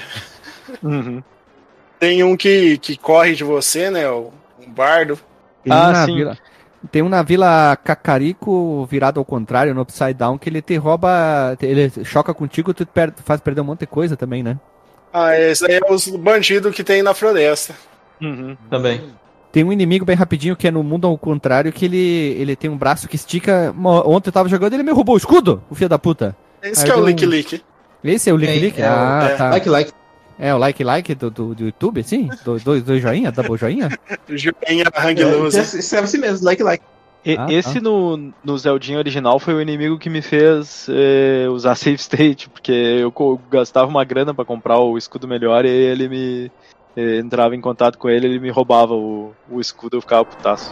Uhum. Tem um que, que corre de você, né? O um bardo. Tem Ah, um na sim. Vila, tem um na Vila Cacarico virado ao contrário, no Upside Down, que ele te rouba, ele choca contigo, tu, per- tu faz perder um monte de coisa também, né? Ah, esse aí é os bandidos que tem na floresta. Uhum. Também. Tem um inimigo bem rapidinho que é no mundo ao contrário, que ele, ele tem um braço que estica. Ontem eu tava jogando ele me roubou o escudo, o filho da puta. Esse Aí que é o Lick Lick. Esse é o Lick Lick? É, ah, é, tá. Like Like. É, o like like do, do, do YouTube, assim? Dois do, do joinha, double joinha? joinha hang loose. É, serve assim mesmo, like like. E, ah, esse ah. No, no Zeldinho original foi o inimigo que me fez eh, usar save state, porque eu gastava uma grana para comprar o escudo melhor e ele me eh, entrava em contato com ele, ele me roubava o, o escudo, eu ficava putaço.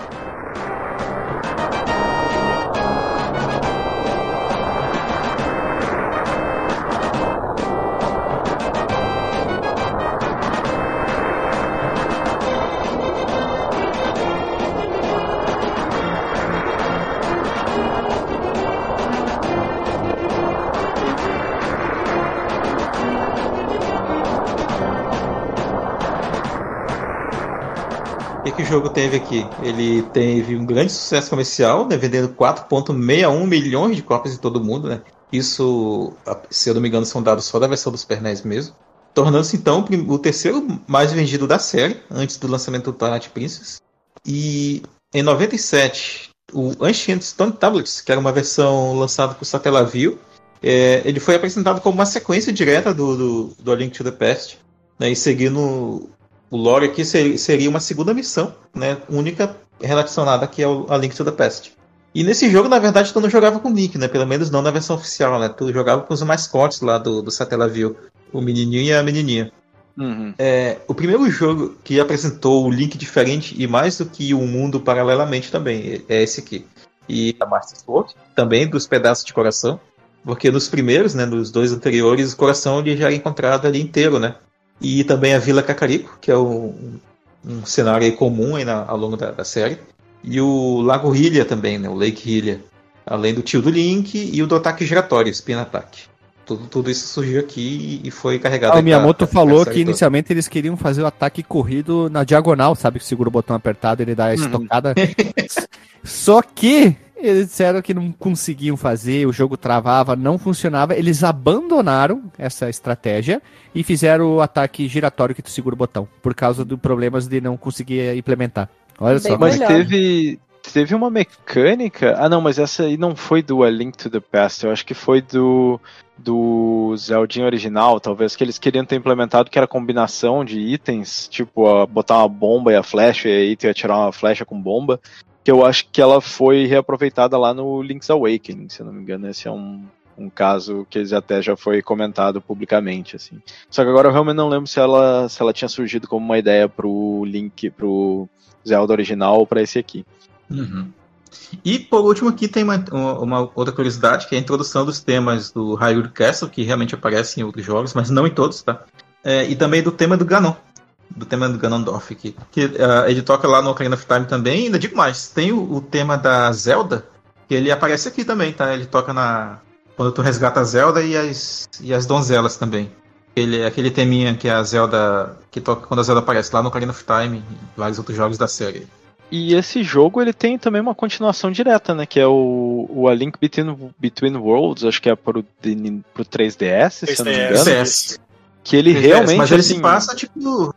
Jogo teve aqui? Ele teve um grande sucesso comercial, né, vendendo 4,61 milhões de cópias em todo o mundo, né? Isso, se eu não me engano, são dados só da versão do Super NES mesmo. Tornando-se então o terceiro mais vendido da série, antes do lançamento do Twilight Princess. E em 97, o Ancient Stone Tablets, que era uma versão lançada por Satellaview, é, ele foi apresentado como uma sequência direta do, do, do A Link to the Past, né, e seguindo o lore aqui seria uma segunda missão, né, única relacionada aqui ao a Link to the Past. E nesse jogo, na verdade, tu não jogava com o Link, né? Pelo menos não na versão oficial, né? Tu jogava com os mascotes lá do, do Satellaview, o menininho e a menininha. Uhum. É, o primeiro jogo que apresentou o Link diferente e mais do que um mundo paralelamente também é esse aqui. E a Master Sword, também dos pedaços de coração, porque nos primeiros, né, nos dois anteriores, o coração ele já era encontrado ali inteiro, né? E também a Vila Cacarico, que é um, um cenário comum aí na, ao longo da, da, série. E o Lago Hilha também, né? O Lake Hilha. Além do tio do Link e o do ataque giratório, Spin Attack. Tudo, tudo isso surgiu aqui e foi carregado. Ah, o Miyamoto pra, falou que inicialmente eles queriam fazer o ataque corrido na diagonal, sabe? Que segura o botão apertado ele dá a uhum. estocada. Só que eles disseram que não conseguiam fazer, o jogo travava, não funcionava. Eles abandonaram essa estratégia e fizeram o ataque giratório que tu segura o botão, por causa dos problemas de não conseguir implementar. Olha Bem só. Mas teve, teve uma mecânica. Ah, não, mas essa aí não foi do A Link to the Past. Eu acho que foi do do Zeldinho original, talvez que eles queriam ter implementado que era combinação de itens, tipo botar uma bomba e a flecha, e aí tu ia tirar uma flecha com bomba que eu acho que ela foi reaproveitada lá no Link's Awakening, se não me engano, esse é um, um caso que até já foi comentado publicamente, assim. Só que agora eu realmente não lembro se ela, se ela tinha surgido como uma ideia pro Link, pro Zelda original ou para esse aqui. Uhum. E por último aqui tem uma, uma, outra curiosidade, que é a introdução dos temas do Hyrule Castle, que realmente aparece em outros jogos, mas não em todos, tá? É, e também do tema do Ganon, do tema do Ganondorf aqui. Que uh, ele toca lá no Ocarina of Time também, e ainda digo mais, tem o, o, tema da Zelda, que ele aparece aqui também, tá? Ele toca na. Quando tu resgata a Zelda e as, e as donzelas também. Ele, aquele teminha que a Zelda. que toca quando a Zelda aparece lá no Ocarina of Time e vários outros jogos da série. E esse jogo ele tem também uma continuação direta, né? Que é o, o A Link Between, Between Worlds, acho que é pro, pro 3DS, 3DS. se eu não me engano. 3DS. Que ele 3DS, realmente. Mas ele assim, se passa, tipo,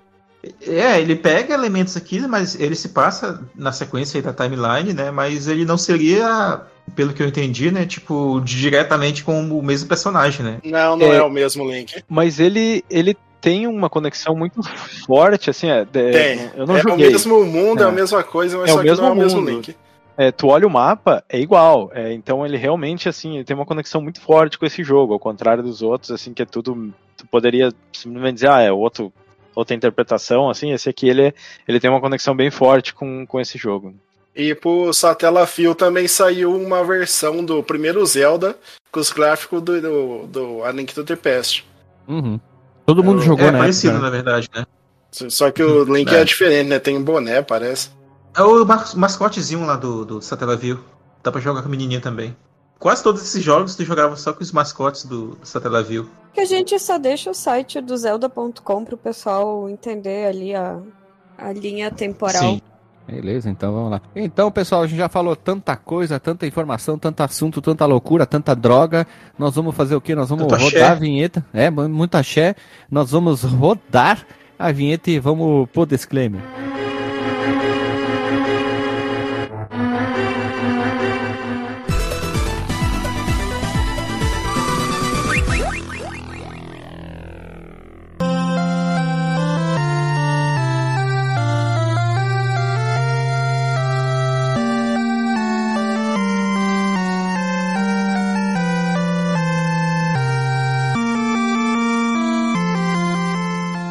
é, ele pega elementos aqui, mas ele se passa na sequência da timeline, né? Mas ele não seria, pelo que eu entendi, né? Tipo, diretamente com o mesmo personagem, né? Não, não é, é o mesmo Link. Mas ele, ele tem uma conexão muito forte, assim, é, tem. eu não é joguei. O mesmo mundo, é. é, a mesma coisa, mas é só o mesmo não é o mesmo Link. É, tu olha o mapa, é igual. É, então ele realmente, assim, ele tem uma conexão muito forte com esse jogo, ao contrário dos outros, assim, que é tudo. Tu poderia simplesmente dizer, ah, é outro outra interpretação, assim, esse aqui ele, ele tem uma conexão bem forte com, com esse jogo. E pro Satellaview também saiu uma versão do primeiro Zelda com os gráficos do, do, do A Link to the Past. Uhum. Todo mundo é, jogou, é, né? É parecido, época. na verdade, né? Só que o Link é. é diferente, né? Tem boné, parece. É o mascotezinho lá do, do Satellaview. Dá pra jogar com a menininha também. Quase todos esses jogos tu jogava só com os mascotes do, do Satellaview. Que a gente só deixa o site do Zelda.com pro pessoal entender ali a, a linha temporal. Sim. Beleza, então vamos lá. Então, pessoal, a gente já falou tanta coisa, tanta informação, tanto assunto, tanta loucura, tanta droga. Nós vamos fazer o quê? Nós vamos Tanta rodar axé. a vinheta. É, muita axé. Nós vamos rodar a vinheta e vamos pro disclaimer.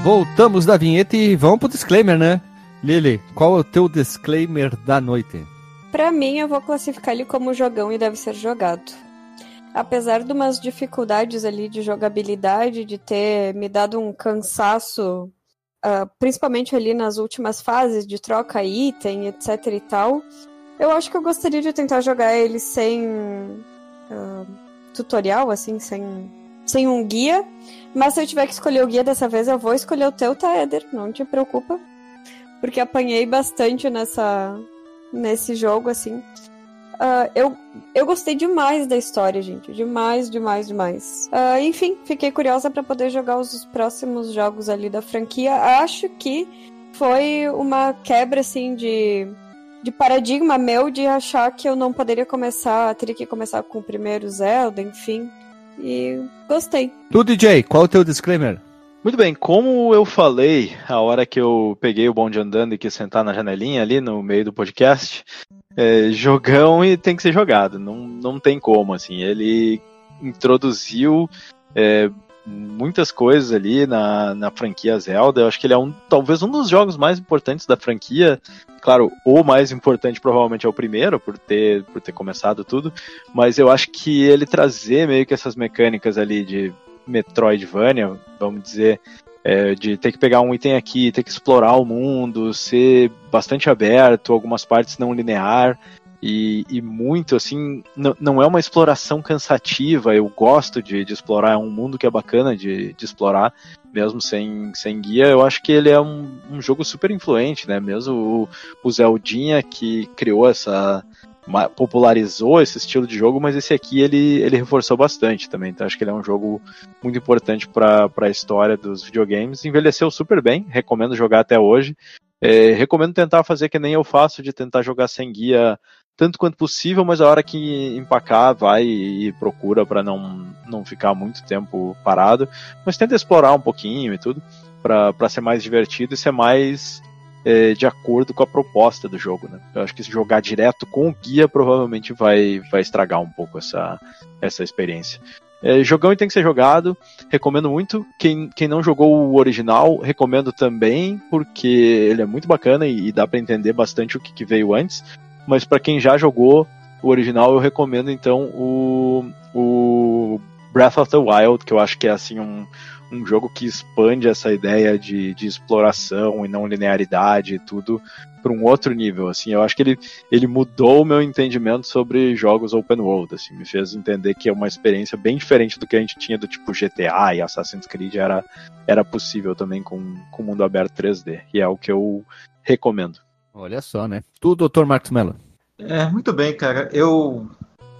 Voltamos da vinheta e vamos pro disclaimer, né? Lili, qual é o teu disclaimer da noite? Pra mim, eu vou classificar ele como jogão e deve ser jogado. Apesar de umas dificuldades ali de jogabilidade, de ter me dado um cansaço, uh, principalmente ali nas últimas fases de troca item, etc e tal, eu acho que eu gostaria de tentar jogar ele sem uh, tutorial, assim, sem sem um guia. Mas se eu tiver que escolher o guia dessa vez, eu vou escolher o teu, Taeder. Não te preocupa. Porque apanhei bastante nessa, nesse jogo, assim. Uh, eu, eu gostei demais da história, gente. Demais, demais, demais. Uh, enfim, fiquei curiosa para poder jogar os próximos jogos ali da franquia. Acho que foi uma quebra, assim, de, de paradigma meu de achar que eu não poderia começar, teria que começar com o primeiro Zelda, enfim. E gostei. Tu, DJ, qual é o teu disclaimer? Muito bem, como eu falei a hora que eu peguei o bonde andando e quis sentar na janelinha ali no meio do podcast, é, jogão e tem que ser jogado, não, não tem como, assim, ele introduziu é, muitas coisas ali na, na franquia Zelda. Eu acho que ele é um, talvez um dos jogos mais importantes da franquia. Claro, o mais importante provavelmente é o primeiro, por ter, por ter começado tudo. Mas eu acho que ele trazer meio que essas mecânicas ali de Metroidvania, vamos dizer, é, de ter que pegar um item aqui, ter que explorar o mundo, ser bastante aberto, algumas partes não linear. E, e, muito assim, não, é uma exploração cansativa. Eu gosto de, de, explorar, é um mundo que é bacana de, de explorar, mesmo sem, sem guia. Eu acho que ele é um, um jogo super influente, né? Mesmo o, o Zeldinha que criou essa. popularizou esse estilo de jogo, mas esse aqui ele, ele reforçou bastante também. Então acho que ele é um jogo muito importante para a história dos videogames. Envelheceu super bem, recomendo jogar até hoje. É, recomendo tentar fazer que nem eu faço, de tentar jogar sem guia tanto quanto possível, mas a hora que empacar, vai e procura para não, não ficar muito tempo parado. Mas tenta explorar um pouquinho e tudo, para ser mais divertido e ser mais é, de acordo com a proposta do jogo. Né? Eu acho que se jogar direto com o guia provavelmente vai, vai estragar um pouco essa, essa experiência. É, jogão e tem que ser jogado. Recomendo muito. Quem, quem não jogou o original, recomendo também, porque ele é muito bacana e, e dá para entender bastante o que, que veio antes mas para quem já jogou o original, eu recomendo então o, o Breath of the Wild, que eu acho que é assim um, um jogo que expande essa ideia de, de exploração e não linearidade e tudo para um outro nível. Assim, eu acho que ele, ele mudou o meu entendimento sobre jogos open world. Assim, me fez entender que é uma experiência bem diferente do que a gente tinha do tipo GTA e Assassin's Creed era, era possível também com o mundo aberto 3D. E é o que eu recomendo. Olha só, né? Tu, doutor Marcos Mello. É, muito bem, cara. Eu.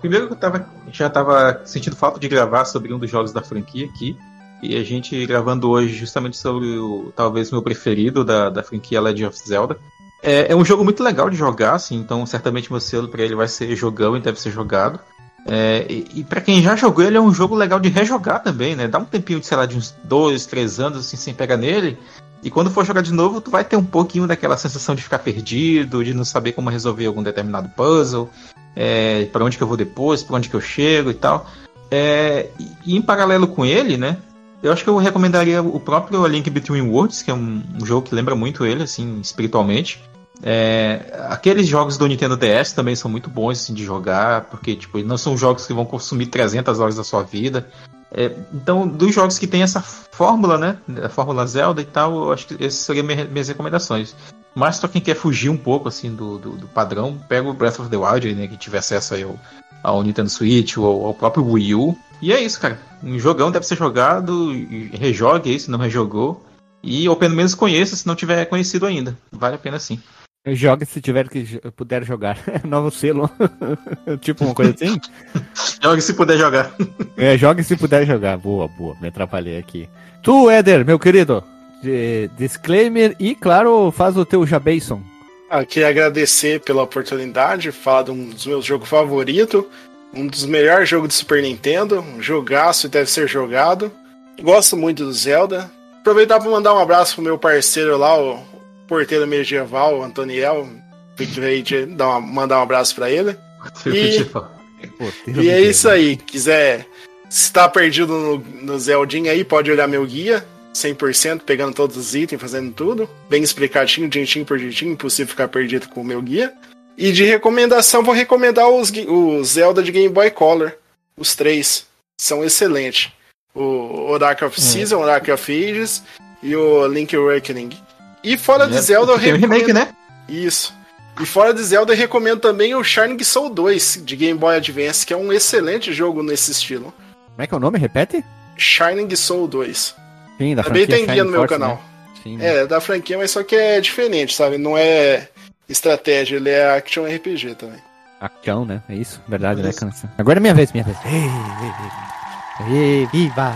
Primeiro que eu tava, já estava sentindo falta de gravar sobre um dos jogos da franquia aqui. E a gente gravando hoje justamente sobre o talvez meu preferido da, da franquia Legend of Zelda. É, é um jogo muito legal de jogar, assim, então certamente meu selo para ele vai ser jogão e deve ser jogado. É, e, e para quem já jogou, ele é um jogo legal de rejogar também, né? Dá um tempinho de, sei lá, de uns dois, três anos assim, sem pegar nele. E quando for jogar de novo, tu vai ter um pouquinho daquela sensação de ficar perdido, de não saber como resolver algum determinado puzzle, é, para onde que eu vou depois, para onde que eu chego e tal. É, e em paralelo com ele, né? Eu acho que eu recomendaria o próprio Link Between Worlds, que é um, um jogo que lembra muito ele, assim, espiritualmente. É, aqueles jogos do Nintendo DS também são muito bons assim, de jogar, porque tipo, não são jogos que vão consumir 300 horas da sua vida. É, então, dos jogos que tem essa fórmula, né? A fórmula Zelda e tal, eu acho que essas seriam minhas recomendações. Mas pra quem quer fugir um pouco assim do, do, do padrão, pega o Breath of the Wild, né? Que tiver acesso aí ao, ao Nintendo Switch ou ao próprio Wii U. E é isso, cara. Um jogão deve ser jogado, rejogue aí se não rejogou. E ou pelo menos conheça se não tiver conhecido ainda. Vale a pena sim. Jogue se tiver que puder jogar. Novo selo. tipo uma coisa assim? jogue se puder jogar. É, jogue se puder jogar. Boa, boa. Me atrapalhei aqui. Tu, Éder, meu querido. disclaimer e, claro, faz o teu Jabeison. Aqui agradecer pela oportunidade, falar de um dos meus jogos favoritos, um dos melhores jogos do Super Nintendo, um jogaço e deve ser jogado. Gosto muito do Zelda. Aproveitar para mandar um abraço pro meu parceiro lá, o porteiro medieval, o Antoniel. Fiquei dar uma, mandar um abraço para ele. E, e é isso aí. Quiser, se tá perdido no, no aí, pode olhar meu guia. 100%, pegando todos os itens, fazendo tudo. Bem explicadinho, dentinho por dentinho, impossível ficar perdido com o meu guia. E de recomendação, vou recomendar os, os Zelda de Game Boy Color. Os três. São excelentes. O Oracle of hum. Season, o Oracle of Ages e o Link Awakening. E fora de é, Zelda, eu recomendo... remake, né? Isso. E fora de Zelda, eu recomendo também o Shining Soul 2 de Game Boy Advance, que é um excelente jogo nesse estilo. Como é que é o nome? Repete? Shining Soul 2. Sim, da Também tem guia no meu Force, canal. Né? Sim, né? É, da franquia, mas só que é diferente, sabe? Não é estratégia, ele é action RPG também. Action, né? É isso? Verdade, né, isso. né? Agora é minha vez, minha vez. Ei, ei, ei. ei viva!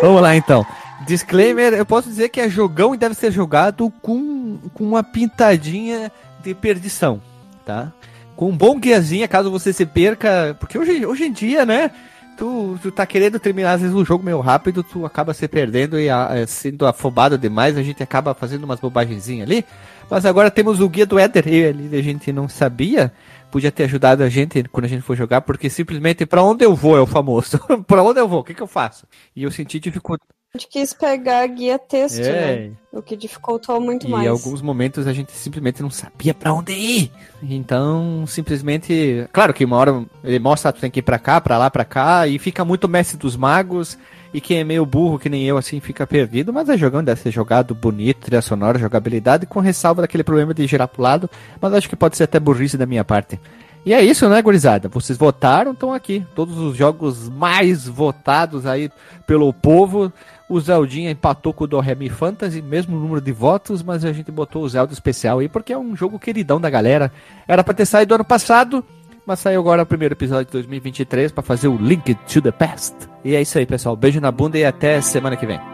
Vamos lá então. Disclaimer, eu posso dizer que é jogão e deve ser jogado com, com uma pintadinha de perdição, tá? Com um bom guiazinha, caso você se perca. Porque hoje, hoje em dia, né? tu, tu tá querendo terminar às vezes o jogo meio rápido, tu acaba se perdendo e a, é, sendo afobado demais, a gente acaba fazendo umas bobagenzinhas ali. Mas agora temos o guia do Éder, ele a gente não sabia, podia ter ajudado a gente quando a gente for jogar, porque simplesmente para onde eu vou é o famoso. para onde eu vou? O que, que eu faço? E eu senti dificuldade a gente quis pegar a guia texto, é. né? O que dificultou muito e mais. E em alguns momentos a gente simplesmente não sabia para onde ir. Então, simplesmente. Claro que uma hora ele mostra que tu tem que ir pra cá, pra lá, pra cá, e fica muito mestre dos magos. E quem é meio burro, que nem eu, assim, fica perdido. Mas é jogando, deve ser jogado bonito, trilha sonora, jogabilidade, com ressalva daquele problema de girar pro lado. Mas acho que pode ser até burrice da minha parte. E é isso, né, gurizada? Vocês votaram, estão aqui. Todos os jogos mais votados aí pelo povo. O Zeldinha empatou com o Do Remy Fantasy, mesmo número de votos, mas a gente botou o Zelda especial aí porque é um jogo queridão da galera. Era pra ter saído ano passado, mas saiu agora o primeiro episódio de 2023 para fazer o Link to the Past. E é isso aí, pessoal. Beijo na bunda e até semana que vem.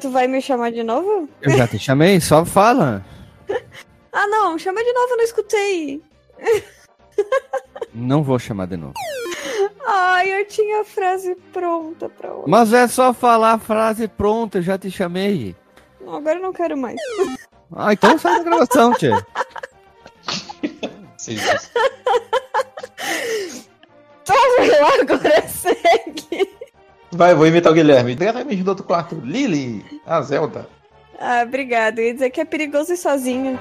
Tu, vai me chamar de novo? Eu já te chamei, só fala. Ah, não, chama de novo, eu não escutei. Não vou chamar de novo. Ai, eu tinha a frase pronta pra hoje. Mas é só falar a frase pronta, eu já te chamei. Não, agora eu não quero mais. Ah, então sai da gravação, tia. Sim. agora segue. Vai, vou imitar o Guilherme. Diretamente do outro quarto. Lily, a Zelda. Ah, obrigado. Eu ia dizer que é perigoso ir sozinho.